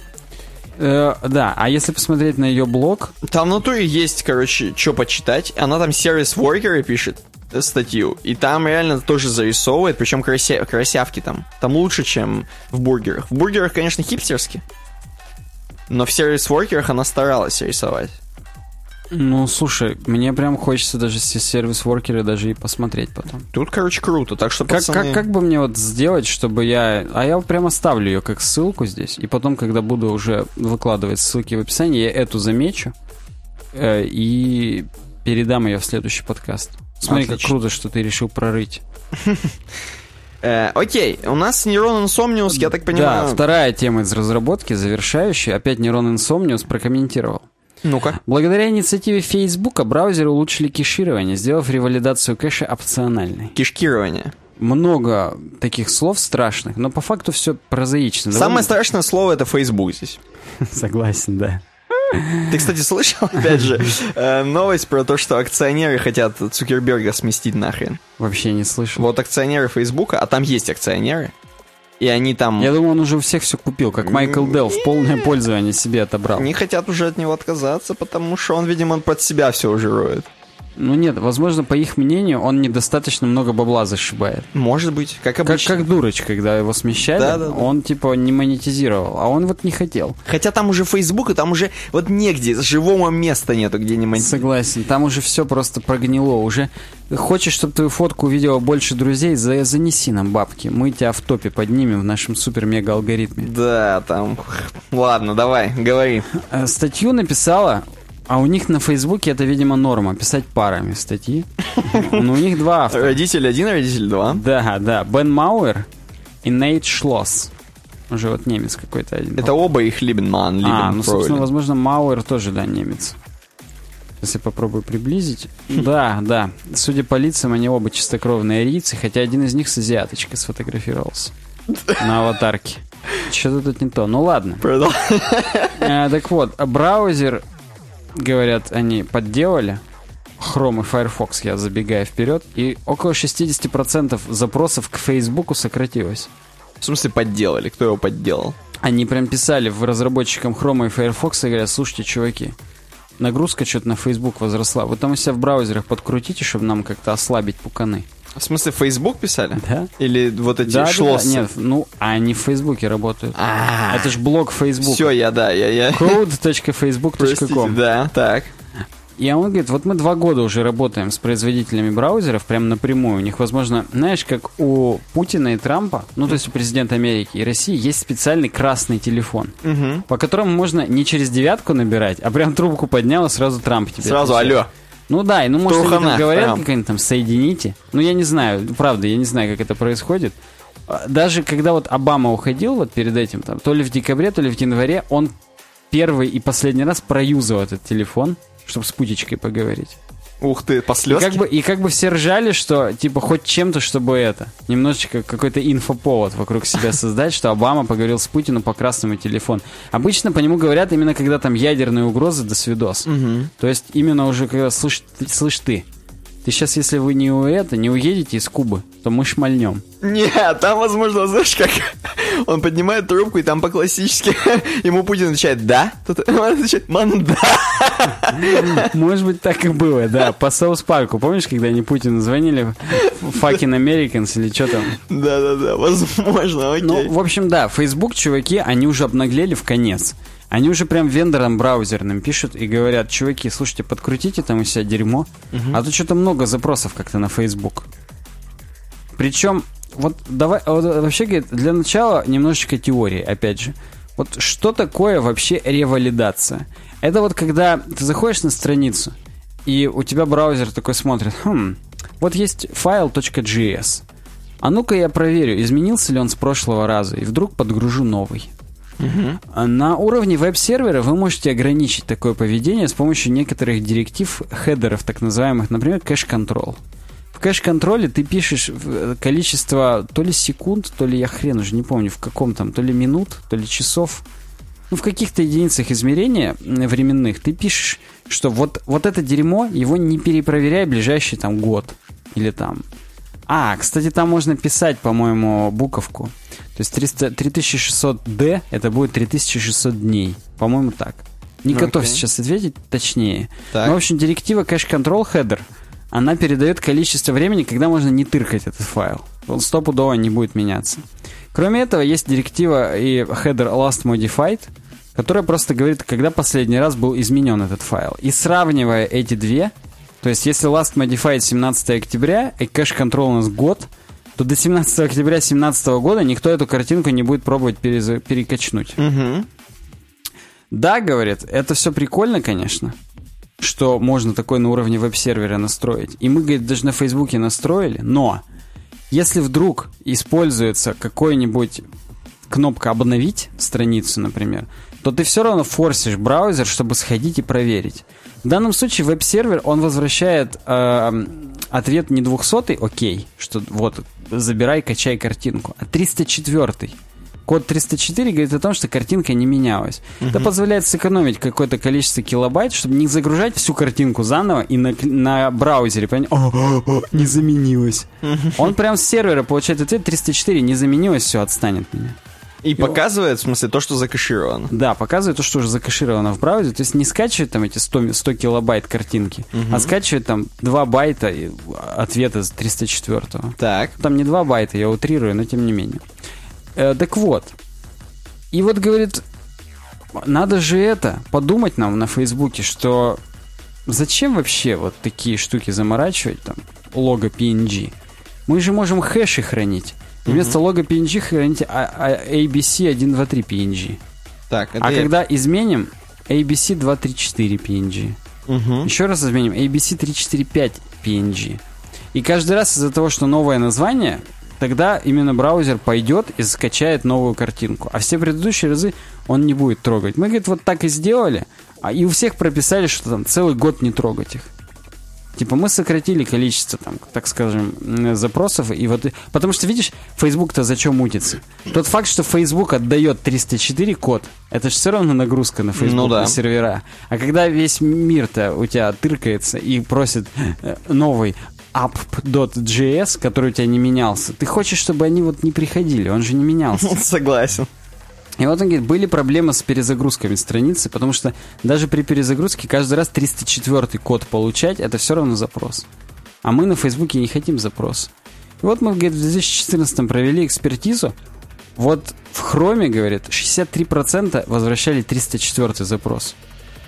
Э, да, а если посмотреть на ее блог... Там на то и есть, короче, что почитать. Она там сервис воркеры пишет статью, и там реально тоже зарисовывает, причем крася... красявки там. Там лучше, чем в бургерах. В бургерах, конечно, хипстерски, но в сервис-воркерах она старалась рисовать. Ну, слушай, мне прям хочется даже сервис-воркеры даже и посмотреть потом. Тут, короче, круто, так что, как, пацаны... как, как бы мне вот сделать, чтобы я... А я прямо ставлю ее как ссылку здесь, и потом, когда буду уже выкладывать ссылки в описании, я эту замечу э, и передам ее в следующий подкаст. Смотри, Отлично. как круто, что ты решил прорыть. Э, окей, у нас нейрон Insomnius, я так понимаю... Да, вторая тема из разработки, завершающая. Опять нейрон Insomnius прокомментировал. Ну-ка. Благодаря инициативе Facebook браузеры улучшили кеширование, сделав ревалидацию кэша опциональной. Кешкирование. Много таких слов страшных, но по факту все прозаично. Самое страшное слово это Facebook здесь. Согласен, да. Ты, кстати, слышал, опять же, э, новость про то, что акционеры хотят Цукерберга сместить нахрен? Вообще не слышал. Вот акционеры Фейсбука, а там есть акционеры, и они там... Я думаю, он уже у всех все купил, как Майкл Делл в полное пользование себе отобрал. Не хотят уже от него отказаться, потому что он, видимо, под себя все уже роет. Ну нет, возможно, по их мнению, он недостаточно много бабла зашибает. Может быть, как обычно. Как, как дурочка, когда его смещали, да, да, да. он типа не монетизировал, а он вот не хотел. Хотя там уже Facebook, и там уже вот негде, живого места нету, где не монетизировать. Согласен, там уже все просто прогнило, уже хочешь, чтобы твою фотку увидела больше друзей, за, занеси нам бабки, мы тебя в топе поднимем в нашем супер-мега-алгоритме. Да, там, ладно, давай, говори. Э, статью написала а у них на Фейсбуке это, видимо, норма, писать парами статьи. Ну, у них два автора. Родитель один, родитель два. Да, да. Бен Мауэр и Нейт Шлосс. Уже вот немец какой-то один. Это оба их Либенман, А, ну, собственно, возможно, Мауэр тоже, да, немец. Если попробую приблизить. Да, да. Судя по лицам, они оба чистокровные арийцы, хотя один из них с азиаточкой сфотографировался. На аватарке. Что-то тут не то. Ну ладно. А, так вот, браузер говорят, они подделали Chrome и Firefox, я забегаю вперед, и около 60% запросов к Фейсбуку сократилось. В смысле подделали? Кто его подделал? Они прям писали в разработчикам Chrome и Firefox и говорят, слушайте, чуваки, нагрузка что-то на Facebook возросла. Вы там у себя в браузерах подкрутите, чтобы нам как-то ослабить пуканы. В смысле, Facebook писали? Да. Или вот эти Да, да, да. шлоссы? Нет, ну, они в Фейсбуке работают. А, Это ж блог Facebook. Все, я, да, я, я... Code.facebook.com. да, так. И он говорит, вот мы два года уже работаем с производителями браузеров, прям напрямую. У них, возможно, знаешь, как у Путина и Трампа, ну, то есть у президента Америки и России, есть специальный красный телефон, по которому можно не через девятку набирать, а прям трубку поднял, и сразу Трамп тебе Сразу отвечает. алло. Ну да, и ну может они там говорят прям. как-нибудь там соедините. Ну я не знаю, правда, я не знаю, как это происходит. А, Даже когда вот Обама уходил вот перед этим, там, то ли в декабре, то ли в январе, он первый и последний раз проюзал этот телефон, чтобы с Путечкой поговорить. Ух ты, И послезки? как, бы, и как бы все ржали, что типа хоть чем-то, чтобы это, немножечко какой-то инфоповод вокруг себя создать, что Обама поговорил с Путиным по красному телефону. Обычно по нему говорят именно когда там ядерные угрозы до свидос. Мгм. То есть именно уже когда слышь, слышь ты, ты сейчас, если вы не у это, не уедете из Кубы, то мы шмальнем. Нет, там, возможно, знаешь, как он поднимает трубку, и там по-классически ему Путин отвечает «да», тут он отвечает «ман, да». Может быть, так и было, да. По Саус Парку. Помнишь, когда они Путину звонили? Fucking Americans или что там? Да-да-да, возможно, окей. Ну, в общем, да, Facebook, чуваки, они уже обнаглели в конец. Они уже прям вендорам браузерным пишут и говорят, чуваки, слушайте, подкрутите там у себя дерьмо, а то что-то много запросов как-то на Facebook. Причем, вот давай, вот, вообще, говорит, для начала немножечко теории, опять же. Вот что такое вообще ревалидация? Это вот когда ты заходишь на страницу, и у тебя браузер такой смотрит, хм, вот есть файл .js. А ну-ка я проверю, изменился ли он с прошлого раза, и вдруг подгружу новый. На уровне веб-сервера вы можете ограничить такое поведение с помощью некоторых директив хедеров, так называемых, например, Cache-Control. В Cache-Control е ты пишешь в- количество то ли секунд, то ли я хрен уже не помню, в каком там, то ли минут, то ли часов. Ну, в каких-то единицах измерения временных ты пишешь, что вот, вот это дерьмо, его не перепроверяй ближайший там год. Или там а, кстати, там можно писать, по-моему, буковку. То есть 300, 3600D это будет 3600 дней. По-моему, так. Не Окей. готов сейчас ответить точнее. Так. Ну, в общем, директива Cache Control Header, она передает количество времени, когда можно не тыркать этот файл. Он стопудово не будет меняться. Кроме этого, есть директива и header last modified, которая просто говорит, когда последний раз был изменен этот файл. И сравнивая эти две, то есть если last modified 17 октября и cache control у нас год, то до 17 октября 2017 года никто эту картинку не будет пробовать переза- перекачнуть. Мгм. Да, говорит, это все прикольно, конечно, что можно такое на уровне веб-сервера настроить. И мы, говорит, даже на Фейсбуке настроили, но если вдруг используется какой-нибудь кнопка «Обновить» страницу, например, то ты все равно форсишь браузер, чтобы сходить и проверить. В данном случае веб-сервер, он возвращает э, ответ не 200 окей, что вот, забирай, качай картинку, а 304 Код 304 говорит о том, что картинка не менялась. Это позволяет сэкономить какое-то количество килобайт, чтобы не загружать всю картинку заново и на, на браузере понять, «О, о, о, не заменилось. Он прям с сервера получает ответ 304, не заменилось, все, отстанет от меня. И показывает, в смысле, то, что закэшировано. Да, показывает то, что уже закэшировано в браузере. То есть не скачивает там эти 100, 100 килобайт картинки, а скачивает там 2 байта и ответа с 304. Так. Там не 2 байта, я утрирую, но тем не менее. Э, так вот. И вот говорит, надо же это, подумать нам на Фейсбуке, что зачем вообще вот такие штуки заморачивать, там, лого PNG? Мы же можем хэши хранить. И Вместо лого PNG храните ABC 123 PNG. Так, А я- когда изменим ABC 234 PNG. Мгм. Еще раз изменим ABC 345 PNG. И каждый раз из-за того, что новое название, тогда именно браузер пойдет и скачает новую картинку. А все предыдущие разы он не будет трогать. Мы, говорит, вот так и сделали, а и у всех прописали, что там целый год не трогать их. Типа мы сократили количество, там, так скажем, запросов, и вот... Потому что, видишь, Facebook-то зачем мутится? Тот факт, что Facebook отдает 304 код, это же все равно нагрузка на Facebook, Ну да. на сервера. А когда весь мир-то у тебя тыркается и просит э, новый app.js, который у тебя не менялся, ты хочешь, чтобы они вот не приходили, он же не менялся. Согласен. И вот он говорит, были проблемы с перезагрузками страницы, потому что даже при перезагрузке каждый раз 304 код получать, это все равно запрос. А мы на Фейсбуке не хотим запрос. И вот мы, говорит, в 2014 провели экспертизу. Вот в Хроме, говорит, 63% возвращали 304 запрос.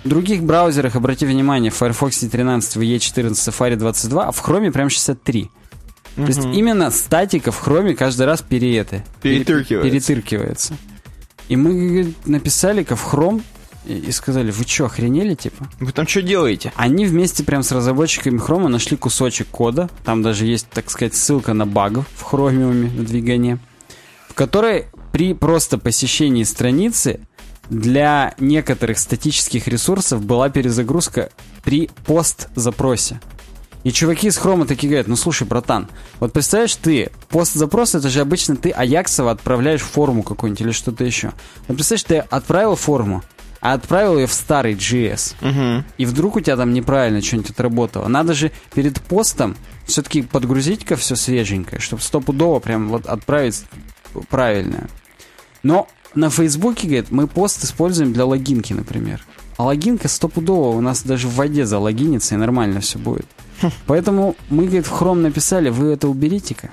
В других браузерах, обрати внимание, в Firefox 13, в E14, Safari 22, а в Хроме прям 63. То есть именно статика в Хроме каждый раз пере это, пере- Перетыркивается. перетыркивается. И мы говорит, написали-ка в Chrome и, сказали, вы что, охренели, типа? Вы там что делаете? Они вместе прям с разработчиками Chrome нашли кусочек кода, там даже есть, так сказать, ссылка на баг в Chromium в двигане, в которой при просто посещении страницы для некоторых статических ресурсов была перезагрузка при пост-запросе. И чуваки из Хрома такие говорят, ну слушай, братан, вот представляешь, ты, пост-запрос, это же обычно ты Аяксово отправляешь в форму какую-нибудь или что-то еще. Вот представляешь, ты отправил форму, а отправил ее в старый JS. Угу. И вдруг у тебя там неправильно что-нибудь отработало. Надо же перед постом все-таки подгрузить-ка все свеженькое, чтобы стопудово прям вот отправить правильное. Но на Фейсбуке, говорит, мы пост используем для логинки, например. А логинка стопудово у нас даже в воде залогинится, и нормально все будет. Поэтому мы, говорит, в Chrome написали, вы это уберите-ка.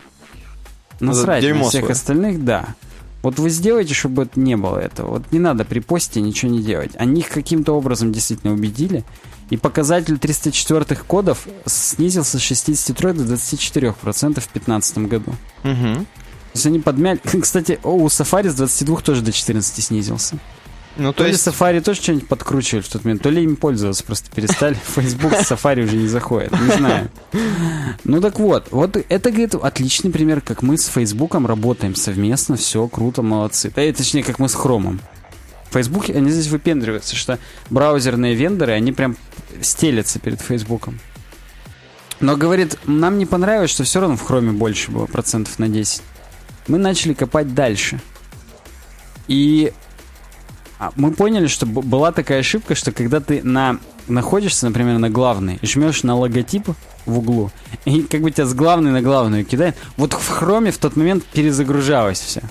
Насрать на всех свое. остальных, да. Вот вы сделаете, чтобы это не было этого. Вот не надо при посте ничего не делать. Они их каким-то образом действительно убедили. И показатель 304 кодов снизился с 63 до 24% в 2015 году. Угу. То есть они подмяли... Кстати, у Safari с 22 тоже до 14 снизился. Ну, То, то ли есть... Safari тоже что-нибудь подкручивали в тот момент, то ли им пользоваться просто перестали. Facebook с Safari уже не заходит. Не знаю. Ну так вот, вот это, говорит, отличный пример, как мы с Фейсбуком работаем совместно, все круто, молодцы. Да, и точнее, как мы с Хромом. В Фейсбуке они здесь выпендриваются, что браузерные вендоры, они прям стелятся перед Фейсбуком. Но, говорит, нам не понравилось, что все равно в Хроме больше было, процентов на 10. Мы начали копать дальше. И мы поняли, что была такая ошибка, что когда ты на, находишься, например, на главной, жмешь на логотип в углу, и как бы тебя с главной на главную кидает, вот в хроме в тот момент перезагружалось все.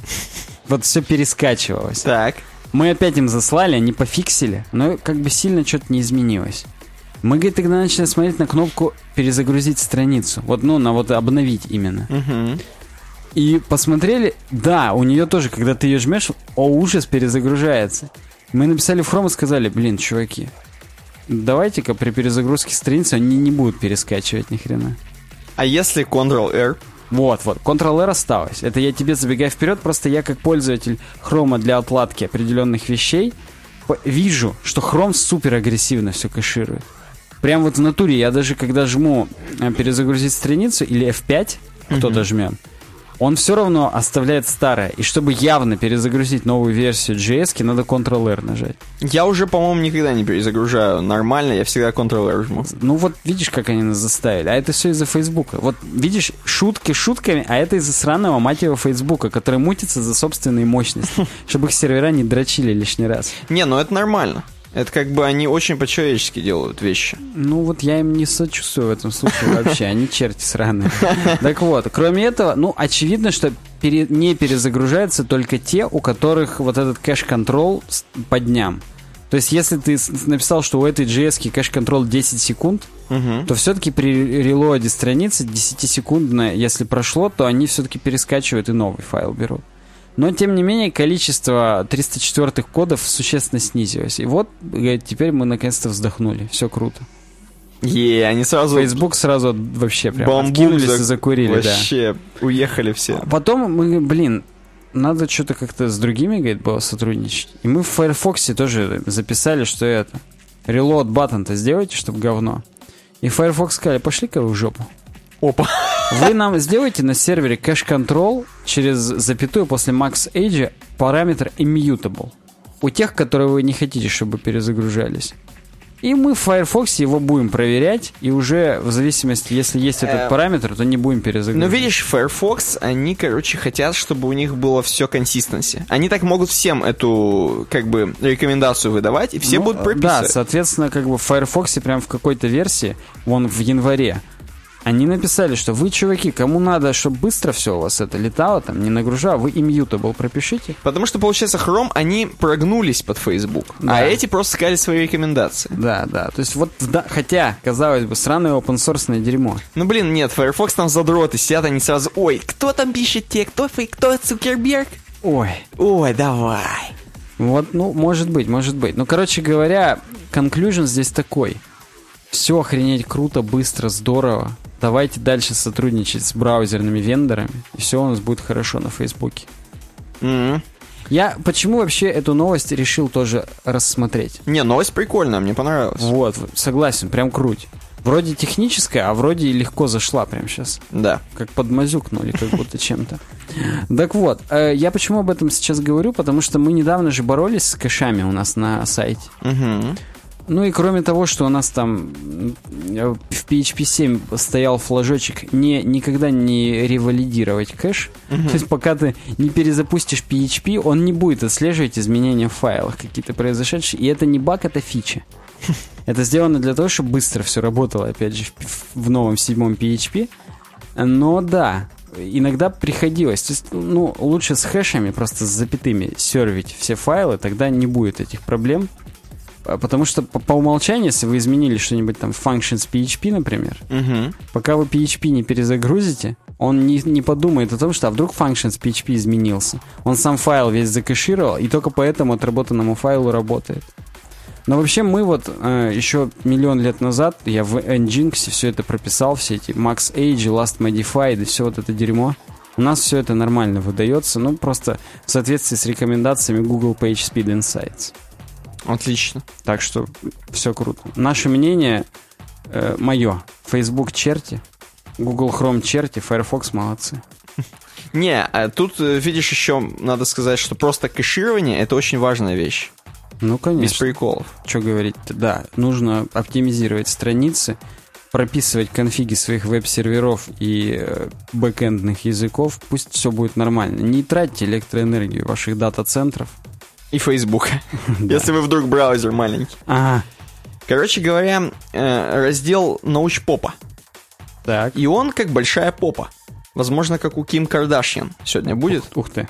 Вот все перескачивалось. Так. Мы опять им заслали, они пофиксили, но как бы сильно что-то не изменилось. Мы, говорит, тогда начали смотреть на кнопку «Перезагрузить страницу». Вот, ну, на вот «Обновить» именно. Угу. И посмотрели, да, у нее тоже, когда ты ее жмешь, о, ужас, перезагружается. Мы написали в Chrome и сказали, блин, чуваки, давайте-ка при перезагрузке страницы они не будут перескачивать ни хрена. А если Ctrl-R? Вот, вот, Ctrl-R осталось. Это я тебе забегая вперед, просто я как пользователь Chrome для отладки определенных вещей вижу, что Chrome супер агрессивно все кэширует. Прям вот в натуре, я даже когда жму э, перезагрузить страницу или F5, кто-то жмет, он все равно оставляет старое. И чтобы явно перезагрузить новую версию JS, надо Ctrl-R нажать. Я уже, по-моему, никогда не перезагружаю нормально, я всегда Ctrl-R жму. Ну вот видишь, как они нас заставили. А это все из-за Фейсбука. Вот видишь, шутки шутками, а это из-за сраного мать его Фейсбука, который мутится за собственные мощности, чтобы их сервера не дрочили лишний раз. Не, ну это нормально. Это как бы они очень по-человечески делают вещи. Ну вот я им не сочувствую в этом случае вообще, они черти сраные. Так вот, кроме этого, ну очевидно, что пере- не перезагружаются только те, у которых вот этот кэш-контрол по дням. То есть если ты написал, что у этой JS кэш-контрол 10 секунд, то все-таки при релоаде страницы 10-секундно, если прошло, то они все-таки перескачивают и новый файл берут. Но, тем не менее, количество 304 кодов существенно снизилось. И вот, теперь мы наконец-то вздохнули. Все круто. Е, они сразу... Facebook сразу вообще прям бамбук откинулись за- и закурили, да. Вообще, уехали все. Потом мы, блин, надо что-то как-то с другими, говорит, было сотрудничать. И мы в Firefox тоже записали, что это. Reload button-то сделайте, чтобы говно. И Firefox сказали, пошли-ка в жопу. Опа. Вы нам сделаете на сервере кэш-контрол через запятую после max age параметр immutable. У тех, которые вы не хотите, чтобы перезагружались. И мы в Firefox его будем проверять, и уже в зависимости, если есть этот Э, параметр, то не будем перезагружать. видишь, Firefox, они, короче, хотят, чтобы у них было все консистенси. Они так могут всем эту, как бы, рекомендацию выдавать, и все Ну, будут Да, прописывать. соответственно, как бы в Firefox прям в какой-то версии, вон в январе, они написали, что вы, чуваки, кому надо, чтобы быстро все у вас это летало, там, не нагружало, вы immutable пропишите. Потому что, получается, Chrome, они прогнулись под Facebook, Да. а эти просто сказали свои рекомендации. Да, да. То есть вот, да, хотя, казалось бы, сраное open source дерьмо. Ну, блин, нет, Firefox там задроты сидят, они сразу, ой, кто там пишет те, кто, фей- кто Цукерберг? Ой, Ой, давай. Вот, ну, может быть, может быть. Ну, короче говоря, conclusion здесь такой. Все охренеть круто, быстро, здорово. Давайте дальше сотрудничать с браузерными вендорами, и все у нас будет хорошо на Фейсбуке. М. Я почему вообще эту новость решил тоже рассмотреть? Не, новость прикольная, мне понравилась. Вот, согласен, прям круть. Вроде техническая, а вроде и легко зашла прям сейчас. Да. Как подмазюкнули, как будто чем-то. Так вот, э, я почему об этом сейчас говорю? Потому что мы недавно же боролись с кэшами у нас на сайте. Мгм. Ну и кроме того, что у нас там в PHP 7 стоял флажочек не, никогда не ревалидировать кэш, то есть пока ты не перезапустишь PHP, он не будет отслеживать изменения в файлах какие-то произошедшие, и это не баг, это фича. Это сделано для того, чтобы быстро все работало, опять же, в, в новом седьмом PHP. Но да, иногда приходилось. То есть, ну, лучше с хэшами, просто с запятыми сервить все файлы, тогда не будет этих проблем. А, Потому что по, по умолчанию, если вы изменили что-нибудь там functions PHP, например, Мгм. пока вы PHP не перезагрузите, он не, не подумает о том, что а вдруг functions PHP изменился. Он сам файл весь закэшировал, и только по этому отработанному файлу работает. Но вообще мы вот э, еще миллион лет назад, я в Nginx все это прописал, все эти Max Age, Last Modified и все вот это дерьмо. У нас все это нормально выдается, ну просто в соответствии с рекомендациями Google PageSpeed Insights. Отлично. Так что все круто. Наше мнение, э, мое. Facebook черти, Google Chrome черти, Firefox молодцы. Не, а тут, э, видишь, еще надо сказать, что просто кэширование — это очень важная вещь. Ну, Без конечно. приколов. Что говорить Да, нужно оптимизировать страницы, прописывать конфиги своих веб-серверов и э, бэкэндных языков. Пусть все будет нормально. Не тратьте электроэнергию ваших дата-центров. И Facebook. Если вы вдруг браузер маленький. Ага. Короче говоря, э, раздел научпопа. Так. И он как большая попа. Возможно, как у Ким Кардашьян сегодня будет. Ух ты.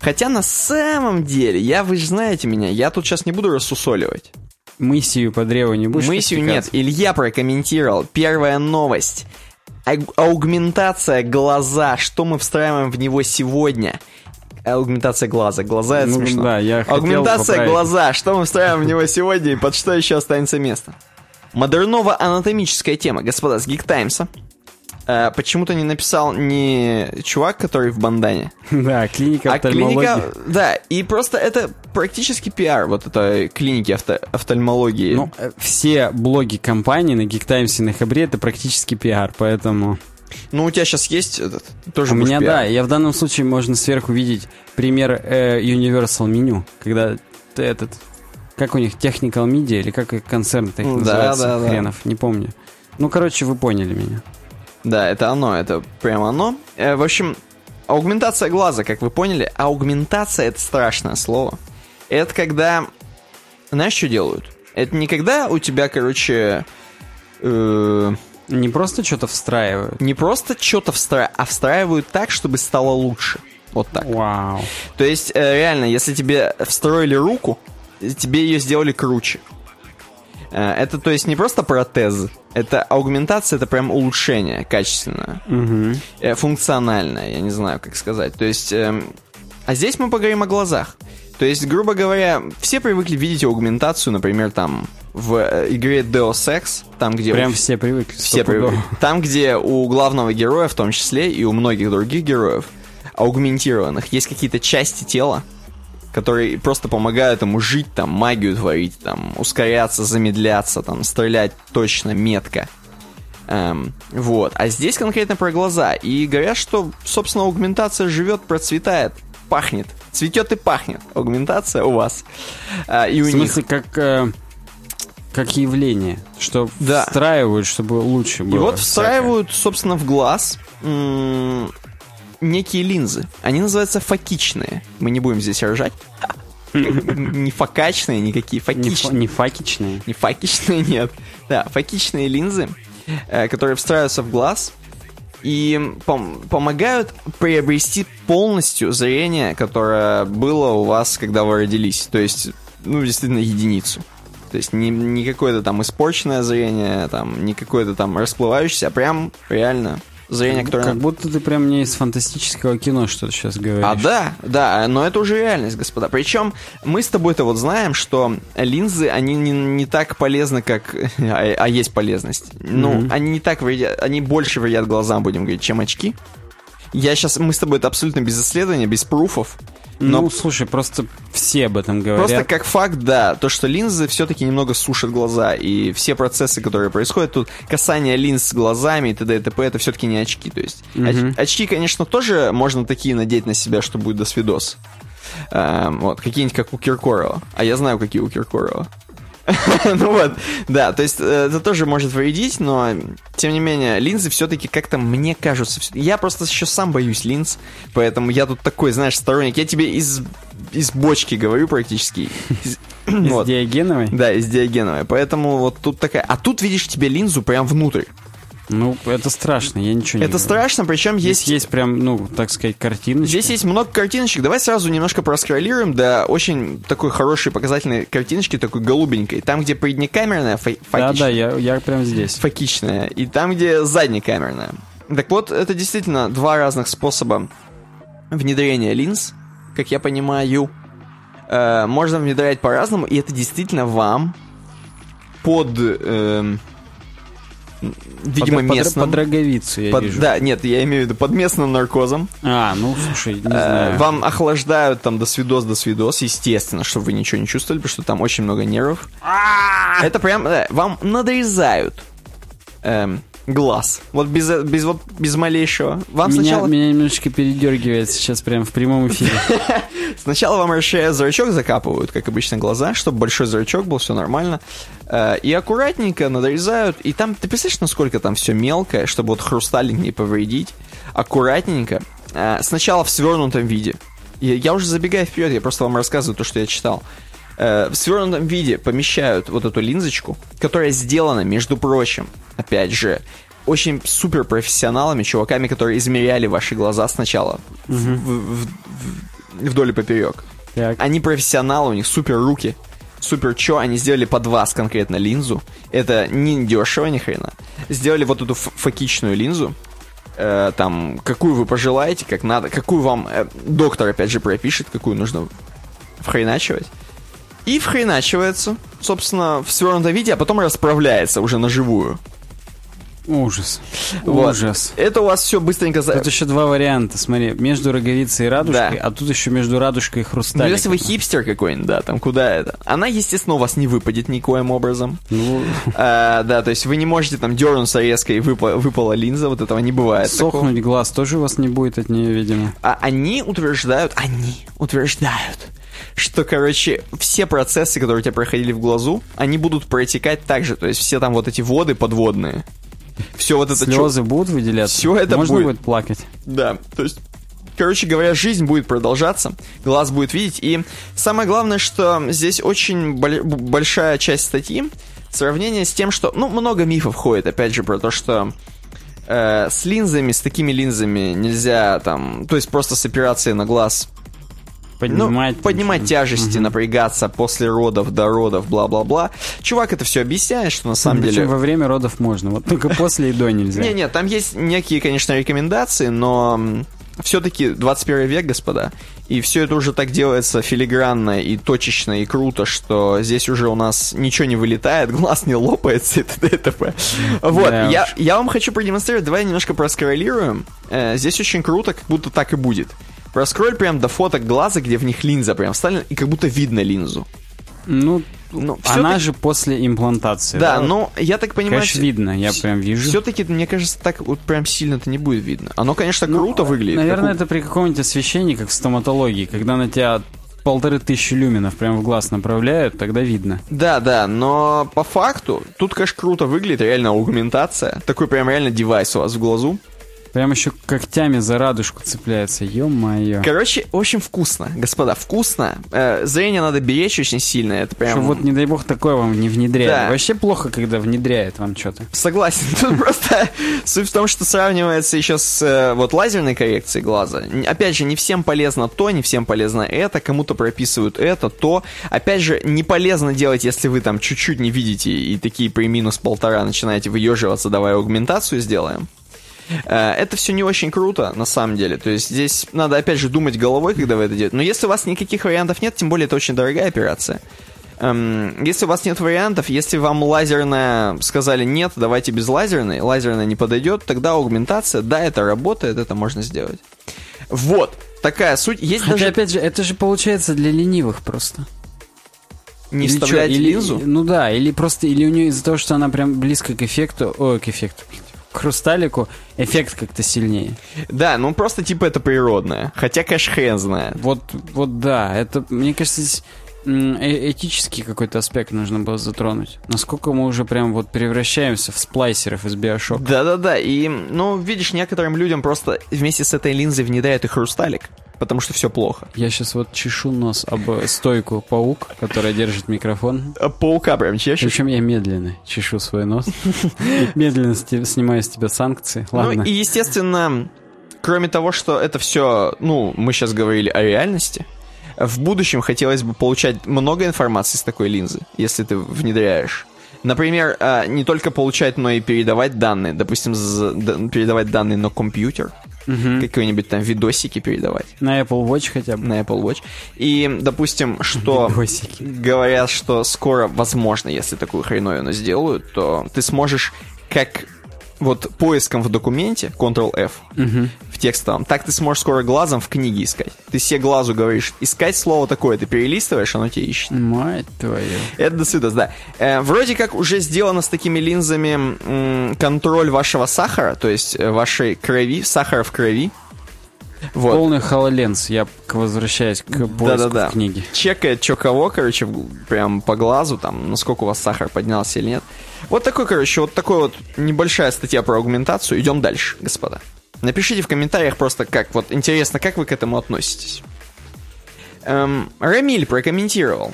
Хотя на самом деле, я, вы же знаете меня, я тут сейчас не буду рассусоливать. Мысию по древу не будешь Мысью нет. Илья прокомментировал. Первая новость. Аугментация глаза. Что мы встраиваем в него сегодня? Аугментация глаза. Глаза это Ну, смешно. да, я Аугментация поправить. глаза. Что мы встраиваем в него сегодня и под что еще останется место? Модерново-анатомическая тема. Господа, с Geek Таймса. Э, почему-то не написал не чувак, который в бандане, Да, клиника а офтальмологии. клиника... Да, и просто это практически пиар вот этой клиники авто- офтальмологии. Ну, э, все блоги компании на Geek Times и на Хабре это практически пиар, поэтому... Ну, у тебя сейчас есть этот, тоже У меня, пиар. да, я в данном случае можно сверху видеть пример э, Universal меню, когда ты этот... Как у них, Technical Media или как их концерн-то их Да, называется, да, да. хренов, не помню. Ну, короче, вы поняли меня. Да, это оно, это прям оно. Э, в общем, аугментация глаза, как вы поняли, аугментация это страшное слово. Это когда, знаешь, что делают? Это не когда у тебя, короче, э, Не просто что-то встраивают. не просто что-то встраивают, а встраивают так, чтобы стало лучше. Вот так. Вау. То есть, э, реально, если тебе встроили руку, тебе ее сделали круче. Э, Это, то есть, не просто протез, это аугментация, это прям улучшение качественное. Э, функциональное, я не знаю, как сказать. То есть, эм, а здесь мы поговорим о глазах. То есть, грубо говоря, все привыкли видеть аугментацию, например, там в э, игре Deus Ex, там где Прям у- все привыкли. все привыкли. Там, где у главного героя, в том числе, и у многих других героев, аугментированных, есть какие-то части тела, которые просто помогают ему жить, там, магию творить, там, ускоряться, замедляться, там, стрелять точно, метко. Эм, вот. А здесь конкретно про глаза. И говорят, что, собственно, аугментация живет, процветает, пахнет. Цветет и пахнет. Аугментация у вас. А, и у В них. смысле, как... э, как явление, что Да. встраивают, чтобы лучше было. И вот всякое. встраивают, собственно, в глаз некие линзы. Они называются фокичные. Мы не будем здесь ржать. Не фокачные, никакие, Не, фа- фокичные. не факичные. Не факичные, нет. Да, фокичные линзы, э, которые встраиваются в глаз и пом- помогают приобрести полностью зрение, которое было у вас, когда вы родились. То есть, ну, действительно, единицу. То есть не, не какое-то там испорченное зрение, там, не какое-то там расплывающееся, а прям реально зрение, которое... Как будто ты прям мне из фантастического кино что-то сейчас говоришь. А да, да, но это уже реальность, господа. Причем мы с тобой-то вот знаем, что линзы, они не, не так полезны, как... А, а есть полезность. Ну, Мгм. они не так вредят, они больше вредят глазам, будем говорить, чем очки. Я сейчас, мы с тобой это абсолютно без исследования, без пруфов. Но Ну, слушай, просто все об этом говорят. Просто как факт, да, то, что линзы все-таки немного сушат глаза, и все процессы, которые происходят тут, касание линз с глазами и т.д. и т.п., это все-таки не очки, то есть. Мгм. оч- очки, конечно, тоже можно такие надеть на себя, что будет до свидос. Эм, вот, какие-нибудь как у Киркорова. А я знаю, какие у Киркорова. Ну вот, да, то есть э, это тоже может вредить, но тем не менее, линзы все-таки как-то мне кажутся... Я просто еще сам боюсь линз, поэтому я тут такой, знаешь, сторонник. Я тебе из, из бочки говорю практически. Из- Из вот. диагеновой? Да, из диагеновой. Поэтому вот тут такая... А тут видишь тебе линзу прям внутрь. Ну, это страшно, я ничего не Это страшно, причем Здесь есть... есть прям, ну, так сказать, картиночка. Здесь есть много картиночек. Давай сразу немножко проскроллируем до очень такой хорошей показательной картиночки, такой голубенькой. Там, где преднекамерная, фа- Да, факич- да, я, я прям здесь. фокичная, и там, где заднекамерная. Так вот, это действительно два разных способа внедрения линз, как я понимаю. Э, можно внедрять по-разному, и это действительно вам под, эм, видимо, под, под- местным... под роговицу, я под- вижу. да, нет, я имею в виду под местным наркозом. А, ну, слушай, не Э, знаю. Вам охлаждают там до свидос, до свидос, естественно, чтобы вы ничего не чувствовали, потому что там очень много нервов. Это прям, да, вам надрезают эм, глаз. Вот без, без, вот, без малейшего. Вам меня, сначала, меня немножечко передергивает сейчас прям в прямом эфире. сначала вам расширяют зрачок, закапывают, как обычно, глаза, чтобы большой зрачок был, все нормально. Э, и аккуратненько надрезают. И там, ты представляешь, насколько там все мелкое, чтобы вот хрусталик не повредить. Аккуратненько. Э, сначала в свернутом виде. Я, я уже забегаю вперед, я просто вам рассказываю то, что я читал. Э, в свернутом виде помещают вот эту линзочку, которая сделана, между прочим, опять же, очень супер профессионалами, чуваками, которые измеряли ваши глаза сначала в- в- в- в- вдоль и поперек. Так. Они профессионалы, у них супер руки, супер чё, они сделали под вас конкретно линзу. Это не дешево ни хрена. Сделали вот эту фокичную линзу, э, там, какую вы пожелаете, как надо, какую вам э, доктор, опять же, пропишет, какую нужно вхреначивать. И вхреначивается, собственно, в свернутом виде, а потом расправляется уже на живую. Ужас. Вот. Ужас. Это у вас все быстренько... за- Тут еще два варианта, смотри. Между роговицей и радужкой, Да. а тут еще между радужкой и Ну, хрусталиком. если вы хипстер какой-нибудь, да, там куда это? Она, естественно, у вас не выпадет никоим образом. Ну, А, да, то есть вы не можете там дернуться резко и выпа- выпала линза, вот этого не бывает. такого. сохнуть глаз тоже у вас не будет от нее, видимо. А они утверждают, они утверждают, что, короче, все процессы, которые у тебя проходили в глазу, они будут протекать так же. То есть все там вот эти воды подводные. Все вот это... чё- Слезы будут выделяться? Всё это Можно будет. будет плакать? Да, то есть, короче говоря, жизнь будет продолжаться, глаз будет видеть, и самое главное, что здесь очень большая часть статьи сравнение с тем, что, ну, много мифов ходит, опять же, про то, что э, с линзами, с такими линзами нельзя там, то есть просто с операцией на глаз Поднимать. ну, поднимать тяжести, напрягаться после родов, до родов, бла-бла-бла. Чувак это все объясняет, что на самом Причем деле... во время родов можно, вот только после и до нельзя. Не-не, там есть некие, конечно, рекомендации, но все-таки 21 век, господа, и все это уже так делается филигранно и точечно и круто, что здесь уже у нас ничего не вылетает, глаз не лопается и т.д. и т.п. Вот, Да я, уж. я вам хочу продемонстрировать, давай немножко проскроллируем. Э, здесь очень круто, как будто так и будет. Проскроль прям до фоток глаза, где в них линза прям вставлена, и как будто видно линзу. Ну, Ну, она же после имплантации. Да, но я так понимаю... Конечно, видно, я прям вижу. Все-таки, мне кажется, так вот прям сильно-то не будет видно. Оно, конечно, Ну, круто выглядит. Наверное, как это при каком-нибудь освещении, как в стоматологии, когда на тебя полторы тысячи люминов прям в глаз направляют, тогда видно. Да, да, но по факту, тут, конечно, круто выглядит, реально аугментация. Такой прям реально девайс у вас в глазу. Прям еще когтями за радужку цепляется, ё-моё. Короче, очень вкусно, господа, вкусно. Э, зрение надо беречь очень сильно, это прям... Что вот, не дай бог, такое вам не внедряет. Да. Вообще плохо, когда внедряет вам что-то. Согласен. Тут просто суть в том, что сравнивается еще с э, вот лазерной коррекцией глаза. Опять же, не всем полезно то, не всем полезно это, кому-то прописывают это, то. Опять же, не полезно делать, если вы там чуть-чуть не видите и такие при минус полтора начинаете выеживаться, давай аугментацию сделаем. Э, Это все не очень круто, на самом деле. То есть здесь надо, опять же, думать головой, когда вы это делаете. Но если у вас никаких вариантов нет, тем более это очень дорогая операция. Эм, если у вас нет вариантов, если вам лазерная сказали нет, давайте без лазерной, лазерная не подойдет, тогда аугментация, да, это работает, это можно сделать. Вот, такая суть. Есть Хотя, даже опять же, это же получается для ленивых просто. не Или вставлять или- линзу. Ну да, или просто, или у нее из-за того, что она прям близко к эффекту, ой, к эффекту, хрусталику, эффект как-то сильнее. Да, ну просто типа это природное. Хотя, конечно, хрен знает. Вот, вот да, это, мне кажется, здесь э- этический какой-то аспект нужно было затронуть. Насколько мы уже прям вот превращаемся в сплайсеров из Биошока. Да-да-да, и, ну, видишь, некоторым людям просто вместе с этой линзой внедряют и хрусталик, потому что все плохо. Я сейчас вот чешу нос об стойку паук, которая держит микрофон. А Паука прям чешешь. Причем я медленно чешу свой нос. Медленно снимаю с тебя санкции. Ладно. Ну и, естественно, кроме того, что это все, ну, мы сейчас говорили о реальности, в будущем хотелось бы получать много информации с такой линзы, если ты внедряешь. Например, а, не только получать, но и передавать данные. Допустим, передавать данные на компьютер, Мгм. какие-нибудь там видосики передавать На Apple Watch хотя бы. на Apple Watch. И, допустим, что Видосики. говорят, что скоро, возможно, если такую хреновину сделают, то ты сможешь как вот поиском в документе, Ctrl-F, Мгм. в текстовом, так ты сможешь скоро глазом в книге искать. Ты себе глазу говоришь, искать слово такое, ты перелистываешь, оно тебе ищет. Мать твою. Это до свидос, да. Э, вроде как уже сделано с такими линзами м, контроль вашего сахара, то есть э, вашей крови, сахара в крови. Вот. Полный HoloLens. Я возвращаюсь к поиску Да-да-да. в книге. Чекает, что кого, короче, прям по глазу, там, насколько у вас сахар поднялся или нет. Вот такой, короче, вот такой вот небольшая статья про аугментацию. Идем дальше, господа. Напишите в комментариях просто как, вот интересно, как вы к этому относитесь. Эм, Рамиль прокомментировал.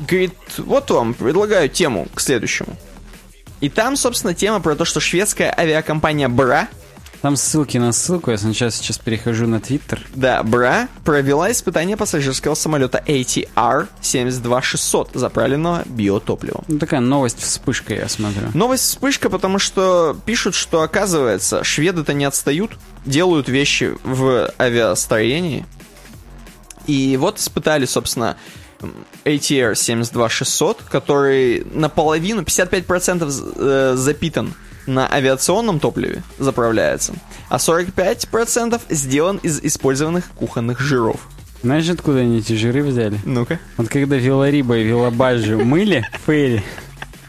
Говорит, вот вам, предлагаю тему к следующему. И там, собственно, тема про то, что шведская авиакомпания Бра Там ссылки на ссылку. Я сначала сейчас перехожу на Твиттер. Да, Бра провела испытание пассажирского самолета ATR 72600, заправленного биотопливом. Ну, такая новость вспышка, я смотрю. Новость вспышка, потому что пишут, что оказывается, шведы-то не отстают, делают вещи в авиастроении. И вот испытали, собственно, м, ATR 72600, который наполовину, 55% з- э, запитан на авиационном топливе, заправляется, а 45% сделан из использованных кухонных жиров. Знаешь, откуда они эти жиры взяли? Ну-ка. Вот когда Вилариба и Вилабаджи мыли Фейри,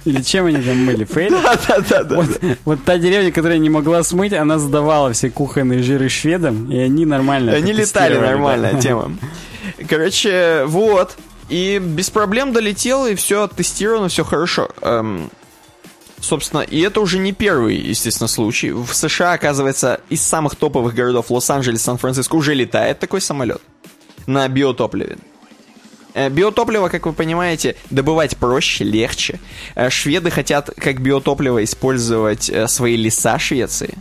или чем они там мыли? Фейри? Да-да-да. Вот, вот та деревня, которая не могла смыть, она сдавала все кухонные жиры шведам, и они нормально Они летали, нормальная да. тема. Короче, вот. И без проблем долетел, и все оттестировано, все хорошо. Эм, собственно, и это уже не первый, естественно, случай. В США, оказывается, из самых топовых городов Лос-Анджелес, Сан-Франциско уже летает такой самолет на биотопливе. Э, Биотопливо, как вы понимаете, добывать проще, легче. Э, Шведы хотят как биотопливо использовать э, свои леса Швеции.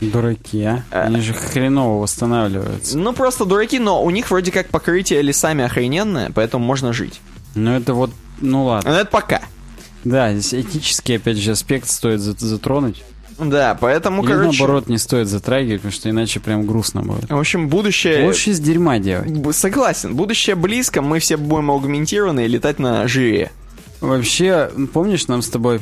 Дураки, а? Они же хреново восстанавливаются. Ну, просто дураки, но у них вроде как покрытие лесами охрененное, поэтому можно жить. Ну это вот, ну ладно. Но это пока. Да, здесь этический, опять же, аспект стоит за- затронуть. Да, поэтому, Или короче... наоборот не стоит затрагивать, потому что иначе прям грустно будет. В общем, будущее... Лучше из дерьма делать. Согласен, будущее близко, мы все будем аугментированы и летать на жире. Вообще, помнишь, нам с тобой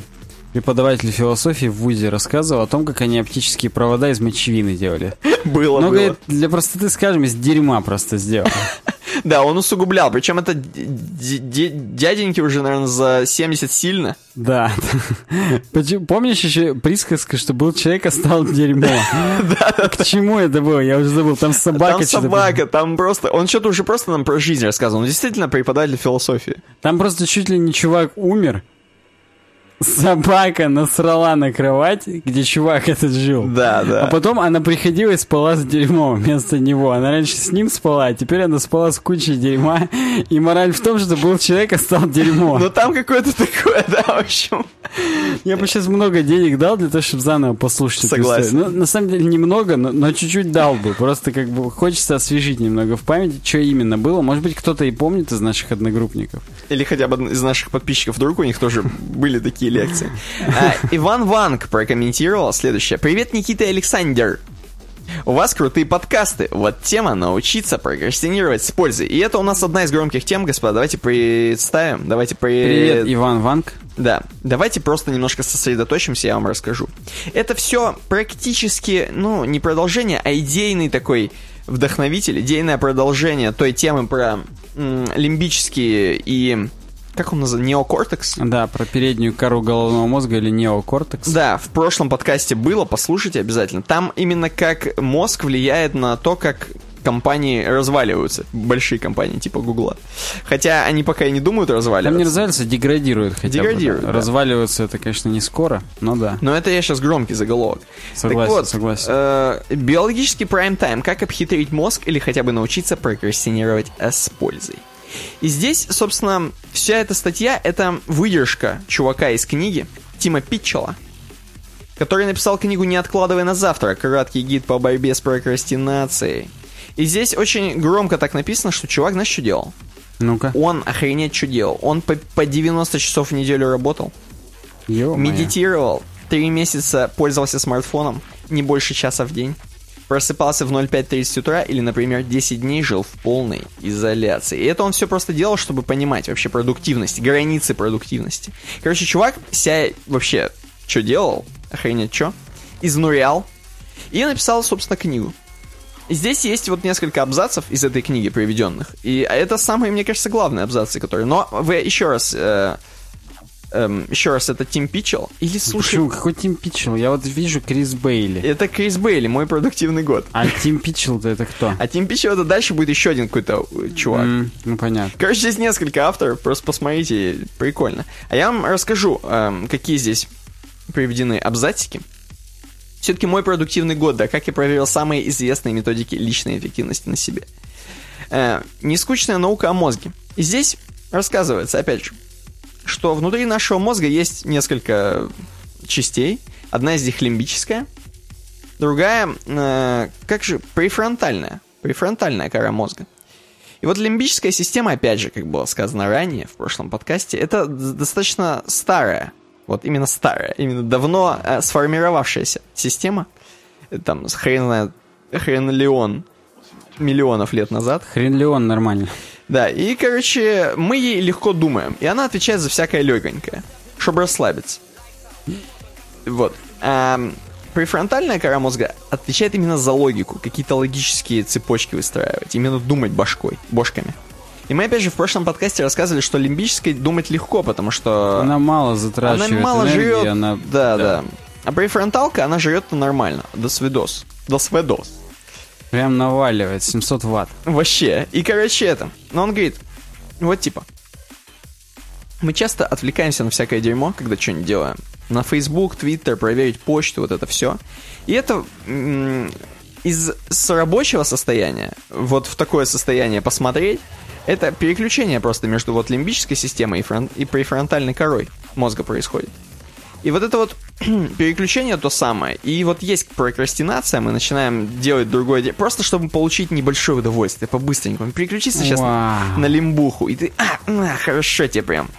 преподаватель философии в ВУЗе рассказывал о том, как они оптические провода из мочевины делали. Было, Ну, было. говорит, для простоты скажем, из дерьма просто сделали. Да, он усугублял. Причем это дяденьки уже, наверное, за 70 сильно. Да. Помнишь еще присказка, что был человек, а стал дерьмо? К чему это было? Я уже забыл. Там собака Там собака, там просто... Он что-то уже просто нам про жизнь рассказывал. Он действительно преподаватель философии. Там просто чуть ли не чувак умер. Собака насрала на кровать, где чувак этот жил. Да, да. А потом она приходила и спала с дерьмом вместо него. Она раньше с ним спала, а теперь она спала с кучей дерьма. И мораль в том, что был человек, а стал дерьмо. Ну там какое-то такое, да, в общем. Я бы сейчас много денег дал для того, чтобы заново послушать Согласен. Ну, на самом деле, немного, но, но чуть-чуть дал бы. Просто как бы хочется освежить немного в памяти, что именно было. Может быть, кто-то и помнит из наших одногруппников. Или хотя бы из наших подписчиков, вдруг у них тоже были такие лекции. А, Иван Ванг прокомментировал следующее. Привет, Никита и Александр. У вас крутые подкасты. Вот тема научиться прокрастинировать с пользой. И это у нас одна из громких тем, господа. Давайте представим. Давайте при... Привет, Иван Ванг. Да, давайте просто немножко сосредоточимся, я вам расскажу. Это все практически, ну, не продолжение, а идейный такой вдохновитель, идейное продолжение той темы про м, лимбические и... Как он называется? Неокортекс? Да, про переднюю кору головного мозга или неокортекс. Да, в прошлом подкасте было, послушайте обязательно. Там именно как мозг влияет на то, как компании разваливаются. Большие компании типа Гугла. Хотя они пока и не думают Там не разваливаться. разваливаются, деградируют хотя Деградируют, бы. да. Разваливаются это, конечно, не скоро, но да. Но это я сейчас громкий заголовок. Согласен, так вот, согласен. э, биологический прайм-тайм. Как обхитрить мозг или хотя бы научиться прокрастинировать с пользой. И здесь, собственно, вся эта статья — это выдержка чувака из книги Тима Питчелла, который написал книгу «Не откладывай на завтра. Краткий гид по борьбе с прокрастинацией». И здесь очень громко так написано, что чувак, знаешь, что делал? Ну-ка. Он охренеть что делал. Он по, по 90 часов в неделю работал. Ё-моё. Медитировал, три месяца пользовался смартфоном, не больше часа в день. Просыпался в 05.30 утра или, например, 10 дней жил в полной изоляции. И это он все просто делал, чтобы понимать вообще продуктивность, границы продуктивности. Короче, чувак себя вообще что делал, охренеть что, изнурял, и написал, собственно, книгу. Здесь есть вот несколько абзацев из этой книги приведенных. И это самые, мне кажется, главные абзацы, которые... Но вы еще раз... э, эм, еще раз, это Тим Питчелл. Или, слушай, Почему? Какой Тим Питчелл? Я вот вижу Крис Бейли. это Крис Бейли, мой продуктивный год. А Тим Питчелл-то это кто? А Тим Питчелл это дальше будет еще один какой-то э, чувак. М, ну, понятно. Короче, здесь несколько авторов, просто посмотрите, прикольно. А я вам расскажу, эм, какие здесь приведены абзацики. Все-таки мой продуктивный год, да, как я проверил самые известные методики личной эффективности на себе. Э, нескучная наука о мозге. И здесь рассказывается, опять же, что внутри нашего мозга есть несколько частей. Одна из них лимбическая, другая, э, как же, префронтальная. Префронтальная кора мозга. И вот лимбическая система, опять же, как было сказано ранее в прошлом подкасте, это достаточно старая, вот именно старая, именно давно э, сформировавшаяся система, там, хрен хрен леон миллионов лет назад. Хрен ли он нормально? Да, и, короче, мы ей легко думаем, и она отвечает за всякое легонькое, чтобы расслабиться. Вот. Ам, префронтальная кора мозга отвечает именно за логику, какие-то логические цепочки выстраивать, именно думать башкой, бошками. И мы, опять же, в прошлом подкасте рассказывали, что лимбической думать легко, потому что... Она мало затрачивает Она мало энергии, жрет. она... Да, да, А префронталка, она жрет нормально. До свидос. До свидос. Прям наваливает, 700 ватт. Вообще. И, короче, это. Но он говорит, вот типа, мы часто отвлекаемся на всякое дерьмо, когда что-нибудь делаем. На Facebook, Twitter, проверить почту, вот это все. И это из с рабочего состояния, вот в такое состояние посмотреть, это переключение просто между вот лимбической системой и, фрон- и префронтальной корой мозга происходит. И вот это вот переключение то самое. И вот есть прокрастинация, мы начинаем делать другое дело, просто чтобы получить небольшое удовольствие, по-быстренькому. Переключиться сейчас на, Вау. на лимбуху, и ты, а, а, хорошо тебе прям.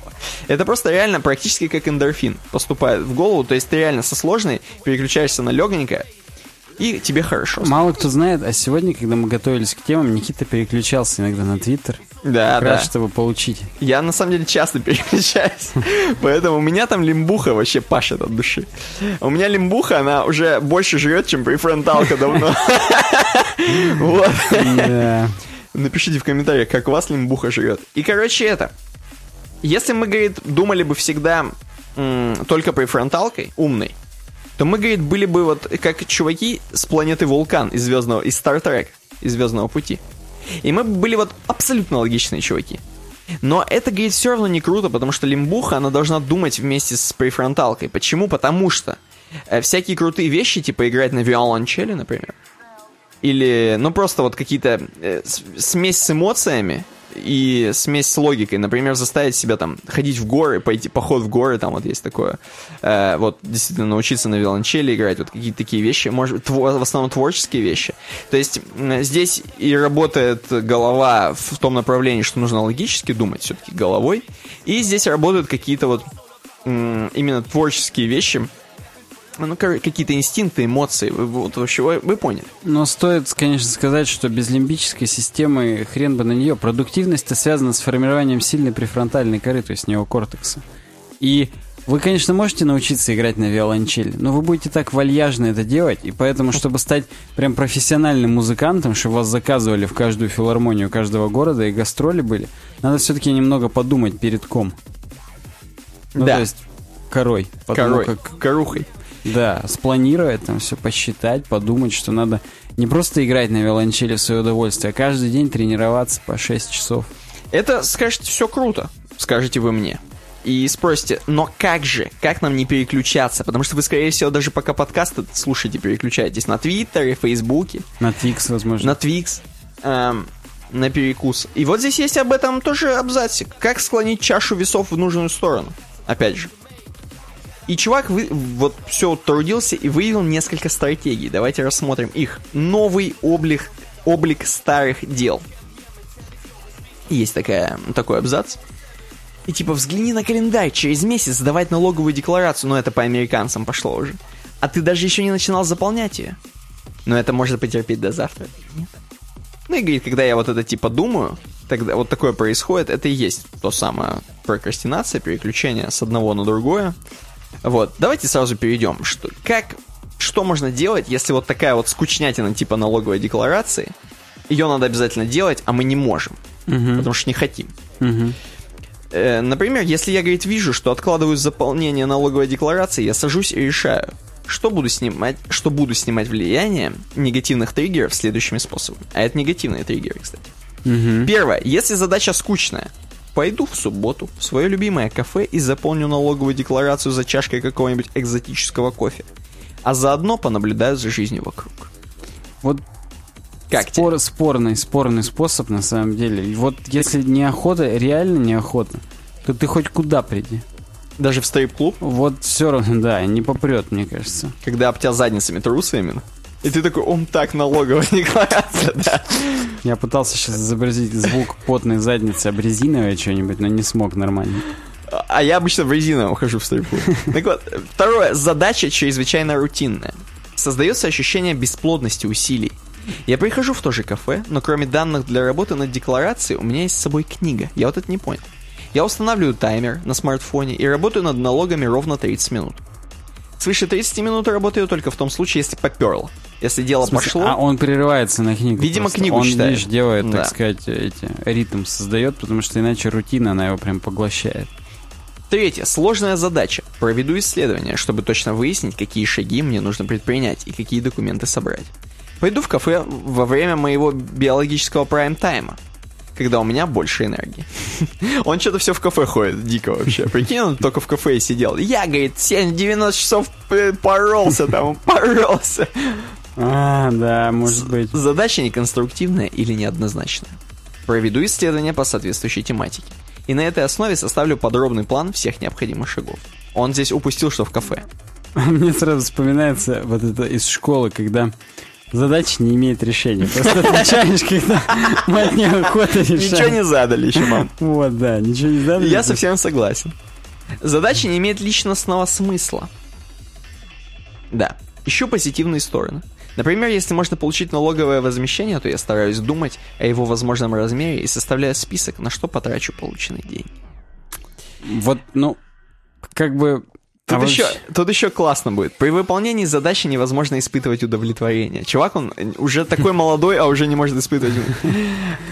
Это просто реально практически как эндорфин поступает в голову, то есть ты реально со сложной переключаешься на легонькое, и тебе хорошо. Мало кто знает, а сегодня, когда мы готовились к темам, Никита переключался иногда на Твиттер, Да, как да. раз чтобы получить. Я на самом деле часто переключаюсь. Поэтому у меня там лимбуха вообще пашет от души. У меня лимбуха, она уже больше жрет, чем префронталка давно. Вот. Напишите в комментариях, как вас лимбуха жрет. И, короче, это. Если мы, говорит, думали бы всегда только префронталкой, умной, то мы, говорит, были бы вот как чуваки с планеты Вулкан из Звездного, из Star Trek, из Звездного пути. И мы бы были вот абсолютно логичные чуваки. Но это, говорит, все равно не круто, потому что лимбуха, она должна думать вместе с префронталкой. Почему? Потому что э, всякие крутые вещи, типа играть на виолончели, например, или, ну, просто вот какие-то э, смесь с эмоциями и смесь с логикой. Например, заставить себя там ходить в горы, пойти поход в горы, там вот есть такое. Э, вот действительно научиться на виолончели играть, вот какие-то такие вещи, может, тво- в основном творческие вещи. То есть здесь и работает голова в том направлении, что нужно логически думать все-таки головой, и здесь работают какие-то вот именно творческие вещи, ну, кор- какие-то инстинкты, эмоции, вы, вот вообще, вы, вы поняли. Но стоит, конечно, сказать, что без лимбической системы хрен бы на нее. Продуктивность связана с формированием сильной префронтальной коры, то есть неокортекса. И вы, конечно, можете научиться играть на виолончели, но вы будете так вальяжно это делать, и поэтому, чтобы стать прям профессиональным музыкантом, чтобы вас заказывали в каждую филармонию каждого города и гастроли были, надо все-таки немного подумать перед ком. Ну, Да. то есть корой. Корой, как корухой. Да, спланировать, там все посчитать, подумать, что надо не просто играть на виолончели в свое удовольствие, а каждый день тренироваться по 6 часов. Это, скажете, все круто, скажете вы мне. И спросите, но как же, как нам не переключаться? Потому что вы, скорее всего, даже пока подкаст этот слушаете, переключаетесь на Твиттере, Фейсбуке, На Твикс, возможно. на Твикс, эм, на перекус. И вот здесь есть об этом тоже абзацик. Как склонить чашу весов в нужную сторону? Опять же. И чувак вы, вот все трудился и выявил несколько стратегий. Давайте рассмотрим их. Новый облик, облик старых дел. Есть такая, такой абзац. И типа взгляни на календарь, через месяц сдавать налоговую декларацию, но это по американцам пошло уже. А ты даже еще не начинал заполнять ее. Но это может потерпеть до завтра. Нет? Ну и говорит, когда я вот это типа думаю, тогда вот такое происходит, это и есть то самое прокрастинация, переключение с одного на другое. Вот, давайте сразу перейдем. Что, как, что можно делать, если вот такая вот скучнятина типа налоговой декларации, ее надо обязательно делать, а мы не можем, Мгм. потому что не хотим. Мгм. Э, например, если я, говорит, вижу, что откладываю заполнение налоговой декларации, я сажусь и решаю, что буду снимать, что буду снимать влияние негативных триггеров следующими способами. А это негативные триггеры, кстати. Мгм. Первое. Если задача скучная, пойду в субботу в свое любимое кафе и заполню налоговую декларацию за чашкой какого-нибудь экзотического кофе. А заодно понаблюдаю за жизнью вокруг. Вот Как тебе? спор, спорный, спорный способ на самом деле. Вот если неохота, реально неохота, то ты хоть куда приди. Даже в стрип-клуб, Вот все равно, да, не попрет, мне кажется. когда об тебя задницами трутся именно. И ты такой, он так, налоговая декларация, да. Я пытался сейчас изобразить звук потной задницы об резиновое что-нибудь, но не смог нормально. А я обычно в резиновом хожу в стрип-клуб. Так вот, второе. Задача чрезвычайно рутинная. Создается ощущение бесплодности усилий. Я прихожу в то же кафе, но кроме данных для работы над декларацией, у меня есть с собой книга. Я вот это не понял. Я устанавливаю таймер на смартфоне и работаю над налогами ровно 30 минут. Свыше 30 минут работаю только в том случае, если поперло. Если дело смысле, пошло... А он прерывается на книгу. Видимо, просто. книгу он, читает. видишь, делает, Да. так сказать, эти ритм создает, потому что иначе рутина, она его прям поглощает. Третье. Сложная задача. Проведу исследование, чтобы точно выяснить, какие шаги мне нужно предпринять и какие документы собрать. Пойду в кафе во время моего биологического прайм-тайма, когда у меня больше энергии. Он что-то все в кафе ходит, дико вообще. Прикинь, он только в кафе и сидел. Я, говорит, 7-90 часов э, поролся там, поролся. А, да, может быть. Задача неконструктивная или неоднозначная. Проведу исследование по соответствующей тематике. И на этой основе составлю подробный план всех необходимых шагов. Он здесь упустил, что в кафе. Мне сразу вспоминается вот это из школы, когда задача не имеет решения. Просто отвечаешь, когда мы от нее охота решаем. Ничего не задали еще, мам. Вот, да, ничего не задали. Я совсем согласен. Задача не имеет личностного смысла. Да. Ищу позитивные стороны. Например, если можно получить налоговое возмещение, то я стараюсь думать о его возможном размере и составляю список, на что потрачу полученный день. Вот, ну, как бы Тут, А еще, вообще- тут еще классно будет. При выполнении задачи невозможно испытывать удовлетворение. Чувак, он уже такой молодой, а уже не может испытывать.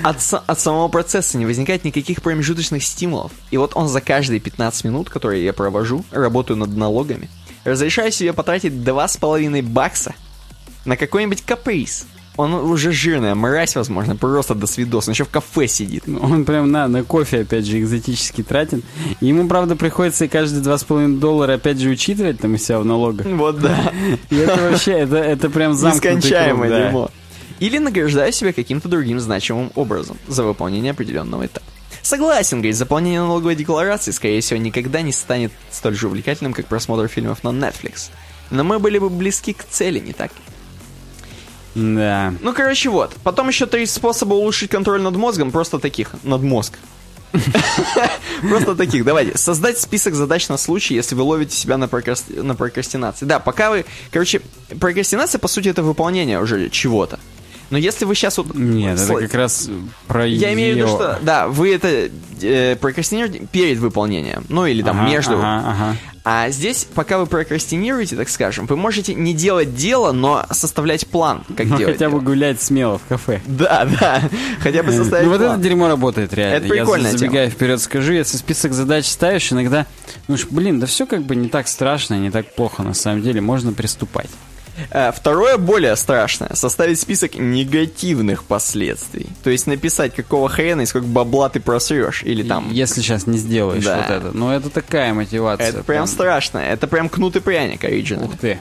От, от самого процесса не возникает никаких промежуточных стимулов. И вот он за каждые 15 минут, которые я провожу, работаю над налогами, разрешаю себе потратить 2,5 бакса на какой-нибудь каприз. Он уже жирная, мразь, возможно, просто до свидос. Он еще в кафе сидит. Он прям на, на кофе, опять же, экзотически тратит. И ему, правда, приходится и каждые 2,5 доллара, опять же, учитывать там у себя в налогах. Вот да. И это вообще, это, это прям замкнутый Нескончаемое круг, да. дерьмо. Или награждаю себя каким-то другим значимым образом за выполнение определенного этапа. Согласен, говорит, заполнение налоговой декларации, скорее всего, никогда не станет столь же увлекательным, как просмотр фильмов на Netflix. Но мы были бы близки к цели, не так ли? Да. Ну, короче, вот. Потом еще три способа улучшить контроль над мозгом, просто таких. Над мозг. Просто таких. Давайте. Создать список задач на случай, если вы ловите себя на, прокрасти- на прокрастинации. Да, пока вы... Короче, прокрастинация, по сути, это выполнение уже чего-то. Но если вы сейчас вот... Нет, это как раз про Я имею в виду, что, да, вы это э, прокрастинируете перед выполнением, ну или там Ага, между. Ага, ага. А здесь, пока вы прокрастинируете, так скажем, вы можете не делать дело, но составлять план, как Ну, делать. хотя бы дело. гулять смело в кафе. Да, да. Хотя бы составить Ну вот это дерьмо работает реально. Это прикольная Я забегая вперед скажу, если список задач ставишь, иногда, ну блин, да все как бы не так страшно, не так плохо на самом деле, можно приступать. Э, Второе, более страшное, составить список негативных последствий. То есть написать, какого хрена и сколько бабла ты просрешь. Или там... Если сейчас не сделаешь Да. вот это. Ну это такая мотивация. Это прям страшно. Это прям кнут и пряник оригинал. Ух ты.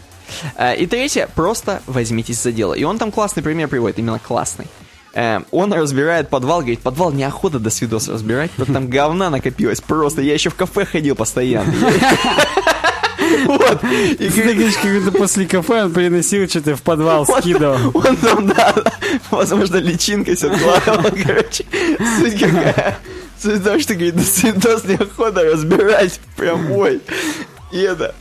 Э, И третье, просто возьмитесь за дело. И он там классный пример приводит, именно классный. Э, Он разбирает подвал, говорит, подвал неохота до свидос разбирать, потому там говна накопилось просто. Я еще в кафе ходил постоянно. Вот. И говорит, после кафе он приносил что-то в подвал, скидывал. Он там, да, возможно, личинкой все откладывал, короче. Суть какая? Суть в том, что, говорит, до свидос неохота разбирать. Прям, ой. И это...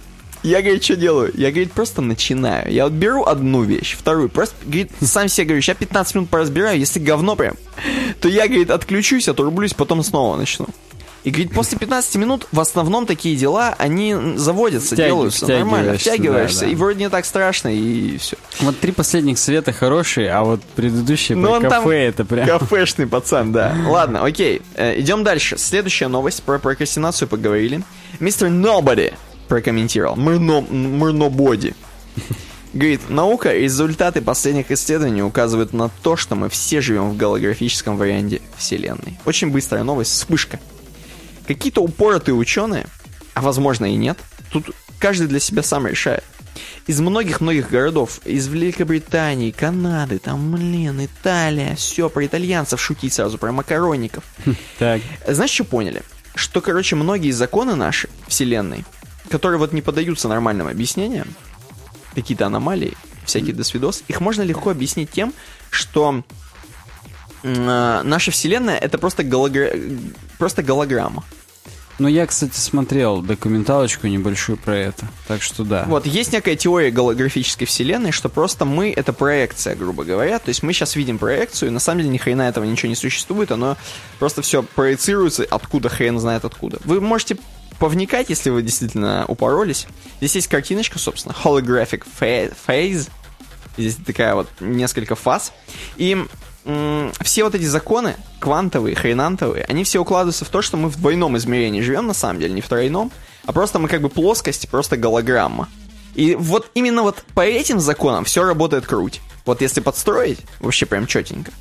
Я, говорит, что делаю? Я, говорит, просто начинаю. Я вот беру одну вещь, вторую, просто, говорит, сам себе говорю, сейчас 15 минут поразбираю, если говно прям, то я, говорит, отключусь, отрублюсь, потом снова начну. И, говорит, после 15 минут в основном такие дела, они заводятся, Втяги- делаются нормально, втягиваешься, втягиваешься, да, да. и вроде не так страшно, и все. Вот три последних света хорошие, а вот предыдущие Ну, про кафе это прям... Кафешный пацан, да. Ладно, окей. Э, идем дальше. Следующая новость про прокрастинацию поговорили. Мистер Nobody прокомментировал. Мырно, мырнободи. Говорит, наука и результаты последних исследований указывают на то, что мы все живем в голографическом варианте Вселенной. Очень быстрая новость, вспышка. Какие-то упоротые ученые, а возможно и нет, тут каждый для себя сам решает. Из многих-многих городов, из Великобритании, Канады, там, блин, Италия, все, про итальянцев шутить сразу, про макаронников. Так. Знаешь, что поняли? Что, короче, многие законы наши, Вселенной, которые вот не поддаются нормальным объяснениям, какие-то аномалии, всякие досвидос, их можно легко объяснить тем, что э, наша Вселенная это просто, гологра- просто голограмма. Ну, я, кстати, смотрел документалочку небольшую про это. Так что да. Вот, есть некая теория голографической вселенной, что просто мы — это проекция, грубо говоря. То есть мы сейчас видим проекцию, и на самом деле ни хрена этого ничего не существует, оно просто все проецируется откуда, хрен знает откуда. Вы можете повникать, если вы действительно упоролись. Здесь есть картиночка, собственно, holographic phase. Здесь такая вот несколько фаз. И все вот эти законы, квантовые, хренантовые, они все укладываются в то, что мы в двойном измерении живем, на самом деле, не в тройном, а просто мы как бы плоскость, просто голограмма. И вот именно вот по этим законам все работает круть. Вот если подстроить, вообще прям четенько.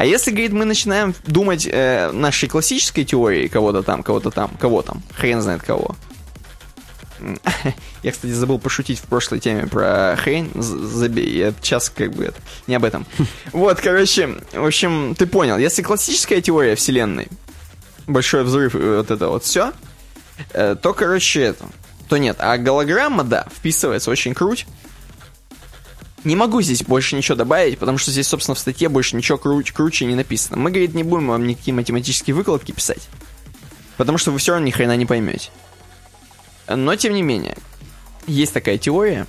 А если, говорит, мы начинаем думать э, нашей классической теорией кого-то там, кого-то там, кого там, хрен знает кого. Я, кстати, забыл пошутить в прошлой теме про хрень. Забей, я сейчас как бы это, не об этом. Вот, короче, в общем, ты понял. Если классическая теория вселенной, большой взрыв, и вот это вот все, то, короче, это, то нет. А голограмма, да, вписывается очень круть. Не могу здесь больше ничего добавить, потому что здесь, собственно, в статье больше ничего кру- круче не написано. Мы, говорит, не будем вам никакие математические выкладки писать, потому что вы все равно ни хрена не поймете. Но, тем не менее, есть такая теория.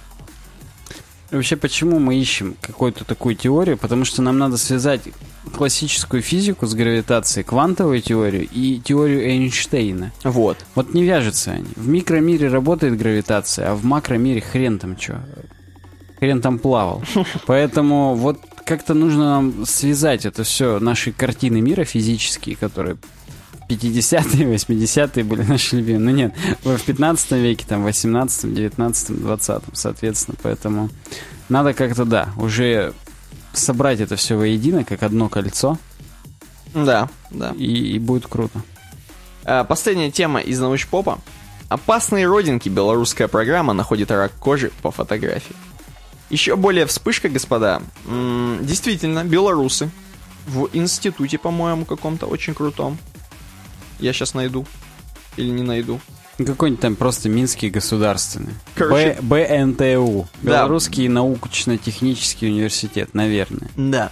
Вообще, почему мы ищем какую-то такую теорию? Потому что нам надо связать классическую физику с гравитацией, квантовую теорию и теорию Эйнштейна. Вот. Вот не вяжутся они. В микромире работает гравитация, а в макромире хрен там что. Хрен там плавал. Поэтому вот как-то нужно нам связать это все, наши картины мира физические, которые 50-е, 80-е были наши любимые. Ну нет, в 15 веке, там, 18 19 20 соответственно. Поэтому надо как-то, да, уже собрать это все воедино, как одно кольцо, Да, да. и, и будет круто. А, Последняя тема из научпопа. Опасные родинки белорусская программа находит рак кожи по фотографии. Еще более вспышка, господа. М, Действительно, белорусы в институте, по-моему, каком-то очень крутом. Я сейчас найду. Или не найду. Какой-нибудь там просто Минский государственный. Короче- Б- БНТУ. Да. Белорусский научно-технический университет, наверное. Да.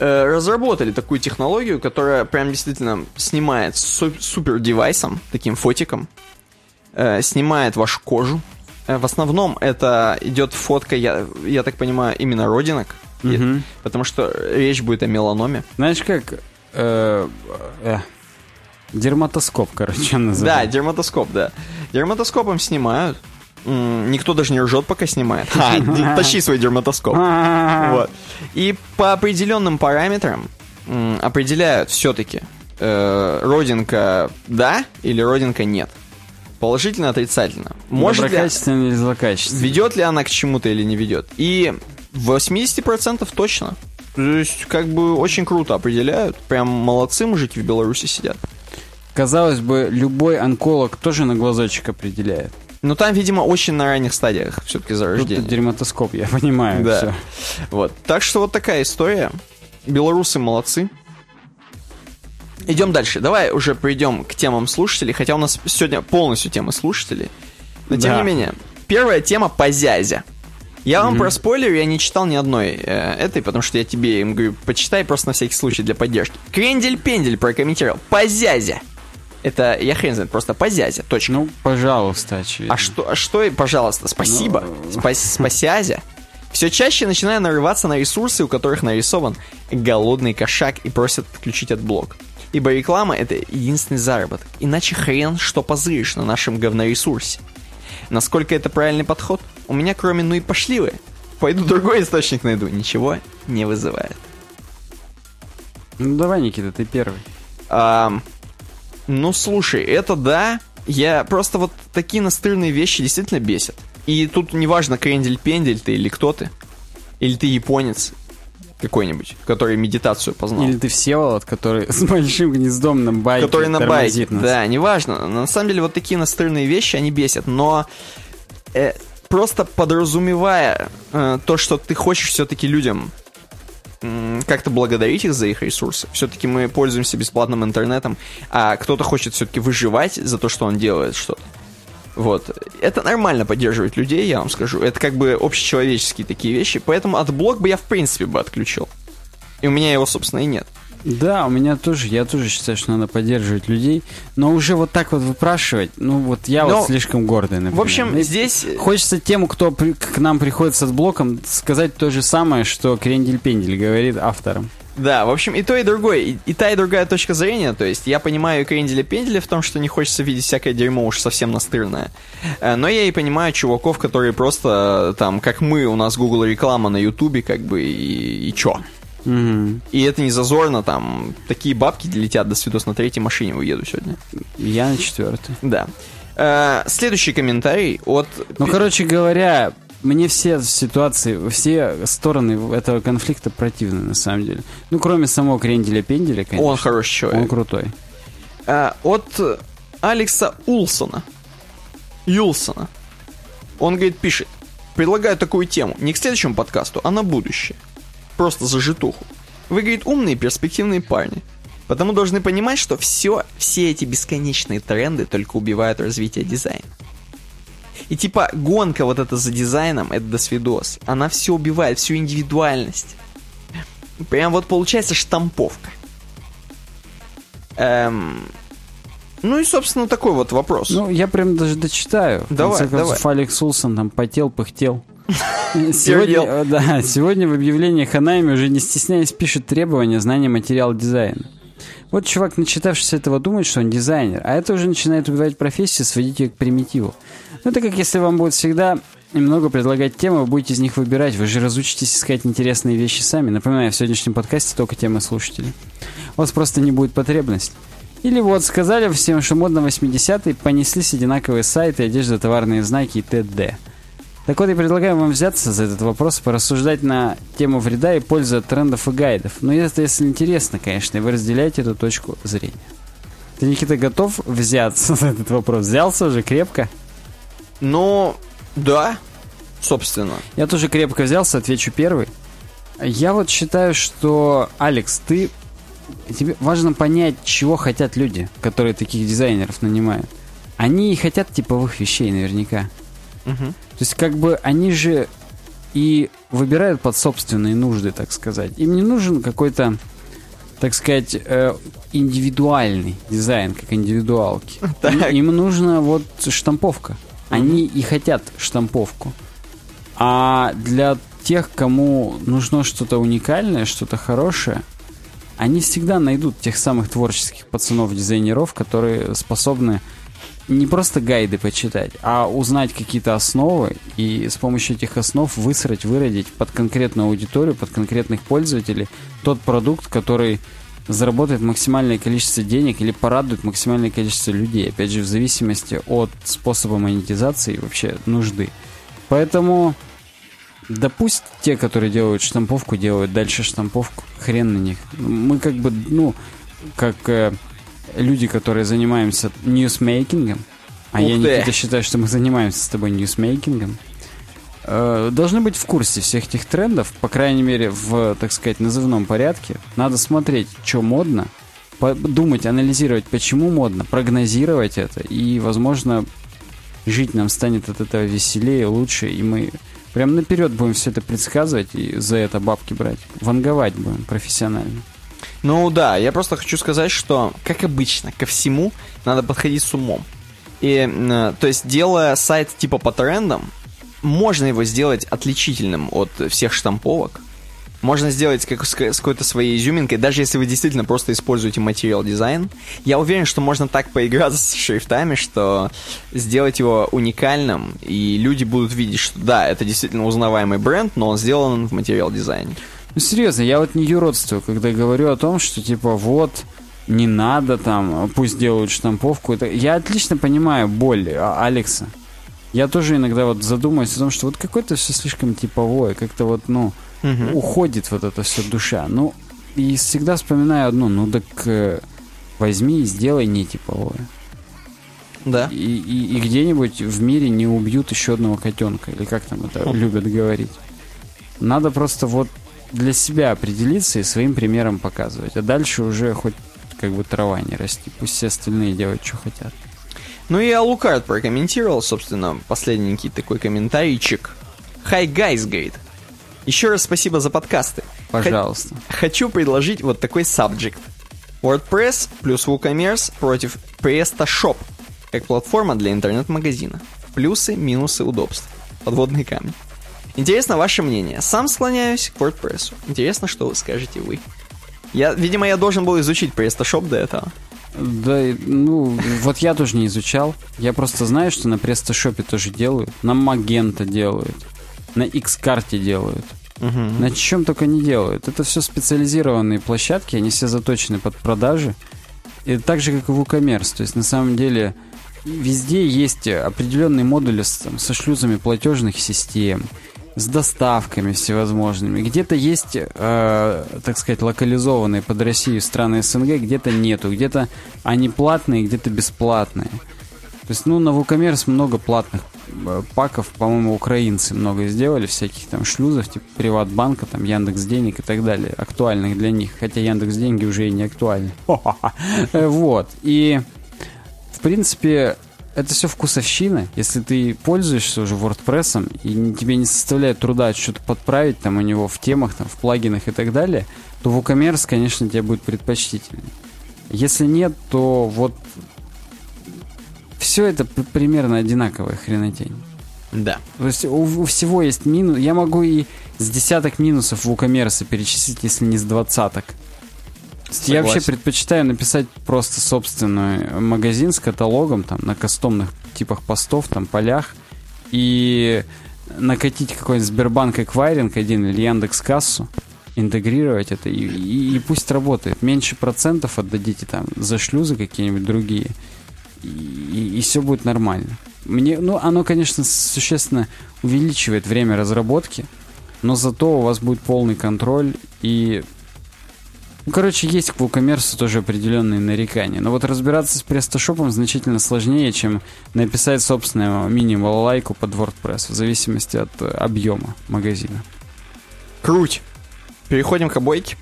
Э, Разработали такую технологию, которая прям действительно снимает су- супер девайсом, таким фотиком, э, снимает вашу кожу. Э, В основном это идет фотка, я, я так понимаю, именно родинок. И- потому что речь будет о меланоме. Знаешь как... э, э, дерматоскоп, короче, он Да, называется. дерматоскоп, да. Дерматоскопом снимают. Никто даже не ржет, пока снимает. Ха, тащи свой дерматоскоп. Вот. И по определенным параметрам определяют все-таки родинка да или родинка нет. Положительно, отрицательно. Может ли, Доброкачественно или злокачественно? ведет ли она к чему-то или не ведет. И 80% точно. То есть, как бы, очень круто определяют. Прям молодцы мужики в Беларуси сидят. Казалось бы, любой онколог тоже на глазочек определяет. Но там, видимо, очень на ранних стадиях все-таки Тут зарождения. дерматоскоп, я понимаю. Да. всё. Вот. Так что вот такая история. Белорусы молодцы. Идем дальше. Давай уже придем к темам слушателей, хотя у нас сегодня полностью темы слушателей. Но тем Да. не менее, первая тема по зязе. Я вам про спойлер, я не читал ни одной э, этой, потому что я тебе им говорю, почитай просто на всякий случай для поддержки. Крендель-пендель прокомментировал. По зязе. Это, я хрен знает, просто по зязе. Точка. Ну, пожалуйста, очевидно. А что, а что, и, пожалуйста, спасибо, спас, спасязя. Все чаще начинаю нарываться на ресурсы, у которых нарисован голодный кошак и просят отключить от блок. Ибо реклама это единственный заработок. Иначе хрен что позыришь на нашем говноресурсе. Насколько это правильный подход? У меня кроме ну и пошли вы. Пойду другой источник найду. Ничего не вызывает. Ну, давай, Никита, ты первый. Ам, ну, слушай, это да. Я просто вот такие настырные вещи действительно бесят. И тут неважно, крендель-пендель ты или кто ты. Или ты японец какой-нибудь, который медитацию познал. Или ты Всеволод, который с большим гнездом на байке который на байке. нас. Да, неважно. На самом деле вот такие настырные вещи, они бесят. Но э, просто подразумевая э, то, что ты хочешь все-таки людям как-то благодарить их за их ресурсы. Все-таки мы пользуемся бесплатным интернетом, а кто-то хочет все-таки выживать за то, что он делает что-то. Вот. Это нормально поддерживать людей, я вам скажу. Это как бы общечеловеческие такие вещи. Поэтому от блок бы я в принципе бы отключил. И у меня его, собственно, и нет. Да, у меня тоже, я тоже считаю, что надо поддерживать людей, но уже вот так вот выпрашивать, ну вот я Но, вот слишком гордый, например. В общем, Ну, здесь... Хочется тем, кто при- к нам приходит с блоком, сказать то же самое, что Крендель-Пендель говорит авторам. Да, в общем, и то, и другое, и, и та, и другая точка зрения, то есть я понимаю кренделя пенделя в том, что не хочется видеть всякое дерьмо уж совсем настырное, Э, но я и понимаю чуваков, которые просто, э, там, как мы, у нас Google реклама на Ютубе, как бы, и, и чё? Мгм. И это не зазорно, там, такие бабки летят до свидос на третьей машине уеду сегодня. Я на четвертый. Да. Э, следующий комментарий от... Ну, короче говоря, мне все ситуации, все стороны этого конфликта противны, на самом деле. Ну, кроме самого Кренделя-Пенделя, конечно. Он хороший человек. Он крутой. А, от Алекса Улсона. Юлсона. Он, говорит, пишет. Предлагаю такую тему. Не к следующему подкасту, а на будущее. Просто за житуху. Вы, говорит, умные, перспективные парни. Потому должны понимать, что все, все эти бесконечные тренды только убивают развитие дизайна. И типа гонка вот эта за дизайном, это досвидос. Она все убивает, всю индивидуальность. Прям вот получается штамповка. Эм, ну и, собственно, такой вот вопрос. Ну, я прям даже дочитаю. Давай, концов, давай. Алекс Улсон там потел, пыхтел. Сегодня, э, да, сегодня в объявлении Ханайми уже не стесняясь пишет требования знания материала дизайна. Вот чувак, начитавшись этого, думает, что он дизайнер, а это уже начинает убивать профессию, сводить ее к примитиву. Ну, это как если вам будет всегда немного предлагать темы, вы будете из них выбирать, вы же разучитесь искать интересные вещи сами. Напоминаю, в сегодняшнем подкасте только темы слушателей. У вас просто не будет потребности. Или вот, сказали всем, что модно 80-е, понеслись одинаковые сайты, одежда, товарные знаки и т.д. Так вот, я предлагаю вам взяться за этот вопрос, порассуждать на тему вреда и пользы от трендов и гайдов. Но это если интересно, конечно, и вы разделяете эту точку зрения. Ты, Никита, готов взяться за этот вопрос? Взялся уже крепко? Ну, да, собственно. Я тоже крепко взялся, отвечу первый. Я вот считаю, что, Алекс, ты тебе важно понять, чего хотят люди, которые таких дизайнеров нанимают. Они и хотят типовых вещей наверняка. Угу. То есть как бы они же и выбирают под собственные нужды, так сказать. Им не нужен какой-то, так сказать, э, индивидуальный дизайн, как индивидуалки. Так. Им, им нужна вот штамповка. Они и хотят штамповку. А для тех, кому нужно что-то уникальное, что-то хорошее, они всегда найдут тех самых творческих пацанов-дизайнеров, которые способны не просто гайды почитать, а узнать какие-то основы и с помощью этих основ высрать, выродить под конкретную аудиторию, под конкретных пользователей тот продукт, который заработает максимальное количество денег или порадует максимальное количество людей. Опять же, в зависимости от способа монетизации и вообще нужды. Поэтому да пусть те, которые делают штамповку, делают дальше штамповку. Хрен на них. Мы как бы, ну, как э, люди, которые занимаемся ньюсмейкингом, а Ух я, ты. Никита, считаю, что мы занимаемся с тобой ньюсмейкингом, должны быть в курсе всех этих трендов, по крайней мере, в, так сказать, назывном порядке. Надо смотреть, что модно, думать, анализировать, почему модно, прогнозировать это, и, возможно, жить нам станет от этого веселее, лучше, и мы Прям наперед будем все это предсказывать и за это бабки брать. Ванговать будем профессионально. Ну да, я просто хочу сказать, что, как обычно, ко всему надо подходить с умом. И, э, то есть, делая сайт типа по трендам, можно его сделать отличительным от всех штамповок, можно сделать как, с, какой-то своей изюминкой, даже если вы действительно просто используете материал дизайн. Я уверен, что можно так поиграться с шрифтами, что сделать его уникальным, и люди будут видеть, что да, это действительно узнаваемый бренд, но он сделан в материал дизайне. Ну, серьезно, я вот не юродствую, когда говорю о том, что типа вот не надо там, пусть делают штамповку. Это... Я отлично понимаю боль а, Алекса. Я тоже иногда вот задумаюсь о том, что вот какое-то все слишком типовое, как-то вот, ну, угу. уходит вот эта вся душа. Ну, и всегда вспоминаю одно, ну так э, возьми и сделай не типовое. Да. И, и, и где-нибудь в мире не убьют еще одного котенка, или как там это любят говорить. Надо просто вот для себя определиться и своим примером показывать. А дальше уже хоть как бы трава не расти. Пусть все остальные делают, что хотят. Ну и Алукард прокомментировал, собственно, последненький такой комментарийчик. Hi guys, говорит. Еще раз спасибо за подкасты. Пожалуйста. Хочу предложить вот такой subject. WordPress плюс WooCommerce против PrestaShop как платформа для интернет-магазина. Плюсы, минусы, удобства. Подводные камни. Интересно ваше мнение. Сам склоняюсь к WordPress. Интересно, что вы скажете вы. Я, видимо, я должен был изучить PrestaShop до этого. Да, ну, вот я тоже не изучал. Я просто знаю, что на PrestaShop тоже делают. На Magento делают на X-карте делают. Угу. На чем только не делают. Это все специализированные площадки, они все заточены под продажи. И так же, как и WooCommerce. То есть, на самом деле, везде есть определенные модули с, там, со шлюзами платежных систем, с доставками всевозможными. Где-то есть, э, так сказать, локализованные под Россию страны СНГ, где-то нету. Где-то они платные, где-то бесплатные. То есть, ну, на WooCommerce много платных Э, паков, по-моему, украинцы много сделали, всяких там шлюзов, типа Приватбанка, там Яндекс Денег и так далее, актуальных для них, хотя Яндекс Деньги уже и не актуальны. Вот. И, в принципе, это все вкусовщина. Если ты пользуешься уже WordPress, и тебе не составляет труда что-то подправить там у него в темах, там, в плагинах и так далее, то WooCommerce, конечно, тебе будет предпочтительнее. Если нет, то вот все это примерно одинаковая хренотень. Да. То есть у, у всего есть минус. Я могу и с десяток минусов в WooCommerce перечислить, если не с двадцаток. Есть Я вообще Согласен. предпочитаю написать просто собственный магазин с каталогом там на кастомных типах постов, там полях и накатить какой-нибудь Сбербанк эквайринг один или Яндекс кассу, интегрировать это и, и- и пусть работает. Меньше процентов отдадите там за шлюзы какие-нибудь другие и, все будет нормально. Мне, ну, оно, конечно, существенно увеличивает время разработки, но зато у вас будет полный контроль и ну, короче, есть к WooCommerce тоже определенные нарекания. Но вот разбираться с престошопом значительно сложнее, чем написать собственную мини-балалайку под WordPress, в зависимости от э, объема магазина. Круть. Переходим к обойке.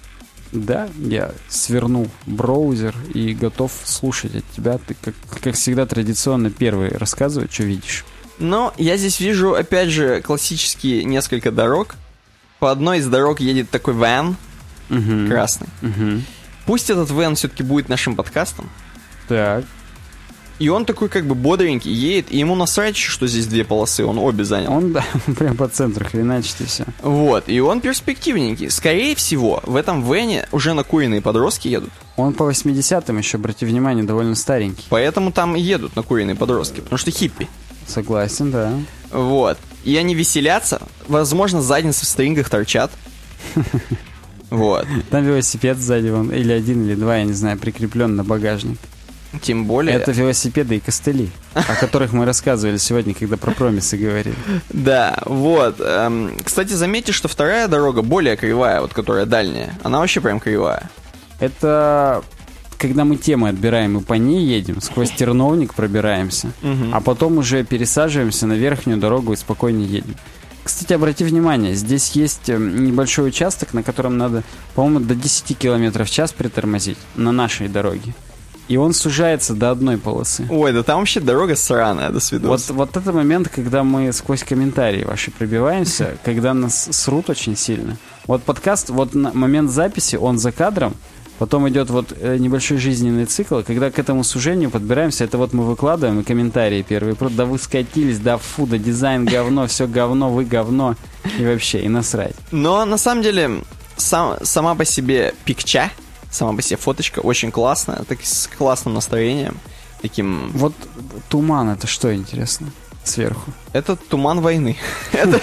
Да, я свернул браузер и готов слушать от тебя. Ты, как, как всегда, традиционно первый рассказывай, что видишь. Но я здесь вижу, опять же, классические несколько дорог. По одной из дорог едет такой ван Мгм. красный. Мгм. Пусть этот ван все-таки будет нашим подкастом. Так. И он такой как бы бодренький, едет, и ему насрать, что здесь две полосы, он обе занял. Он, да, прям по центру хреначит и все. Вот, и он перспективненький. Скорее всего, в этом вене уже накуренные подростки едут. Он по 80-м еще, обрати внимание, довольно старенький. Поэтому там и едут накуренные подростки, потому что хиппи. Согласен, да. Вот. И они веселятся, возможно, задницы в стрингах торчат. Вот. Там велосипед сзади, вон, или один, или два, я не знаю, прикреплен на багажник. Тем более... Это велосипеды и костыли, о которых мы рассказывали сегодня, когда про промисы говорили. Да, вот. Эм, кстати, заметьте, что вторая дорога более кривая, вот которая дальняя. Она вообще прям кривая. Это когда мы темы отбираем и по ней едем, сквозь терновник пробираемся, а потом уже пересаживаемся на верхнюю дорогу и спокойнее едем. Кстати, обрати внимание, здесь есть эм, небольшой участок, на котором надо, по-моему, до 10 км в час притормозить на нашей дороге. И он сужается до одной полосы. Ой, да там вообще дорога сраная, до свидос. Вот, вот это момент, когда мы сквозь комментарии ваши пробиваемся, когда нас срут очень сильно. Вот подкаст, вот на момент записи, он за кадром, потом идет вот э, небольшой жизненный цикл, когда к этому сужению подбираемся, это вот мы выкладываем и комментарии первые. Просто да вы скатились, да фу, да дизайн говно, все говно, вы говно. И вообще, и насрать. Но на самом деле сам, сама по себе пикча, сама по себе фоточка очень классная, так с классным настроением. Таким... Вот туман, это что интересно? Сверху. Это туман войны. Это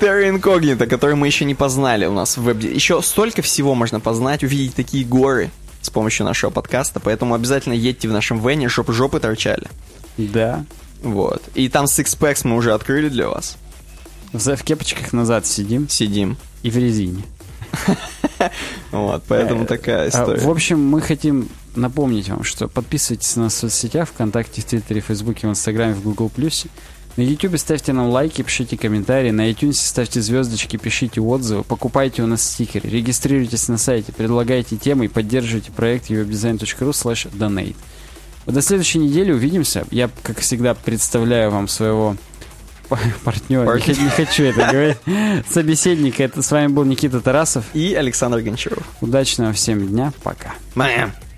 Terra Incognita, который мы еще не познали у нас в веб Еще столько всего можно познать, увидеть такие горы с помощью нашего подкаста, поэтому обязательно едьте в нашем вене, чтобы жопы торчали. Да. Вот. И там Six Packs мы уже открыли для вас. В кепочках назад сидим Сидим. и в резине. Вот, поэтому Э, такая А, история. В общем, мы хотим напомнить вам, что подписывайтесь на нас в соцсетях, ВКонтакте, в Твиттере, Фейсбуке, в Инстаграме, в Плюсе. На Ютубе ставьте нам лайки, пишите комментарии, на iTunes ставьте звездочки, пишите отзывы, покупайте у нас стикеры, регистрируйтесь на сайте, предлагайте темы и поддерживайте проект webdesign.ru slash donate. До следующей недели увидимся. Я, как всегда, представляю вам своего партнера. Не, Партнер. не хочу это говорить. Собеседника. Это с вами был Никита Тарасов. И Александр Гончаров. Удачного всем дня. Пока. Мам.